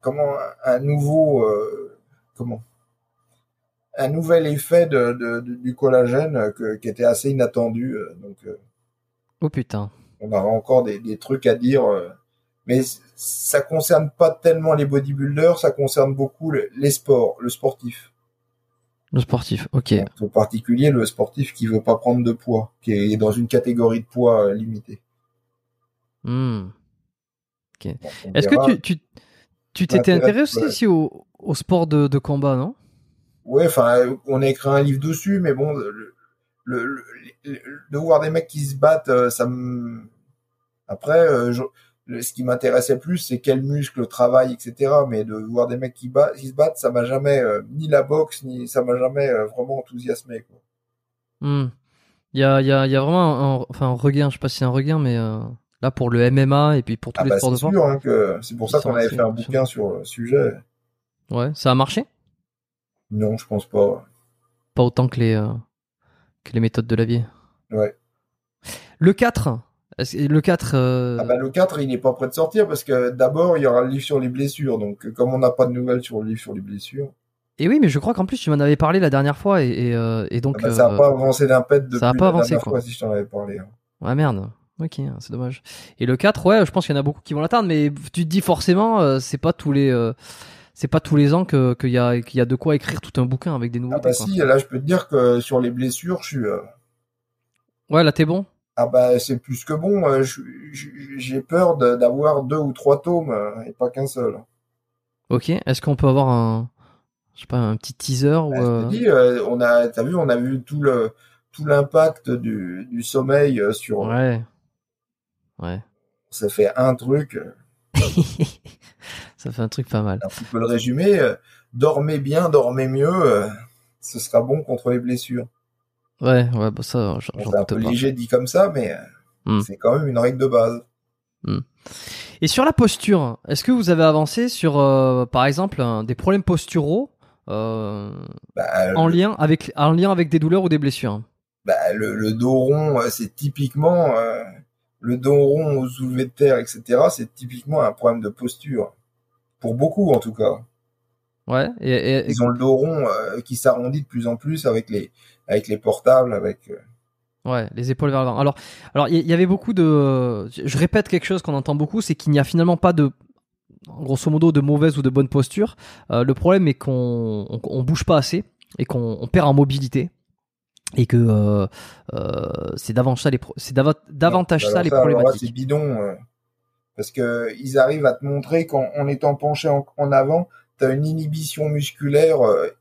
D: comment un nouveau comment? Un nouvel effet de, de- de- du collagène que- qui était assez inattendu. donc
C: Oh putain.
D: On aura encore des, des trucs à dire, euh, mais ça concerne pas tellement les bodybuilders, ça concerne beaucoup le- les sports, le sportif.
C: Le sportif. Ok.
D: Donc, en particulier le sportif qui veut pas prendre de poids, qui est dans une catégorie de poids euh, limitée. Donc, on
C: Est-ce que tu, t'étais intéressé aussi au, au sport de, de combat, non?
D: Ouais, enfin, on a écrit un livre dessus, mais bon, le, le, le- le- de voir des mecs qui se battent, euh, ça me. Après, euh, je- le- ce qui m'intéressait plus, c'est quel muscle travaille, etc. Mais de voir des mecs qui, bat, qui se battent, ça m'a jamais euh, ni la boxe ni ça m'a jamais euh, vraiment enthousiasmé. Quoi.
C: Hmm. Il y a, il y, a, il y a vraiment un, enfin, un regain, je sais pas si c'est un regain, mais euh, là pour le MMA et puis pour tous
D: Ah
C: les
D: bah
C: sports de
D: sûr hein, que c'est pour ça qu'on avait fait un bouquin sur le sujet.
C: Ouais, ça a marché?
D: Non, je pense pas.
C: Pas autant que les, euh, que les méthodes de la vie.
D: Ouais.
C: Le 4, est-ce que- le 4, euh,
D: Ah bah le 4, il n'est pas prêt de sortir parce que d'abord, il y aura le livre sur les blessures. Donc, euh, comme on n'a pas de nouvelles sur le livre sur les blessures,
C: et oui, mais je crois qu'en plus tu m'en avais parlé la dernière fois et, et, euh, et donc.
D: ah bah, ça
C: euh,
D: n'a pas avancé d'un pet depuis
C: ça a pas
D: la
C: avancé,
D: dernière
C: quoi.
D: fois si je t'en avais parlé. hein.
C: Ouais, merde. Ok, c'est dommage. Et le 4, ouais, je pense qu'il y en a beaucoup qui vont l'atteindre, mais tu te dis forcément, euh, c'est pas tous les, euh, c'est pas tous les ans que qu'il y a qu'il y a de quoi écrire tout un bouquin avec des
D: Ah
C: nouveautés.
D: bah si, là, je peux te dire que sur les blessures, je suis... euh,
C: Ouais, là t'es bon?
D: Ah bah c'est plus que bon. euh, J'ai peur d'avoir deux ou trois tomes euh, et pas qu'un seul.
C: Ok. Est-ce qu'on peut avoir un, je sais pas, un petit teaser ou
D: Bah, je te
C: euh,
D: dis, on a, t'as vu, on a vu tout le tout l'impact du, du sommeil sur.
C: Ouais. Ouais.
D: Ça fait un truc.
C: Ça fait un truc pas mal.
D: Un petit peu le résumé. euh, dormez bien, dormez mieux. ce sera bon contre les blessures.
C: Ouais, ouais, bah ça, j'en
D: Bon, c'est un peu
C: pas.
D: léger dit comme ça, mais euh,
C: Hmm.
D: c'est quand même une règle de base.
C: Et sur la posture, est-ce que vous avez avancé sur, euh, par exemple, des problèmes posturaux euh,
D: Bah,
C: en
D: le,
C: lien avec en lien avec des douleurs ou des blessures?
D: Bah, le, le dos rond, c'est typiquement euh, le dos rond au soulevé de terre, etc. C'est typiquement un problème de posture. Pour beaucoup, en tout cas.
C: Ouais. Et, et- et-
D: Ils ont le dos rond euh, qui s'arrondit de plus en plus avec les avec les portables, avec. euh,
C: Ouais, les épaules vers l'avant. Alors, alors il y, y avait beaucoup de. Je répète quelque chose qu'on entend beaucoup, c'est qu'il n'y a finalement pas de, grosso modo, de mauvaise ou de bonne posture. Euh, le problème est qu'on on, on bouge pas assez et qu'on on perd en mobilité et que euh, euh, c'est davantage ça les pro- c'est dava- davantage ça les
D: là, c'est
C: problématiques.
D: bidon euh, parce que ils arrivent à te montrer qu'en en étant penché en, en avant, t'as une inhibition musculaire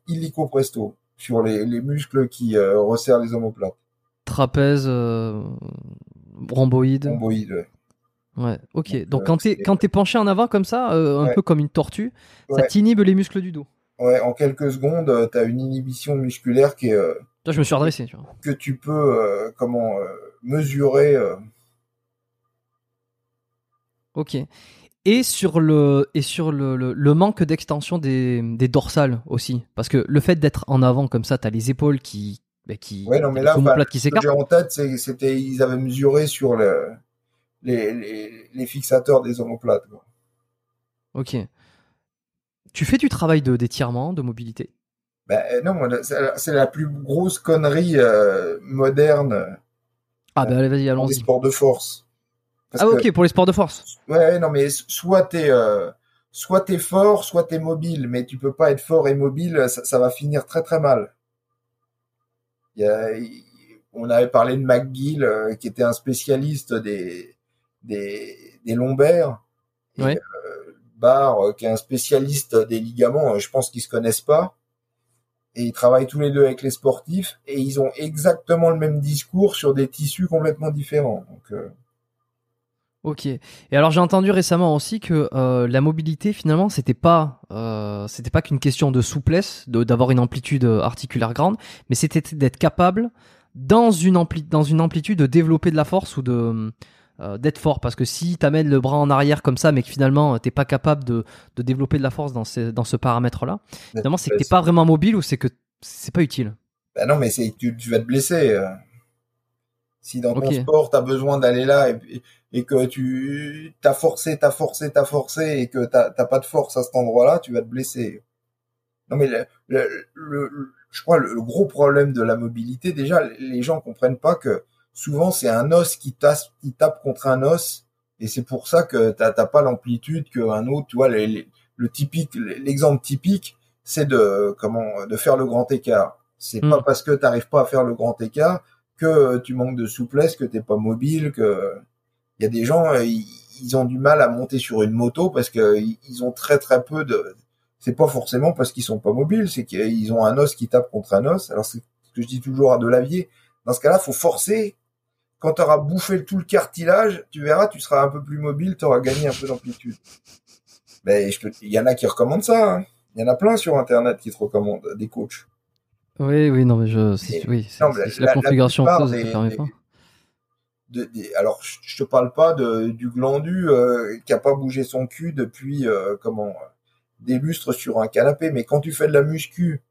D: illico presto sur les, les muscles qui euh, resserrent les omoplates.
C: Trapèze, euh, rhomboïde.
D: Rhomboïdes, ouais.
C: Ouais. Ok.
D: Donc,
C: Donc
D: euh,
C: quand t'es quand t'es penché en avant comme ça, un
D: Ouais.
C: peu comme une tortue, ça t'inhibe les muscles du dos.
D: Ouais, en quelques secondes, t'as une inhibition musculaire qui est,
C: Toi, je me suis redressé. Tu vois.
D: que tu peux comment mesurer.
C: Ok. Et sur le et sur le, le, le manque d'extension des, des dorsales aussi, parce que le fait d'être en avant comme ça, t'as les épaules qui bah, qui
D: Ouais, non, mais là,
C: qui
D: Ce que
C: s'écartent.
D: en tête, c'était ils avaient mesuré sur le, les, les, les fixateurs des omoplates. quoi.
C: Ok. Tu fais du travail de d'étirement, de mobilité?
D: Ben non, c'est la- plus grosse connerie euh, moderne
C: Ah bah allez, vas-y,
D: les
C: allons-y.
D: sports de force.
C: Ah
D: que-
C: ok, pour les sports de force.
D: Ouais, non, mais soit t'es euh, soit t'es fort, soit t'es mobile, mais tu peux pas être fort et mobile, ça, ça va finir très très mal. Il y a, on avait parlé de McGill, euh, qui était un spécialiste des des, des lombaires. Et,
C: Ouais.
D: euh, Barr, euh, qui est un spécialiste des ligaments, euh, je pense qu'ils se connaissent pas. Et ils travaillent tous les deux avec les sportifs et ils ont exactement le même discours sur des tissus complètement différents. Donc, euh,
C: Ok. Et alors j'ai entendu récemment aussi que euh, la mobilité finalement c'était pas euh, c'était pas qu'une question de souplesse, de- d'avoir une amplitude euh, articulaire grande, mais c'était d'être capable dans une ampli dans une amplitude de développer de la force ou de euh, d'être fort parce que si t'amènes le bras en arrière comme ça mais que finalement t'es pas capable de, de développer de la force dans ce dans ce paramètre là finalement c'est que t'es pas vraiment mobile ou c'est que c'est pas utile?
D: Ben non, mais tu, tu vas te blesser. Si dans ton
C: Ok.
D: sport, tu as besoin d'aller là et, et que tu t'as forcé, t'as forcé, t'as forcé et que t'as pas de force à cet endroit-là, tu vas te blesser. Non, mais le, le, je crois le, le gros problème de la mobilité, déjà, les gens comprennent pas que souvent c'est un os qui, tasse, qui tape contre un os et c'est pour ça que t'as pas l'amplitude qu'un autre. Tu vois, les- les- le typique, l'exemple typique, c'est de comment de faire le grand écart. C'est
C: Mm.
D: pas parce que t'arrives pas à faire le grand écart que tu manques de souplesse, que t'es pas mobile, que il y a des gens euh, ils, ils ont du mal à monter sur une moto parce que ils ont très très peu de. C'est pas forcément parce qu'ils sont pas mobiles, c'est qu'ils ont un os qui tape contre un os. Alors c'est ce que je dis toujours à Delavier. Dans ce cas-là, faut forcer. quand tu auras bouffé tout le cartilage, tu verras, tu seras un peu plus mobile, tu auras gagné un peu d'amplitude. Mais je il y en a qui recommandent ça. hein. Il y en a plein sur Internet qui te recommandent des coachs.
C: Oui, oui, non, mais je, oui, c'est, la, configuration
D: plupart des-
C: ça permet
D: des-
C: pas.
D: De- alors, je, je te parle pas de, du glandu euh, qui a pas bougé son cul depuis euh, comment euh, des lustres sur un canapé. Mais quand tu fais de la muscu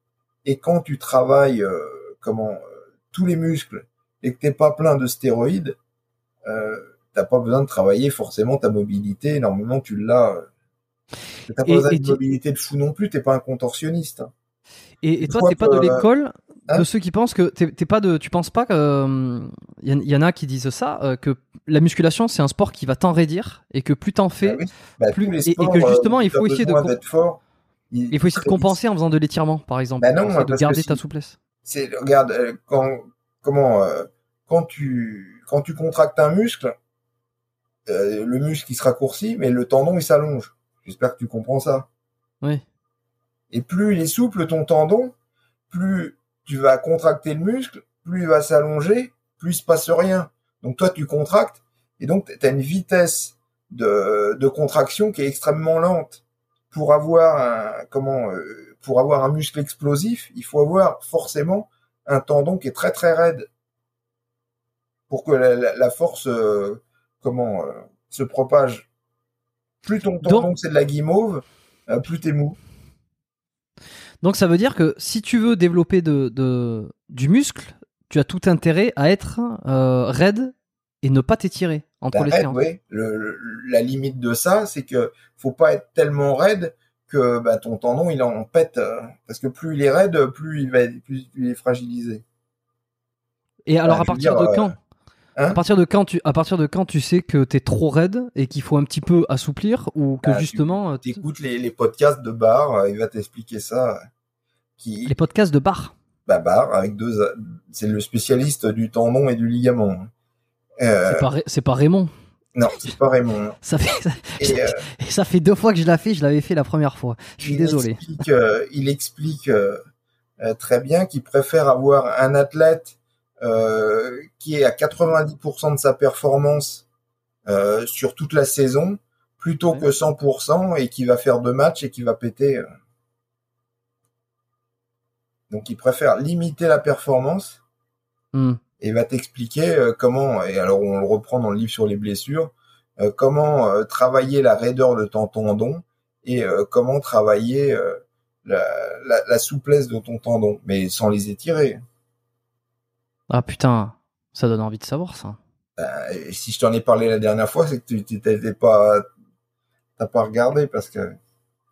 D: et quand tu travailles euh, comment euh, tous les muscles et que t'es pas plein de stéroïdes, euh, t'as pas besoin de travailler forcément ta mobilité. Normalement, tu l'as. euh, T'as pas
C: Et-
D: besoin
C: et
D: de
C: tu-
D: mobilité de fou non plus. T'es pas un contorsionniste. hein.
C: Et, et toi, t'es pas de l'école?
D: Hein
C: de ceux qui pensent que t'es, t'es pas de, tu penses pas que il y, en- y en a qui disent ça, euh, que la musculation c'est un sport qui va t'enraidir et que plus t'en fais,
D: Bah oui. Bah,
C: plus-
D: les
C: et- et que
D: sports,
C: justement,
D: euh,
C: il faut essayer de com-
D: fort.
C: il faut essayer de compenser en faisant de l'étirement, par exemple,
D: Bah non,
C: de garder
D: si-
C: ta souplesse.
D: c'est regarde euh, quand comment euh, quand tu quand tu contractes un muscle euh, le muscle il se raccourcit mais le tendon il s'allonge j'espère que tu comprends ça
C: Oui.
D: et plus il est souple ton tendon plus tu vas contracter le muscle plus il va s'allonger plus il se passe rien donc toi tu contractes et donc tu as une vitesse de, de contraction qui est extrêmement lente pour avoir un comment euh, pour avoir un muscle explosif il faut avoir forcément un tendon qui est très très raide pour que la, la- la force euh, comment euh, se propage. Plus ton tendon c'est de la guimauve, euh, plus t'es mou.
C: Donc ça veut dire que si tu veux développer de, de- du muscle, tu as tout intérêt à être euh, raide et ne pas t'étirer entre
D: La
C: les
D: raide,
C: séances.
D: ouais. Le- le- la limite de ça, c'est que faut pas être tellement raide que bah, ton tendon il en pète euh, parce que plus il est raide, plus il va plus il est fragilisé.
C: Et alors
D: Bah,
C: à partir
D: dire,
C: de
D: euh,
C: quand?
D: Hein
C: À partir de quand tu à partir de quand tu sais que t'es trop raide et qu'il faut un petit peu assouplir ou que
D: Bah, tu-
C: justement euh,
D: T'écoutes les, les podcasts de Bar, euh, il va t'expliquer ça. euh, Qui,
C: les podcasts de bar.
D: bah, Bar avec deux, c'est le spécialiste du tendon et du ligament. Euh,
C: C'est pas c'est pas Raymond.
D: Non, c'est pas Raymond.
C: Ça fait
D: Et, euh,
C: et ça fait deux fois que je l'ai fait, je l'avais fait la première fois. Je suis
D: il
C: désolé.
D: Explique, euh, il explique très bien qu'il préfère avoir un athlète euh, qui est à 90% de sa performance euh, sur toute la saison, plutôt
C: Ouais.
D: que 100% et qui va faire deux matchs et qui va péter. euh. Donc il préfère limiter la performance
C: Hmm.
D: et va t'expliquer euh, comment, et alors on le reprend dans le livre sur les blessures, euh, comment euh, travailler la raideur de ton tendon et euh, comment travailler la, la, la souplesse de ton tendon, mais sans les étirer.
C: Ah putain, ça donne envie de savoir ça.
D: Euh, et si je t'en ai parlé la dernière fois, c'est que tu t'étais pas, t'as pas regardé parce que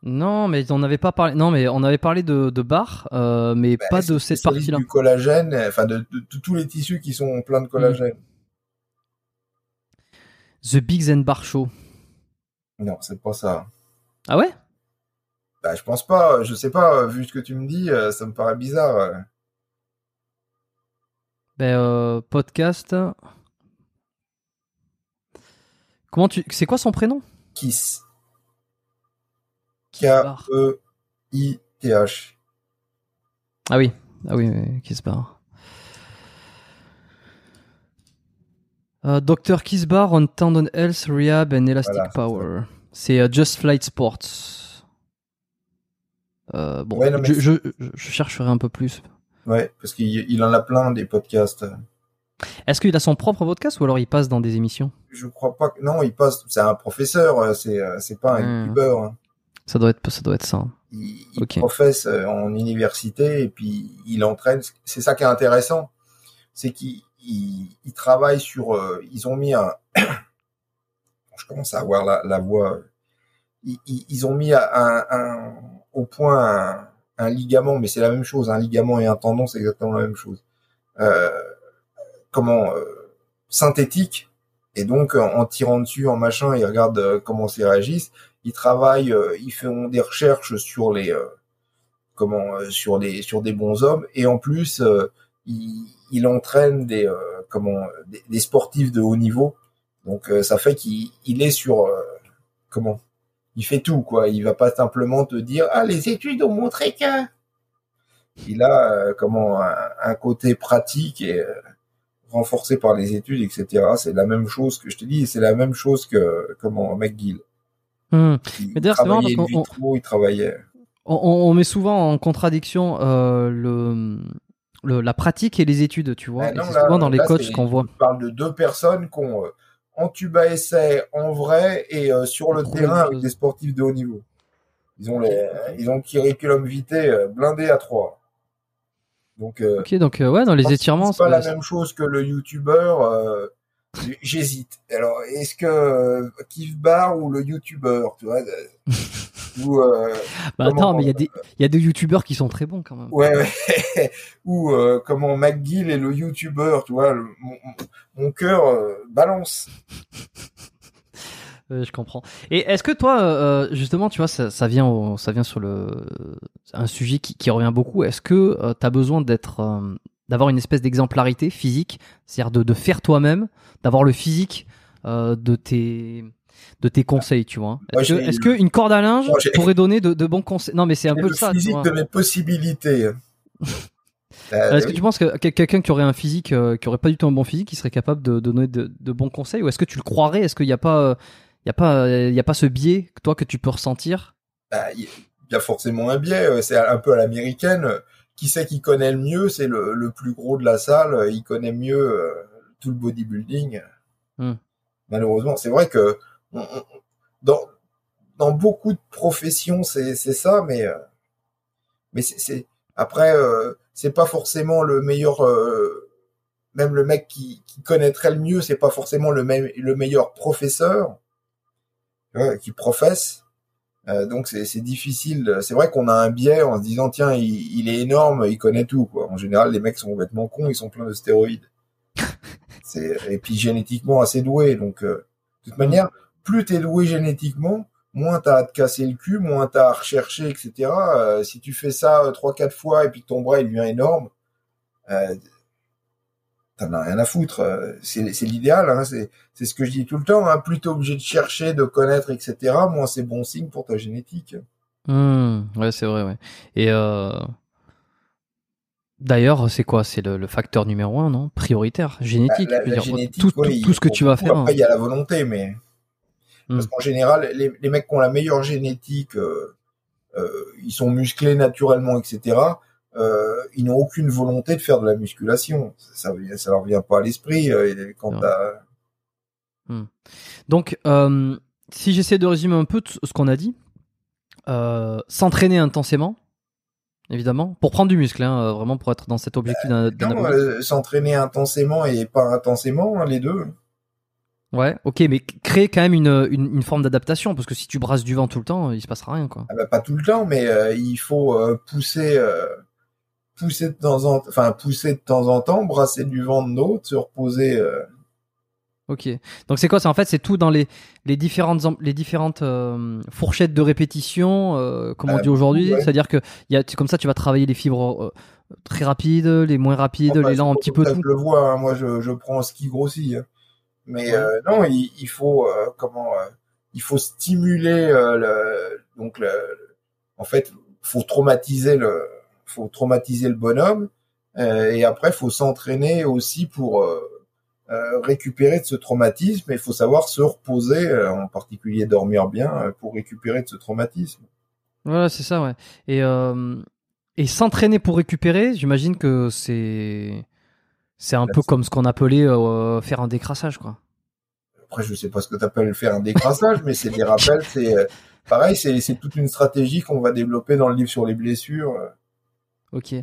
C: Non, mais on n'avait pas parlé. Non, mais on avait parlé de, de bar, euh, mais
D: bah,
C: pas de cette partie-là.
D: du collagène, euh, enfin de, de- de tous les tissus qui sont pleins de collagène?
C: The Big Zen Bar Show.
D: Non, c'est pas ça.
C: Ah ouais?
D: Bah, je pense pas, je sais pas, vu ce que tu me dis, euh, ça me paraît bizarre.
C: Ben euh, podcast. Comment tu C'est quoi son prénom?
D: Kiss. K-E-I-T-H.
C: Ah oui, ah oui, oui, Kiss Bar. Euh, Dr. Kiss Bar on Tendon Health, Rehab and Elastic
D: Voilà,
C: Power. C'est euh, Just Flight Sports. Euh, bon,
D: Ouais, non, mais
C: je,
D: c'est-
C: je, je chercherai un peu plus.
D: Ouais, parce qu'il il en a plein des podcasts.
C: Est-ce qu'il a son propre podcast ou alors il passe dans des émissions?
D: Je crois pas que non, il passe. C'est un professeur, euh, c'est euh, c'est pas un
C: Hmm.
D: youtubeur. hein.
C: Ça doit être, ça doit être ça.
D: Il, il professe euh, en université et puis il entraîne. C'est ça qui est intéressant, c'est qu'il il, il travaille sur. euh, ils ont mis un. je commence à avoir la, la voix. Ils ont mis un, un- au point un, un ligament, mais c'est la même chose. Un ligament et un tendon, c'est exactement la même chose. Euh, comment euh, synthétique et donc en, en tirant dessus en machin ils regardent euh, comment ça réagissent ils travaillent euh, ils font des recherches sur les euh, comment euh, sur des sur des bons hommes et en plus euh, il, il entraîne des euh, comment des, sportifs de haut niveau donc euh, ça fait qu'il il est sur euh, comment il fait tout quoi il va pas simplement te dire ah les études ont montré que il a euh, comment un, un côté pratique et euh, renforcé par les études, etc. C'est la même chose que je te dis, et c'est la même chose que comment McGill.
C: Hmm.
D: Il
C: Mais d'ailleurs, c'est marrant parce
D: vitro, il travaillait.
C: On, on- on met souvent en contradiction euh, le, le- la pratique et les études, tu vois.
D: Ah
C: Et
D: non,
C: c'est souvent dans les coachs qu'on voit.
D: On parle de deux personnes qui ont en tuba essai, en vrai et euh, sur le terrain avec des sportifs de haut niveau. Ils ont les, ils ont le curriculum vitae euh, blindé à trois. Donc, euh,
C: Ok, donc euh, ouais, dans les étirements,
D: c'est pas la même chose que le youtubeur. J'hésite. Alors, est-ce que euh, Keith Barr ou le youtubeur, tu vois ou euh,
C: bah, attends, mais il y a des, il y a des youtubeurs qui sont très bons quand même.
D: Ouais, ouais. ou euh, comment McGill est le youtubeur, tu vois, le- mon, mon cœur euh, balance.
C: Je comprends. Et est-ce que toi, euh, justement, tu vois, ça, ça vient, au- ça vient sur le un sujet qui, qui revient beaucoup. Est-ce que tu as besoin d'être, d'avoir une espèce d'exemplarité physique, c'est-à-dire de, de faire toi-même, d'avoir le physique euh, de tes de tes conseils, tu vois Est-ce que, que une corde à linge
D: Moi,
C: pourrait donner de, de bons conseils? Non, mais c'est un peu
D: le
C: ça. tu
D: physique de mes possibilités. Euh,
C: Est-ce que tu penses que quel- quelqu'un qui aurait un physique, euh, qui aurait pas du tout un bon physique, qui serait capable de, de donner de, de bons conseils, ou est-ce que tu le croirais? Est-ce qu'il n'y a pas, il y a pas, il y a pas ce biais, toi, que tu peux ressentir?
D: Bah, il y a forcément un biais. C'est un peu à l'américaine. Qui c'est qui connaît le mieux C'est le, le plus gros de la salle. euh, Il connaît mieux euh, tout le bodybuilding.
C: Hmm.
D: Malheureusement, c'est vrai que on- on- dans dans beaucoup de professions, c'est c'est ça, mais euh, mais c'est- après euh, c'est pas forcément le meilleur. même le mec qui, qui connaîtrait le mieux, c'est pas forcément le même le meilleur professeur qui professe. Euh, donc c'est difficile. C'est vrai qu'on a un biais en se disant tiens il, il est énorme, il connaît tout quoi. En général les mecs sont complètement cons, ils sont pleins de stéroïdes. c'est et puis génétiquement assez doués. Donc euh, de toute manière, plus t'es doué génétiquement, moins t'as à te casser le cul, moins t'as à rechercher etc. Euh, si tu fais ça trois quatre fois et puis que ton bras il devient énorme, euh, t'en as rien à foutre. Euh, C'est l'idéal. Hein. C'est ce que je dis tout le temps. Hein. Plus t'es obligé de chercher, de connaître, etc. Moins c'est bon signe pour ta génétique.
C: Hmm, Ouais, c'est vrai, ouais. Et euh... d'ailleurs, c'est quoi? C'est le, le facteur numéro un, non? Prioritaire, génétique.
D: Bah, La-
C: je veux
D: la
C: dire,
D: génétique,
C: tout, tout-
D: oui,
C: tout ce que tu vas faire.
D: Après, il y a la volonté, mais
C: Hmm.
D: parce qu'en général, les, les mecs qui ont la meilleure génétique, euh, euh, ils sont musclés naturellement, etc. Euh, ils n'ont aucune volonté de faire de la musculation. Ça, ça, ça leur vient pas à l'esprit euh, quand t'as
C: Donc, euh, si j'essaie de résumer un peu ce qu'on a dit, s'entraîner intensément, évidemment, pour prendre du muscle, hein, vraiment pour être dans cet objectif d'un-
D: s'entraîner intensément et pas intensément, hein, les deux.
C: Ouais, ok, mais créer quand même une, une, une forme d'adaptation, parce que si tu brasses du vent tout le temps, il se passera rien, quoi.
D: Ah bah, pas tout le temps, mais euh, il faut euh, pousser, euh, pousser de temps en, enfin pousser de temps en temps, brasser du vent de l'autre, se reposer. euh,
C: Ok. Donc c'est quoi? C'est en fait c'est tout dans les les différentes les différentes euh, fourchettes de répétition, euh, comme on
D: Euh,
C: dit aujourd'hui.
D: ouais.
C: C'est-à-dire que il y a comme ça tu vas travailler les fibres très rapides, les moins rapides,
D: Enfin,
C: les lents un petit peu
D: ça,
C: tout.
D: Je le vois, hein, moi je, je prends ce qui grossit. hein. Mais
C: Ouais.
D: non, il, il faut comment Il faut stimuler le donc le, en fait faut traumatiser le faut traumatiser le bonhomme euh, et après faut s'entraîner aussi pour euh, euh, récupérer de ce traumatisme. Et il faut savoir se reposer, en particulier dormir bien pour récupérer de ce traumatisme.
C: Voilà, c'est ça, ouais. Et euh, et s'entraîner pour récupérer, j'imagine que c'est c'est un peu comme ce qu'on appelait euh, faire un décrassage, quoi.
D: Après, je sais pas ce que tu appelles faire un décrassage, mais c'est des rappels, c'est euh, pareil, c'est c'est toute une stratégie qu'on va développer dans le livre sur les blessures.
C: Ok.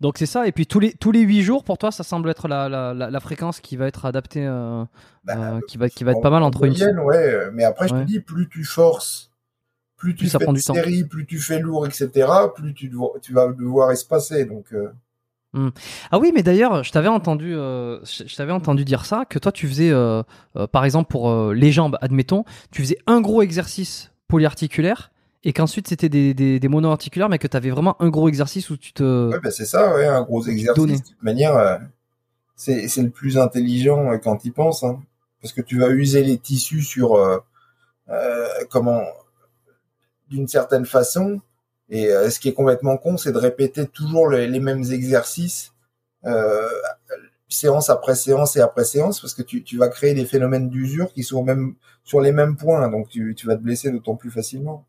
C: Donc c'est ça. Et puis tous les tous les huit jours, pour toi, ça semble être la la, la, la fréquence qui va être adaptée, euh,
D: Bah,
C: euh, qui va qui va être
D: en-
C: pas mal
D: en
C: entre une.
D: moyenne, ouais. euh, Mais après, je te dis, plus tu forces, plus tu
C: ça
D: fais
C: prend
D: de
C: du temps.
D: séries, plus tu fais lourd, etc., plus tu, devo- tu vas devoir espacer. Donc, euh,
C: Ah oui, mais d'ailleurs, je t'avais entendu, euh, je je t'avais entendu dire ça, que toi tu faisais, euh, euh, par exemple pour les jambes, admettons, tu faisais un gros exercice polyarticulaire et qu'ensuite c'était des, des, des monoarticulaires, mais que tu avais vraiment un gros exercice où tu te.
D: ouais, bah, c'est ça, ouais, un gros exercice.
C: donner.
D: De toute manière, euh, c'est c'est le plus intelligent euh, quand il pense, hein, parce que tu vas user les tissus sur euh, euh, comment d'une certaine façon. Et ce qui est complètement con, c'est de répéter toujours les, les mêmes exercices euh, séance après séance et après séance parce que tu, tu vas créer des phénomènes d'usure qui sont même sur les mêmes points, donc tu, tu vas te blesser d'autant plus facilement.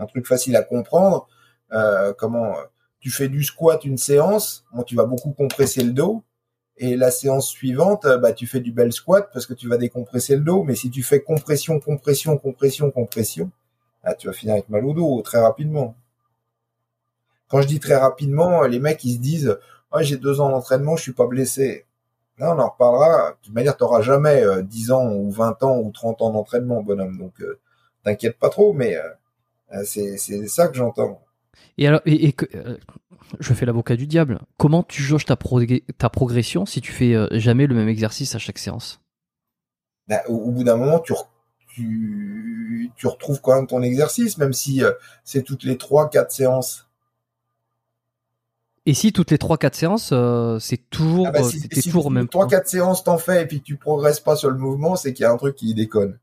D: Un truc facile à comprendre, euh, comment tu fais du squat une séance, tu vas beaucoup compresser le dos, et la séance suivante, bah, tu fais du bel squat parce que tu vas décompresser le dos, mais si tu fais compression, compression, compression, compression, ah, tu vas finir avec mal au dos très rapidement. Quand je dis très rapidement, les mecs ils se disent j'ai deux ans d'entraînement, je suis pas blessé. Non, on en reparlera. De toute manière, tu n'auras jamais euh, 10 ans ou 20 ans ou 30 ans d'entraînement, bonhomme. Donc, euh, t'inquiète pas trop, mais euh, euh, c'est, c'est ça que j'entends.
C: Et alors, et, et que- euh, je fais l'avocat du diable. Comment tu jauges ta, progr- ta progression si tu fais euh, jamais le même exercice à chaque séance?
D: Bah, au, au bout d'un moment, tu, re- tu, tu retrouves quand même ton exercice, même si euh, c'est toutes les 3-4 séances.
C: Et si toutes les 3-4 séances, euh, c'est toujours,
D: Ah bah,
C: euh,
D: si, si
C: toujours même point?
D: 3-4 séances t'en fais et puis tu progresses pas sur le mouvement, c'est qu'il y a un truc qui déconne.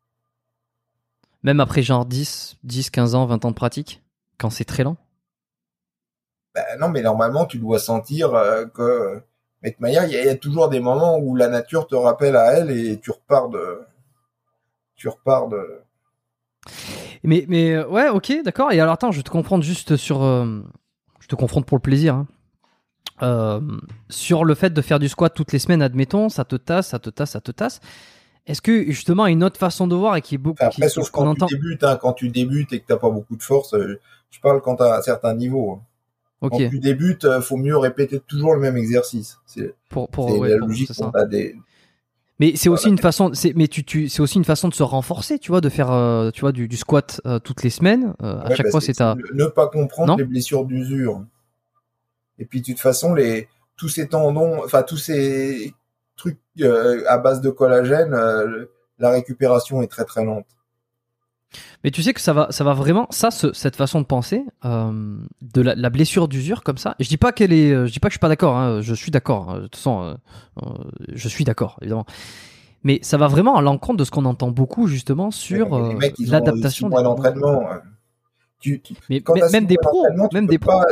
C: Même après genre 10, 10, 15 ans, 20 ans de pratique Quand c'est très lent?
D: Bah, non, mais normalement, tu dois sentir euh, que. Mais de manière, il y, a- il y a toujours des moments où la nature te rappelle à elle et tu repars de. Tu repars de.
C: Mais, mais euh, ouais, ok, d'accord. Et alors attends, je vais te confronte juste sur. euh, je te confronte pour le plaisir. hein. Euh, sur le fait de faire du squat toutes les semaines, admettons, ça te tasse, ça te tasse, ça te tasse. Est-ce que justement une autre façon de voir et qui est beaucoup
D: Enfin,
C: qui-
D: après, sauf quand
C: entend?
D: tu débutes, hein, quand tu débutes et que t'as pas beaucoup de force, euh, je parle quand t'as un certain niveau. hein. Quand tu débutes, euh, faut mieux répéter toujours le même exercice. C'est
C: pour, pour,
D: c'est
C: ouais,
D: la logique
C: ça.
D: des.
C: Mais c'est aussi une façon, c'est mais tu, tu c'est aussi une façon de se renforcer, tu vois, de faire, euh, tu vois, du, du squat euh, toutes les semaines. euh, à chaque
D: bah,
C: fois, c'est ta.
D: ne pas comprendre
C: Non?
D: les blessures d'usure. Et puis de toute façon, les tous ces tendons, enfin tous ces trucs euh, à base de collagène, euh, la récupération est très très lente.
C: Mais tu sais que ça va, ça va vraiment, ça, ce- cette façon de penser, euh, de la, la blessure d'usure comme ça. Je dis pas qu'elle est, je dis pas que je suis pas d'accord. hein, je suis d'accord. hein, de toute façon, euh, je suis d'accord évidemment. Mais ça va vraiment à l'encontre de ce qu'on entend beaucoup justement sur euh, l'adaptation. des-
D: d'entraînement. Tu, tu-
C: Mais mais- même des pros, même
D: peux
C: des pros.
D: pas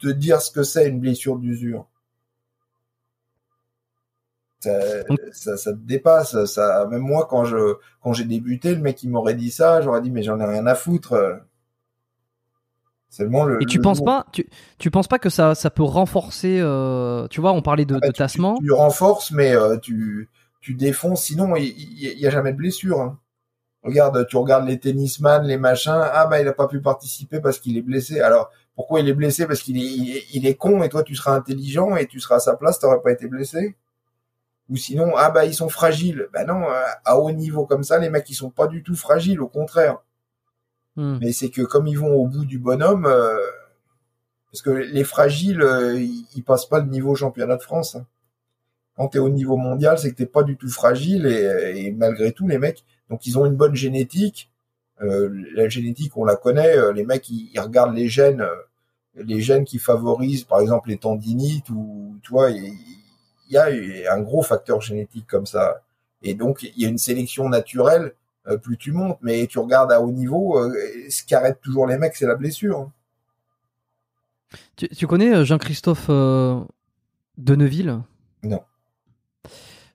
D: te dire ce que c'est une blessure d'usure. Ça, ça, ça te dépasse. Ça, même moi, quand je, quand j'ai débuté, le mec il m'aurait dit ça, j'aurais dit mais j'en ai rien à foutre. Seulement le.
C: Et tu
D: le
C: penses pas, tu, tu penses pas que ça, ça peut renforcer, euh, tu vois, on parlait de,
D: Ah bah,
C: de
D: tu-
C: tassement.
D: Tu, tu renforces, mais euh, tu, tu défonces. Sinon, il y, y a jamais de blessure. hein. Regarde, tu regardes les tennisman, les machins. Ah bah il a pas pu participer parce qu'il est blessé. Alors pourquoi il est blessé? Parce qu'il est, il est, il est con et toi tu seras intelligent et tu seras à sa place, t'aurais pas été blessé? Ou sinon, ah bah ils sont fragiles. Bah non, euh, à haut niveau comme ça, les mecs ils sont pas du tout fragiles, au contraire.
C: Hmm.
D: Mais c'est que comme ils vont au bout du bonhomme, euh, parce que les fragiles, euh, ils, ils passent pas le niveau championnat de France. hein. Quand t'es au niveau mondial, c'est que t'es pas du tout fragile et, et malgré tout, les mecs, donc ils ont une bonne génétique. Euh, la génétique, on la connaît. les mecs, ils, ils regardent les gènes, les gènes qui favorisent, par exemple, les tendinites ou, tu vois, il y a un gros facteur génétique comme ça. Et donc, il y a une sélection naturelle euh, plus tu montes, mais tu regardes à haut niveau, euh, ce qui arrête toujours les mecs, c'est la blessure.
C: Tu, tu connais euh, Jean-Christophe euh, Deneville?
D: Non.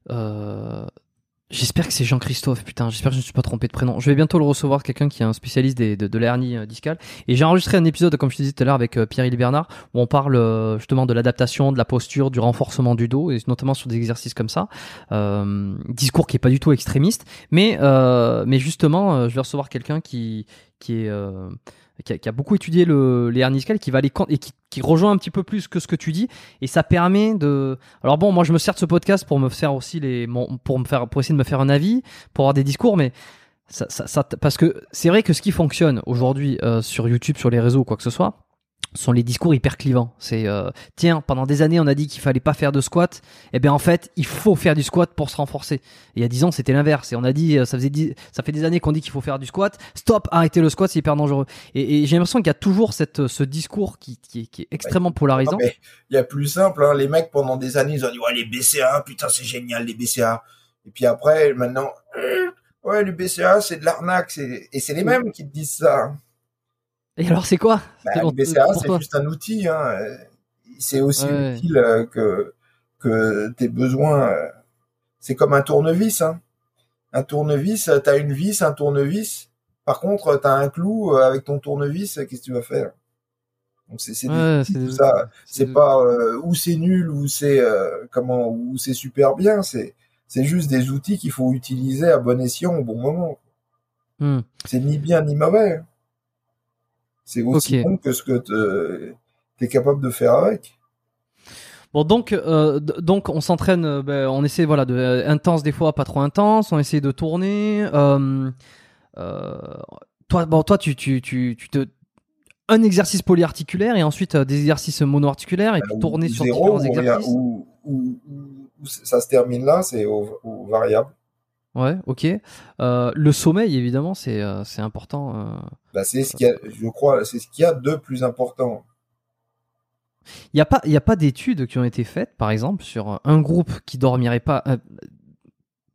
C: Euh, J'espère que c'est Jean-Christophe, putain, j'espère que je ne suis pas trompé de prénom. Je vais bientôt le recevoir, quelqu'un qui est un spécialiste de, de la hernie euh, discale. Et j'ai enregistré un épisode, comme je te disais tout à l'heure, avec euh, Pierre-Yves Bernard, où on parle euh, justement de l'adaptation, de la posture, du renforcement du dos, et notamment sur des exercices comme ça. Discours qui est pas du tout extrémiste, mais, mais justement, je vais recevoir quelqu'un qui, qui est... qui a, qui a beaucoup étudié le, les hernies qui va con- et qui, qui rejoint un petit peu plus que ce que tu dis, et ça permet de. Alors bon, moi je me sers de ce podcast pour me faire aussi les, pour me faire, pour essayer de me faire un avis, pour avoir des discours, mais ça, ça, ça- parce que c'est vrai que ce qui fonctionne aujourd'hui euh, sur YouTube, sur les réseaux quoi que ce soit, sont les discours hyper clivants. C'est euh, tiens, pendant des années on a dit qu'il fallait pas faire de squat, et bien en fait il faut faire du squat pour se renforcer. Et il y a 10 ans c'était l'inverse, et on a dit euh, ça faisait dix- ça fait des années qu'on dit qu'il faut faire du squat, stop, arrêtez le squat, c'est hyper dangereux. Et, et j'ai l'impression qu'il y a toujours cette, ce discours qui, qui, est, qui est extrêmement polarisant.
D: Il y a plus simple, hein, les mecs pendant des années, ils ont dit ouais les BCA, putain c'est génial les BCA. Et puis après maintenant, euh, ouais les BCA c'est de l'arnaque, et c'est les mêmes qui te disent ça. Hein.
C: Et alors c'est quoi
D: Bah,
C: pour-
D: BCA c'est juste un outil, hein. c'est aussi
C: Ouais.
D: utile euh, que que tes besoins, euh, c'est comme un tournevis. Hein. Un tournevis, t'as une vis, un tournevis. Par contre, t'as un clou euh, avec ton tournevis, qu'est-ce que tu vas faire? Donc c'est c'est
C: Ouais,
D: tout ça.
C: c'est-
D: pas euh, où c'est nul, ou c'est euh, comment, ou c'est super bien. C'est c'est juste des outils qu'il faut utiliser à bon escient au bon moment.
C: Hmm.
D: C'est ni bien ni mauvais. C'est aussi
C: Ok.
D: bon que ce que tu es capable de faire avec.
C: Bon donc euh, donc on s'entraîne, euh, ben, on essaie voilà de euh, intense des fois, pas trop intense, on essaie de tourner. Euh, toi bon toi tu tu tu tu te un exercice polyarticulaire et ensuite des exercices monoarticulaires et puis
D: Ou-
C: tourner
D: ou
C: sur
D: zéro,
C: différents exercices.
D: Ou, ou- ou- où ça se termine là, c'est au, au variable.
C: Ouais, ok. Euh, le sommeil évidemment c'est euh, important. euh.
D: Bah, c'est ce qu'il y a, je crois, c'est ce qu'il y a de plus important.
C: Il y a pas il y a pas d'études qui ont été faites par exemple sur un groupe qui dormirait pas euh,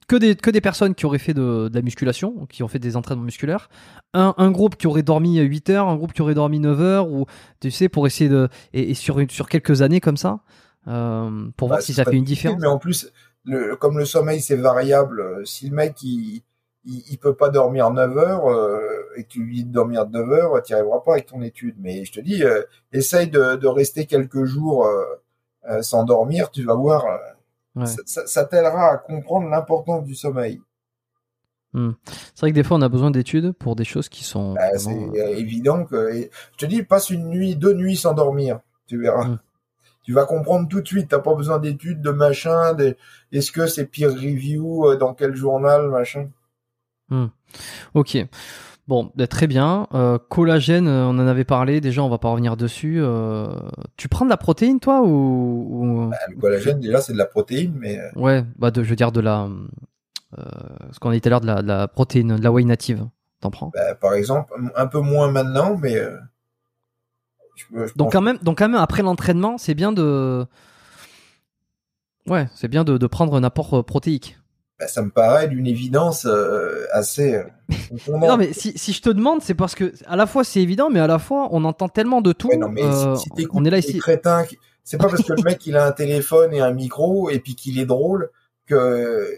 C: que des que des personnes qui auraient fait de, de la musculation, qui ont fait des entraînements musculaires, un, un groupe qui aurait dormi 8 heures, un groupe qui aurait dormi 9 heures ou tu sais pour essayer de et, et sur sur quelques années comme ça pour voir
D: Bah,
C: si
D: ce
C: ça fait une différence.
D: Mais en plus, le, comme le sommeil c'est variable, euh, si le mec il, il, il peut pas dormir 9 heures euh, et que tu lui dis de dormir 9 heures, tu n'y arriveras pas avec ton étude. Mais je te dis, euh, essaye de, de rester quelques jours euh, sans dormir, tu vas voir,
C: Ouais.
D: ça, ça- ça t'aidera à comprendre l'importance du sommeil.
C: C'est vrai que des fois on a besoin d'études pour des choses qui sont
D: Bah,
C: vraiment,
D: c'est évident que je te dis passe une nuit, deux nuits sans dormir, tu verras.
C: Mm.
D: Tu vas comprendre tout de suite. T'as pas besoin d'études, de machin. Est-ce que c'est peer review euh, dans quel journal, machin
C: Ok. Bon, bah, très bien. Euh, collagène, euh, on en avait parlé. Déjà, on va pas revenir dessus. Euh, tu prends de la protéine, toi, ou, ou-
D: Bah, Le collagène déjà c'est de la protéine, mais
C: ouais, bah, de, je veux dire de la, euh, ce qu'on a dit tout à l'heure de la, de la protéine, de la whey native. T'en prends?
D: bah, par exemple un peu moins maintenant, mais je, je
C: Donc quand même, donc quand même après l'entraînement, c'est bien de, ouais, c'est bien de, de prendre un apport euh, protéique.
D: bah, ça me paraît d'une évidence euh, assez. euh.
C: Non, mais si, si je te demande, c'est parce que à la fois c'est évident, mais à la fois on entend tellement de tout.
D: Ouais, non, mais
C: euh,
D: si, si t'écoutes
C: on est là ici.
D: c'est pas parce que le mec il a un téléphone et un micro et puis qu'il est drôle que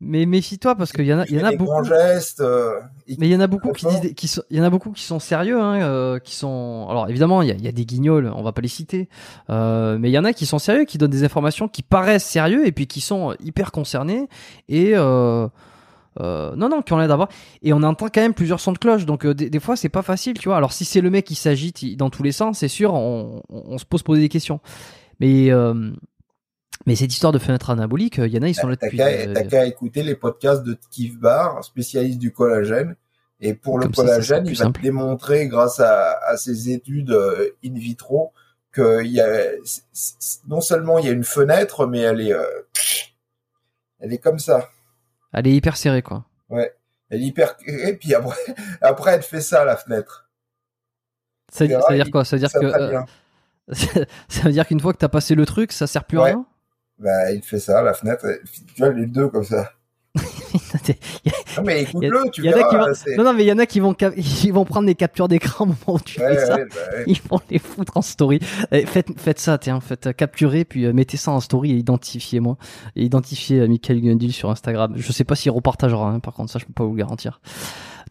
C: Mais méfie-toi parce qu'il y en a, il y en a beaucoup.
D: grands gestes. euh,
C: Mais il y en a beaucoup qui disent, qui sont, il y en a beaucoup qui sont sérieux, hein, euh, qui sont. Alors évidemment, il y a, il y a des guignols, on va pas les citer, euh, mais il y en a qui sont sérieux, qui donnent des informations qui paraissent sérieux et puis qui sont hyper concernés et euh, euh, non non qui ont l'air d'avoir. Et on entend quand même plusieurs sons de cloche, donc euh, des, des fois c'est pas facile, tu vois. Alors si c'est le mec qui s'agite dans tous les sens, c'est sûr, on, on, on se pose poser des questions. Mais euh, mais cette histoire de fenêtre anabolique, il y en a, ils sont là depuis. euh,
D: t'as qu'à écouter les podcasts de Keith Barr, spécialiste du collagène. Et pour le
C: Comme ça, ça
D: collagène,
C: plus
D: il va
C: simple.
D: démontrer, grâce à, à ses études euh, in vitro, que il y a, non seulement il y a une fenêtre, mais elle est, euh, elle est comme ça.
C: Elle est hyper serrée quoi.
D: Ouais. Elle est hyper, et puis après, après elle fait ça, la fenêtre.
C: Ça, ça veut dire quoi? Ça veut dire
D: Ça
C: que euh, ça veut dire qu'une fois que t'as passé le truc, ça sert plus à rien?
D: Bah, il fait ça, la fenêtre. Tu vois, les deux comme ça. Non, mais écoute-le, tu
C: y en a qui
D: verras.
C: vont-
D: c'est-
C: non, non, mais il y en a qui vont, ils vont prendre des captures d'écran au moment où tu
D: Ouais,
C: fais ça.
D: bah, ouais.
C: Ils vont les foutre en story. Eh, faites, faites ça, tiens, faites euh, capturer, puis euh, mettez ça en story et identifiez-moi. Et identifiez euh, Michael Gundil sur Instagram. Je sais pas s'il repartagera, hein, par contre, ça je peux pas vous le garantir.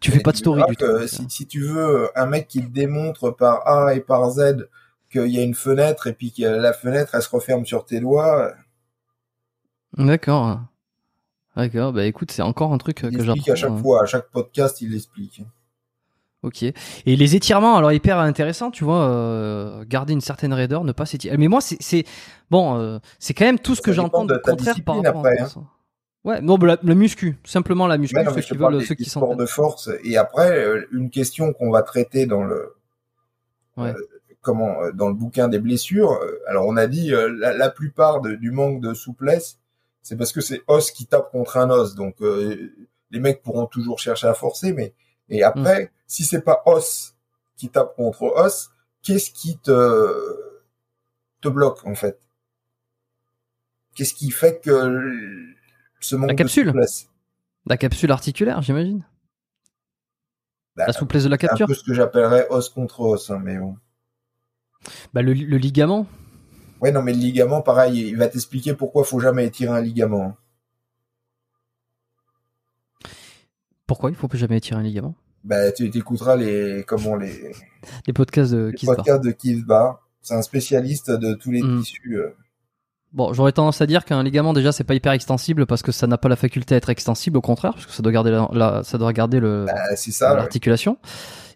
C: Tu fais pas de story du tout.
D: Si, si tu veux un mec qui te démontre par A et par Z qu'il y a une fenêtre et puis que la fenêtre elle se referme sur tes doigts,
C: D'accord. D'accord, bah écoute, c'est encore un truc euh,
D: il
C: que j'apprends.
D: à chaque fois, à chaque podcast, il l'explique.
C: Ok. Et les étirements, alors hyper intéressant, tu vois, euh, garder une certaine raideur, ne pas s'étirer. Mais moi, c'est, c'est bon, euh, c'est quand même tout ce
D: Ça
C: que j'entends
D: de
C: contraire par rapport à
D: après, hein.
C: ça. Ouais, non, bah, la, la muscu, simplement la muscu,
D: non,
C: ceux qui veulent, ceux qui sont.
D: de force. Et après, une question qu'on va traiter dans le
C: Ouais.
D: euh, comment dans le bouquin des blessures. Alors on a dit la, la plupart de- du manque de souplesse, c'est parce que c'est os qui tape contre un os. Donc euh, les mecs pourront toujours chercher à forcer, mais et après,
C: Mm.
D: si c'est pas os qui tape contre os, qu'est-ce qui te te bloque en fait? Qu'est-ce qui fait que ce manque
C: capsule.
D: de souplesse?
C: La capsule articulaire, j'imagine.
D: Bah,
C: La souplesse de la
D: C'est un
C: capture.
D: peu ce que j'appellerais os contre os, hein, mais bon.
C: Bah, le, le ligament.
D: Ouais, non, mais le ligament, pareil, il va t'expliquer pourquoi faut jamais étirer un ligament.
C: Pourquoi il faut jamais étirer un ligament?
D: Bah, tu t'écouteras les, comment les,
C: Les podcasts de
D: les
C: barrent.
D: podcasts de Keith Barr. C'est un spécialiste de tous les
C: Mm.
D: tissus. euh.
C: Bon, j'aurais tendance à dire qu'un ligament déjà c'est pas hyper extensible parce que ça n'a pas la faculté à être extensible, au contraire, parce que ça doit garder la, la- ça doit garder le
D: Bah, ouais.
C: l'articulation.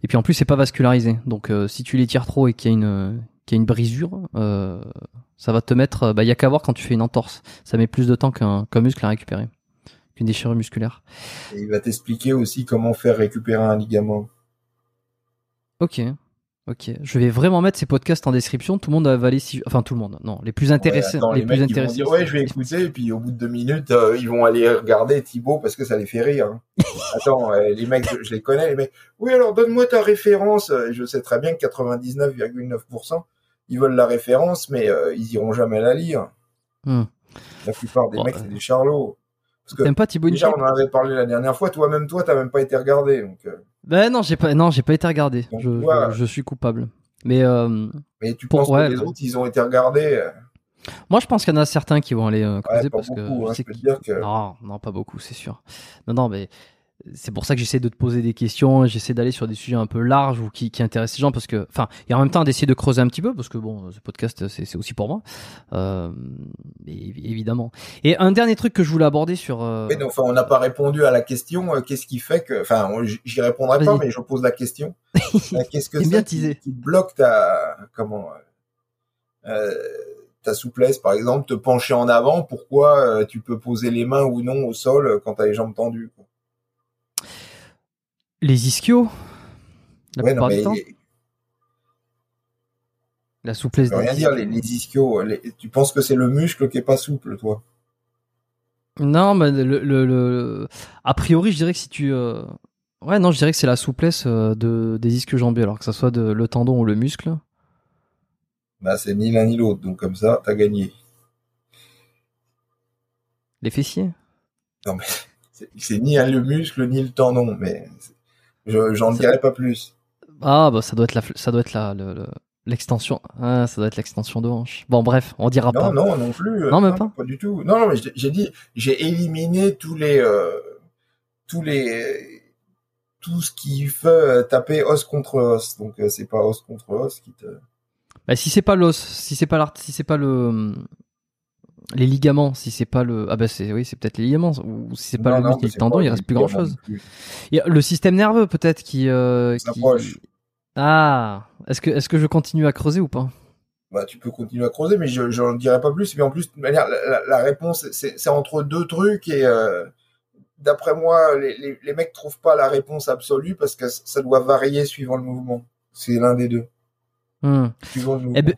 C: Et puis en plus c'est pas vascularisé, donc euh, si tu l'étires trop et qu'il y a une qu'il y a une brisure, euh, ça va te mettre. euh, Bah y a qu'à voir quand tu fais une entorse, ça met plus de temps qu'un qu'un muscle à récupérer, qu'une déchirure musculaire.
D: Et il va t'expliquer aussi comment faire récupérer un ligament.
C: Ok. Ok, je vais vraiment mettre ces podcasts en description. Tout le monde a avalé si, enfin tout le monde, non, les plus intéressés,
D: Ouais, attends,
C: les,
D: les,
C: plus
D: mecs, ils vont
C: intéressés.
D: dire, ouais, je vais écouter, et puis au bout de deux minutes, euh, ils vont aller regarder Thibaut parce que ça les fait rire. hein. Attends, euh, les mecs, je, je les connais, les mecs. Oui, alors donne-moi ta référence. Euh, Je sais très bien que 99,9%, ils veulent la référence, mais euh, ils iront jamais la lire.
C: Hmm.
D: La plupart des
C: Bon,
D: mecs, c'est des charlots. Parce que
C: T'aimes pas Thibaut
D: déjà, on en avait parlé la dernière fois. Toi-même, toi, t'as même pas été regardé. Donc, euh,
C: Ben non, j'ai pas, non, j'ai pas été regardé.
D: Donc,
C: Je, suis coupable. Mais euh,
D: mais tu
C: Pour-
D: penses
C: ouais,
D: que les autres, ils ont été regardés euh,
C: moi, je pense qu'il y en a certains qui vont aller euh, creuser parce que
D: beaucoup.
C: je sais
D: je peux te
C: qu'ils-
D: dire que.
C: non, non, pas beaucoup, c'est sûr. Non, non, mais c'est pour ça que j'essaie de te poser des questions. J'essaie d'aller sur des sujets un peu larges ou qui, qui intéressent les gens parce que, enfin, et en même temps d'essayer de creuser un petit peu parce que bon, ce podcast, c'est c'est aussi pour moi, euh, évidemment. Et un dernier truc que je voulais aborder sur. euh,
D: mais enfin, on n'a pas répondu à la question. euh, Qu'est-ce qui fait que, enfin, j'y répondrai pas, mais je pose la question. Euh, Qu'est-ce que c'est qui, qui bloque ta, comment, euh, ta souplesse, par exemple, te pencher en avant Pourquoi tu peux poser les mains ou non au sol quand t'as les jambes tendues quoi?
C: Les ischios. La
D: Ouais, non,
C: plupart
D: mais
C: du temps.
D: les-
C: La souplesse
D: ça veut rien dire. Les, les ischios, les- tu penses que c'est le muscle qui est pas souple, toi?
C: Non, mais le, le, le- a priori, je dirais que si tu, euh, ouais, non, je dirais que c'est la souplesse euh, de des ischios jambiers, alors que ça soit de, le tendon ou le muscle.
D: Bah, c'est ni l'un ni l'autre. Donc comme ça, t'as gagné.
C: Les fessiers?
D: C'est c'est ni le muscle ni le tendon, mais je- j'en dirai pas plus.
C: Ah, bah ça doit être la, ça doit être la, le- le- l'extension. Ah, ça doit être l'extension de hanche. Bon, bref, on dira
D: Non,
C: pas.
D: non, non plus. euh,
C: Non, même pas.
D: Pas du tout. Non, non, mais j'ai dit, j'ai éliminé tous les, euh, tous les, tout ce qui fait euh, taper os contre os. Donc c'est pas os contre os qui te.
C: Bah, si c'est pas l'os, si c'est pas l'art, si c'est pas le les ligaments, si c'est pas le ah bah c'est oui c'est peut-être les ligaments ou si c'est pas
D: Non,
C: le
D: non,
C: muscle le tendon, il reste plus grand chose.
D: non plus.
C: Il y a le système nerveux peut-être qui, euh, qui- ah est-ce que est-ce que je continue à creuser ou pas?
D: Bah, tu peux continuer à creuser, mais je j'en dirai pas plus. Mais en plus, de manière, la, la- la réponse, c'est c'est entre deux trucs et euh, d'après moi, les, les, les mecs trouvent pas la réponse absolue parce que ça doit varier suivant le mouvement. C'est l'un des deux.
C: Hmm.
D: Suivant le mouvement.
C: Eh ben,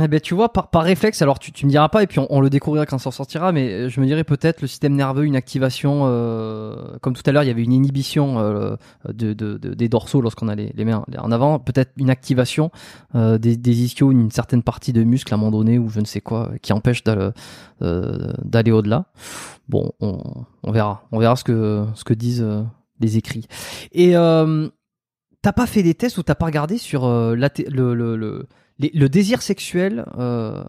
C: eh ben, tu vois, par, par réflexe, alors tu, tu me diras pas, et puis on, le découvrira quand ça sortira, mais euh, je me dirais peut-être le système nerveux, une activation, euh, comme tout à l'heure, il y avait une inhibition euh, de, de- de- des dorsaux lorsqu'on a les, mains en avant, peut-être une activation des, des ischios, une certaine partie de muscle à un moment donné, ou je ne sais quoi, qui empêche d'aller, au-delà. Bon, on, verra, on verra ce que, ce que disent les écrits. Et t'as pas fait des tests ou t'as pas regardé sur le, les- le désir sexuel euh,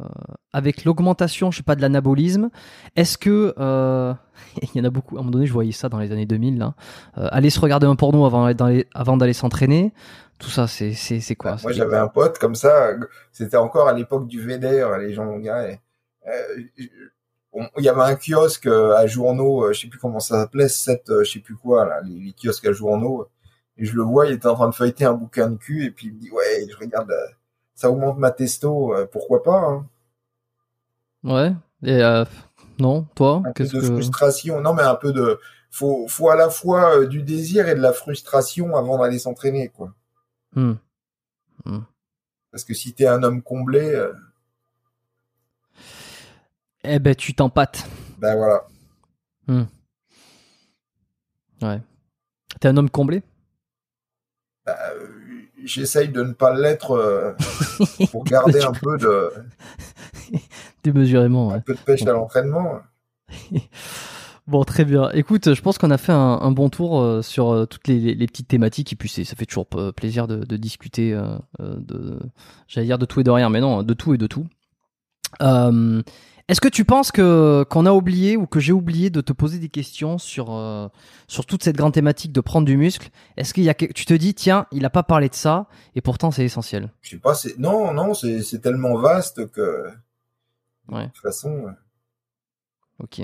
C: avec l'augmentation, je sais pas, de l'anabolisme, est-ce que euh, il y en a beaucoup. À un moment donné, je voyais ça dans les années 2000. Là, euh, aller se regarder un porno avant d'aller avant d'aller s'entraîner, tout ça, c'est c'est c'est quoi?
D: Bah, moi, j'avais un pote comme ça. C'était encore à l'époque du VDR. Les gens, et, euh, on- il y avait un kiosque euh, à journaux, euh, je sais plus comment ça s'appelait, 7, je sais plus quoi, là, les, les kiosques à journaux. Et je le vois, il était en train de feuilleter un bouquin de cul, et puis il me dit, ouais, je regarde, euh, ça augmente ma testo, euh, pourquoi pas, hein.
C: Ouais. Et euh, non, toi,
D: Un peu de
C: que
D: frustration. Non, mais un peu de, faut, faut à la fois euh, du désir et de la frustration avant d'aller s'entraîner, quoi.
C: Hmm.
D: Parce que si t'es un homme comblé, euh,
C: Eh ben, tu t'empâtes.
D: ben voilà.
C: Ouais. T'es un homme comblé?
D: Bah, j'essaye de ne pas l'être euh, pour garder un peu de,
C: Démesurément.
D: un
C: Ouais.
D: peu de pêche à l'entraînement.
C: Bon, très bien. Écoute, je pense qu'on a fait un, un bon tour euh, sur euh, toutes les, petites thématiques et puis ça fait toujours plaisir de, de discuter euh, de, j'allais dire de tout et de rien, mais non, de tout et de tout. Est-ce que tu penses que qu'on a oublié ou que j'ai oublié de te poser des questions sur euh, sur toute cette grande thématique de prendre du muscle? Est-ce qu'il y a que- tu te dis tiens il a pas parlé de ça et pourtant c'est essentiel?
D: Je sais pas, c'est non, non, c'est c'est tellement vaste que
C: Ouais.
D: de toute façon, euh,
C: Ok.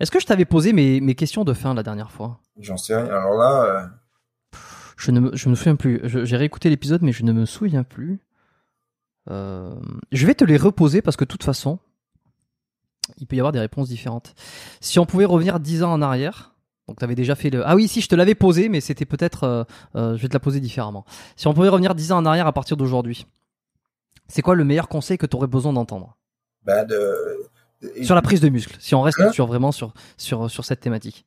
C: Est-ce que je t'avais posé mes mes questions de fin la dernière fois?
D: J'en sais rien. Alors là, euh,
C: Je ne me, je me souviens plus. J'ai réécouté l'épisode, mais je ne me souviens plus. Euh, je vais te les reposer parce que de toute façon, il peut y avoir des réponses différentes. Si on pouvait revenir 10 ans en arrière, donc tu avais déjà fait le... Ah oui, si, je te l'avais posé, mais c'était peut-être... euh, euh, je vais te la poser différemment. Si on pouvait revenir 10 ans en arrière à partir d'aujourd'hui, c'est quoi le meilleur conseil que tu aurais besoin d'entendre?
D: Bah de,
C: Sur la prise de muscle, si on reste
D: Hein?
C: sur vraiment sur, sur, sur cette thématique.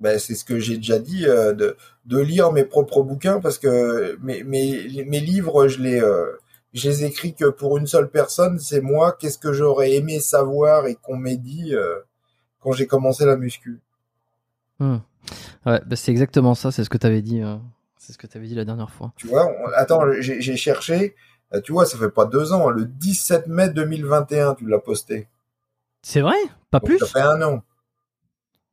D: Ben, c'est ce que j'ai déjà dit, euh, de, de lire mes propres bouquins parce que mes, mes, mes livres, je les, euh, je les écris que pour une seule personne, c'est moi. Qu'est-ce que j'aurais aimé savoir et qu'on m'ait dit euh, quand j'ai commencé la muscu?
C: Hmm. Ouais, bah, c'est exactement ça, c'est ce que tu avais dit. euh, c'est ce que tu avais dit la dernière fois.
D: Tu vois, on- attends, j'ai cherché. euh, Tu vois, ça fait pas deux ans. hein, Le 17 mai 2021, tu l'as posté.
C: C'est vrai? Pas
D: Donc,
C: plus?
D: Ça fait un an.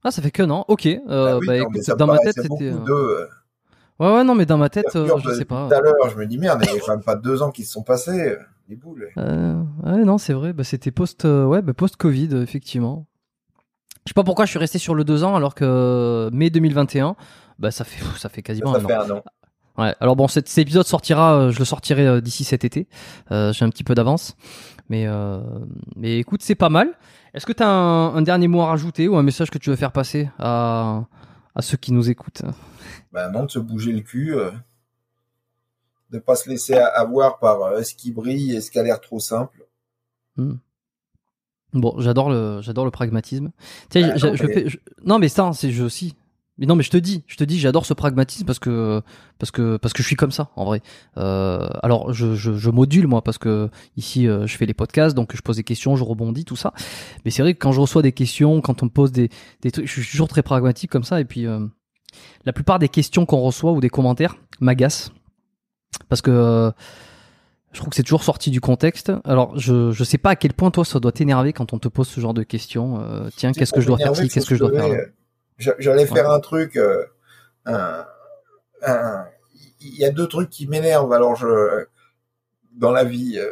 C: Ah, ça fait que non. Ok. Euh,
D: Ah oui,
C: bah,
D: non,
C: écoute, dans ma tête, c'était.
D: de.
C: Ouais, ouais, non, mais dans ma tête, euh, je sais pas.
D: Tout à l'heure, je me dis merde, il y a quand même pas deux ans qui se sont passés. Les boules.
C: Euh, ouais, non, c'est vrai. Bah, c'était post, euh, ouais, bah, post Covid, effectivement. Je sais pas pourquoi je suis resté sur le deux ans alors que mai 2021, bah, ça fait, ça fait quasiment
D: Ça
C: un an.
D: un an.
C: Ouais. Alors bon, cet, cet épisode sortira, je le sortirai d'ici cet été. Euh, J'ai un petit peu d'avance, mais euh, mais écoute, c'est pas mal. Est-ce que tu as un, un dernier mot à rajouter ou un message que tu veux faire passer à à ceux qui nous écoutent
D: Ben non, de se bouger le cul, euh, de pas se laisser avoir par euh, ce qui brille et ce qui a l'air trop simple.
C: Bon, j'adore le j'adore le pragmatisme. Tiens,
D: Bah, non,
C: je
D: mais-
C: fais- je- non mais ça, c'est je aussi. Mais non, mais je te dis, je te dis, j'adore ce pragmatisme parce que parce que parce que je suis comme ça en vrai. Euh, alors je, je, je module moi parce que ici euh, je fais les podcasts donc je pose des questions, je rebondis tout ça. Mais c'est vrai que quand je reçois des questions, quand on me pose des des trucs, je suis toujours très pragmatique comme ça et puis euh, la plupart des questions qu'on reçoit ou des commentaires m'agacent parce que euh, je trouve que c'est toujours sorti du contexte. Alors, je je sais pas à quel point toi ça doit t'énerver quand on te pose ce genre de questions. Euh, tiens, qu'est-ce que je dois faire ci, qu'est-ce que je dois faire là?
D: J'a- J'allais faire un truc. euh, un- un- Il y a deux trucs qui m'énervent. Alors je dans la vie, euh,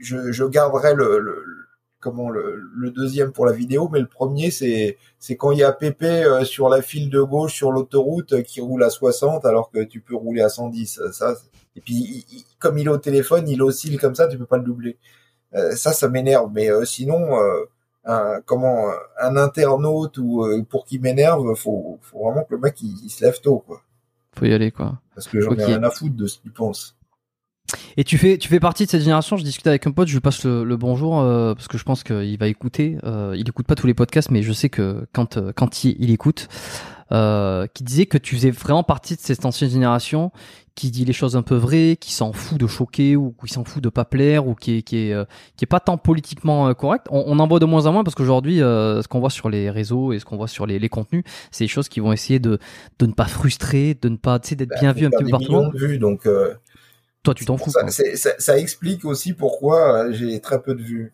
D: je, je garderai le, le- le- comment le, le deuxième pour la vidéo, mais le premier c'est c'est quand il y a Pépé euh, sur la file de gauche sur l'autoroute qui roule à 60 alors que tu peux rouler à 110. euh, Ça et puis il- comme il est au téléphone, il oscille comme ça, tu peux pas le doubler. Euh, ça, ça m'énerve. Mais euh, sinon, euh, un, comment un internaute ou euh, pour qui m'énerve, faut, faut vraiment que le mec il, il se lève tôt, quoi.
C: Faut y aller quoi.
D: Parce que j'en
C: Ok.
D: ai rien à foutre de ce qu'il pense.
C: Et tu fais tu fais partie de cette génération. Je discutais avec un pote, je lui passe le, le bonjour euh, parce que je pense qu'il va écouter. Euh, il écoute pas tous les podcasts, mais je sais que quand euh, quand il, il écoute, euh, qui disait que tu faisais vraiment partie de cette ancienne génération qui dit les choses un peu vraies, qui s'en fout de choquer ou qui s'en fout de pas plaire ou qui est qui est euh, qui est pas tant politiquement euh, correct. On, on en voit de moins en moins parce qu'aujourd'hui, euh, ce qu'on voit sur les réseaux et ce qu'on voit sur les, les contenus, c'est des choses qui vont essayer de de ne pas frustrer, de ne pas tu sais d'être
D: Bah,
C: bien vu un petit peu partout.
D: de vues, donc euh,
C: Toi, tu t'en fous.
D: ça, explique aussi pourquoi j'ai très peu de vues.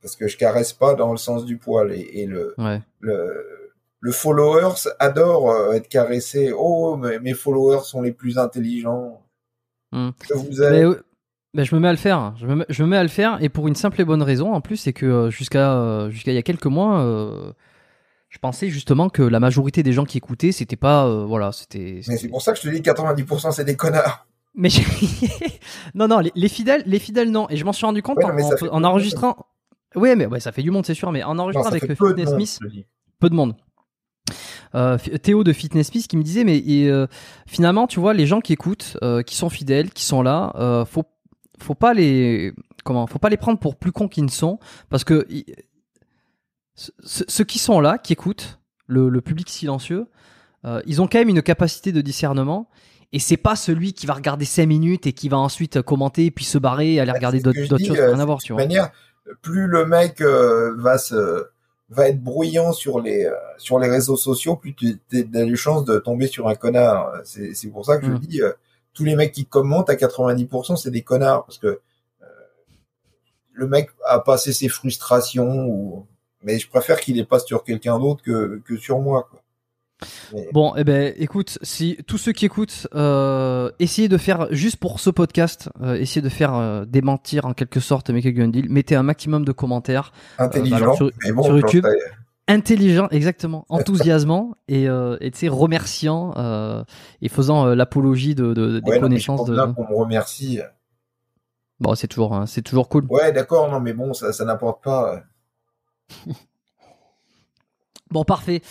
D: Parce que je caresse pas dans le sens du poil et, et le,
C: Ouais.
D: le le followers adore euh, être caressé. Oh, mes, mes followers sont les plus intelligents. Je vous
C: Mais, euh, ben, je me mets à le faire. Je me, mets- je me mets à le faire et pour une simple et bonne raison en plus, c'est que euh, jusqu'à jusqu'à il y a quelques mois, euh, je pensais justement que la majorité des gens qui écoutaient, c'était pas euh, voilà, c'était.
D: Mais c'est pour ça que je te dis 90% c'est des connards.
C: Mais non non, les, les fidèles, les fidèles non. Et je m'en suis rendu compte
D: Ouais,
C: en,
D: non, mais fait
C: enregistrant. Oui, mais ouais, ça fait du monde, c'est sûr. Mais en
D: Non,
C: enregistrant
D: ça
C: avec Fitness Smith, peu de monde. Euh, Théo de Fitness Smith qui me disait mais et, euh, finalement tu vois les gens qui écoutent euh, qui sont fidèles qui sont là faut faut pas les comment faut pas les prendre pour plus cons qu'ils ne sont parce que ceux qui sont là qui écoutent le, le public silencieux euh, ils ont quand même une capacité de discernement et c'est pas celui qui va regarder 5 minutes et qui va ensuite commenter puis se barrer et aller
D: Bah,
C: regarder d'autres choses rien à voir tu vois.
D: manière, plus le mec euh, va se va être bruyant sur les euh, sur les réseaux sociaux, plus tu as des chances de tomber sur un connard. C'est c'est pour ça que je
C: Mm.
D: dis euh, tous les mecs qui commentent à 90% c'est des connards parce que euh, le mec a passé ses frustrations ou mais je préfère qu'il les passe sur quelqu'un d'autre que que sur moi quoi.
C: Mais... Bon, eh ben, écoute, si tous ceux qui écoutent, euh, essayez de faire juste pour ce podcast, euh, essayez de faire euh, démentir en quelque sorte Michael Gundil. Mettez un maximum de commentaires
D: euh, intelligents
C: sur,
D: bon,
C: sur YouTube. Intelligent, exactement, enthousiasmant et remerciant et faisant l'apologie de, de, des
D: ouais,
C: connaissances
D: non,
C: de.
D: me remercie.
C: Bon, c'est toujours hein, c'est toujours cool.
D: Ouais, d'accord, non mais bon, ça ça n'apporte pas.
C: Bon, parfait.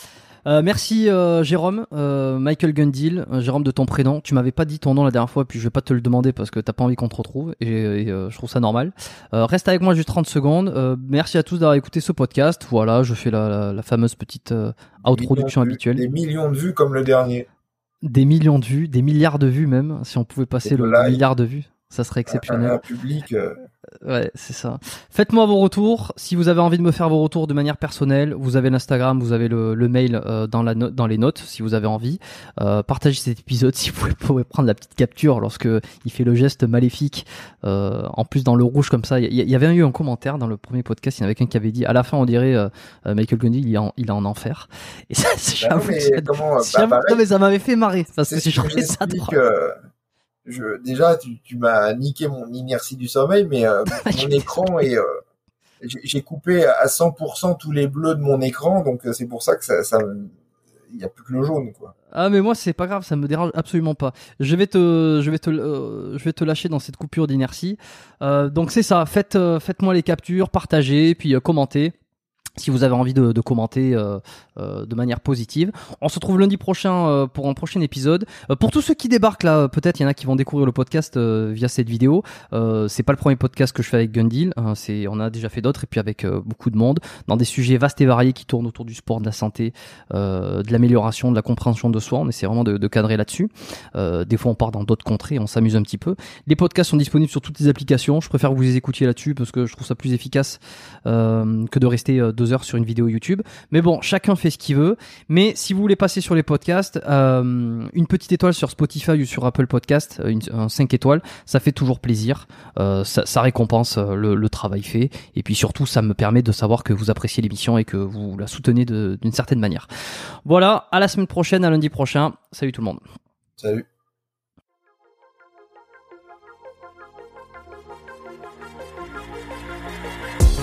C: Euh, merci euh, Jérôme, euh, Michael Gundil, euh, Jérôme de ton prénom. Tu m'avais pas dit ton nom la dernière fois, puis je vais pas te le demander parce que t'as pas envie qu'on te retrouve et, et euh, je trouve ça normal. Euh, reste avec moi juste 30 secondes. Euh, merci à tous d'avoir écouté ce podcast. Voilà, je fais la, la, la fameuse petite euh, introduction
D: de
C: habituelle.
D: Des millions de vues comme le dernier.
C: Des millions de vues, des milliards de vues même. Si on pouvait passer le milliard de vues, ça serait exceptionnel.
D: Un, un public. euh,
C: Ouais, c'est ça. Faites-moi vos retours. Si vous avez envie de me faire vos retours de manière personnelle, vous avez l'Instagram, vous avez le, le mail euh, dans, la no- dans les notes si vous avez envie. Euh, partagez cet épisode si vous pouvez, prendre la petite capture lorsque il fait le geste maléfique. Euh, en plus dans le rouge comme ça, il y, y avait eu un commentaire dans le premier podcast. Il y en avait quelqu'un qui avait dit à la fin on dirait euh, euh, Michael Gundy il est en, il est en enfer. Et ça,
D: bah
C: j'avoue,
D: mais
C: ça-
D: comment, bah,
C: mais ça m'avait fait marrer parce que j'ai trouvé ça drôle.
D: Je, déjà, tu, tu m'as niqué mon inertie du sommeil, mais euh, mon écran est. euh, j'ai coupé à 100% tous les bleus de mon écran, donc euh, c'est pour ça que ça, ça il y a plus que le jaune, quoi.
C: Ah mais moi c'est pas grave, ça me dérange absolument pas. Je vais te, je vais te, euh, je vais te lâcher dans cette coupure d'inertie. Euh, donc c'est ça. Faites, euh, faites-moi les captures, partagez, puis commentez. Si vous avez envie de, commenter euh, euh, de manière positive, on se retrouve lundi prochain euh, pour un prochain épisode. Pour tous ceux qui débarquent là, peut-être il y en a qui vont découvrir le podcast via cette vidéo. C'est pas le premier podcast que je fais avec Gundil. hein, on a déjà fait d'autres et puis avec beaucoup de monde dans des sujets vastes et variés qui tournent autour du sport, de la santé, de l'amélioration, de la compréhension de soi. On essaie vraiment de, cadrer là-dessus. Des fois, on part dans d'autres contrées, on s'amuse un petit peu. Les podcasts sont disponibles sur toutes les applications. Je préfère que vous les écoutiez là-dessus parce que je trouve ça plus efficace que de rester euh, heures sur une vidéo YouTube. Mais bon, chacun fait ce qu'il veut. Mais si vous voulez passer sur les podcasts, euh, une petite étoile sur Spotify ou sur Apple Podcast, euh, une, un 5 étoiles, ça fait toujours plaisir. Euh, ça, récompense le, le travail fait. Et puis surtout, ça me permet de savoir que vous appréciez l'émission et que vous la soutenez d'une certaine manière. Voilà, à la semaine prochaine, à lundi prochain. Salut tout le monde.
D: Salut.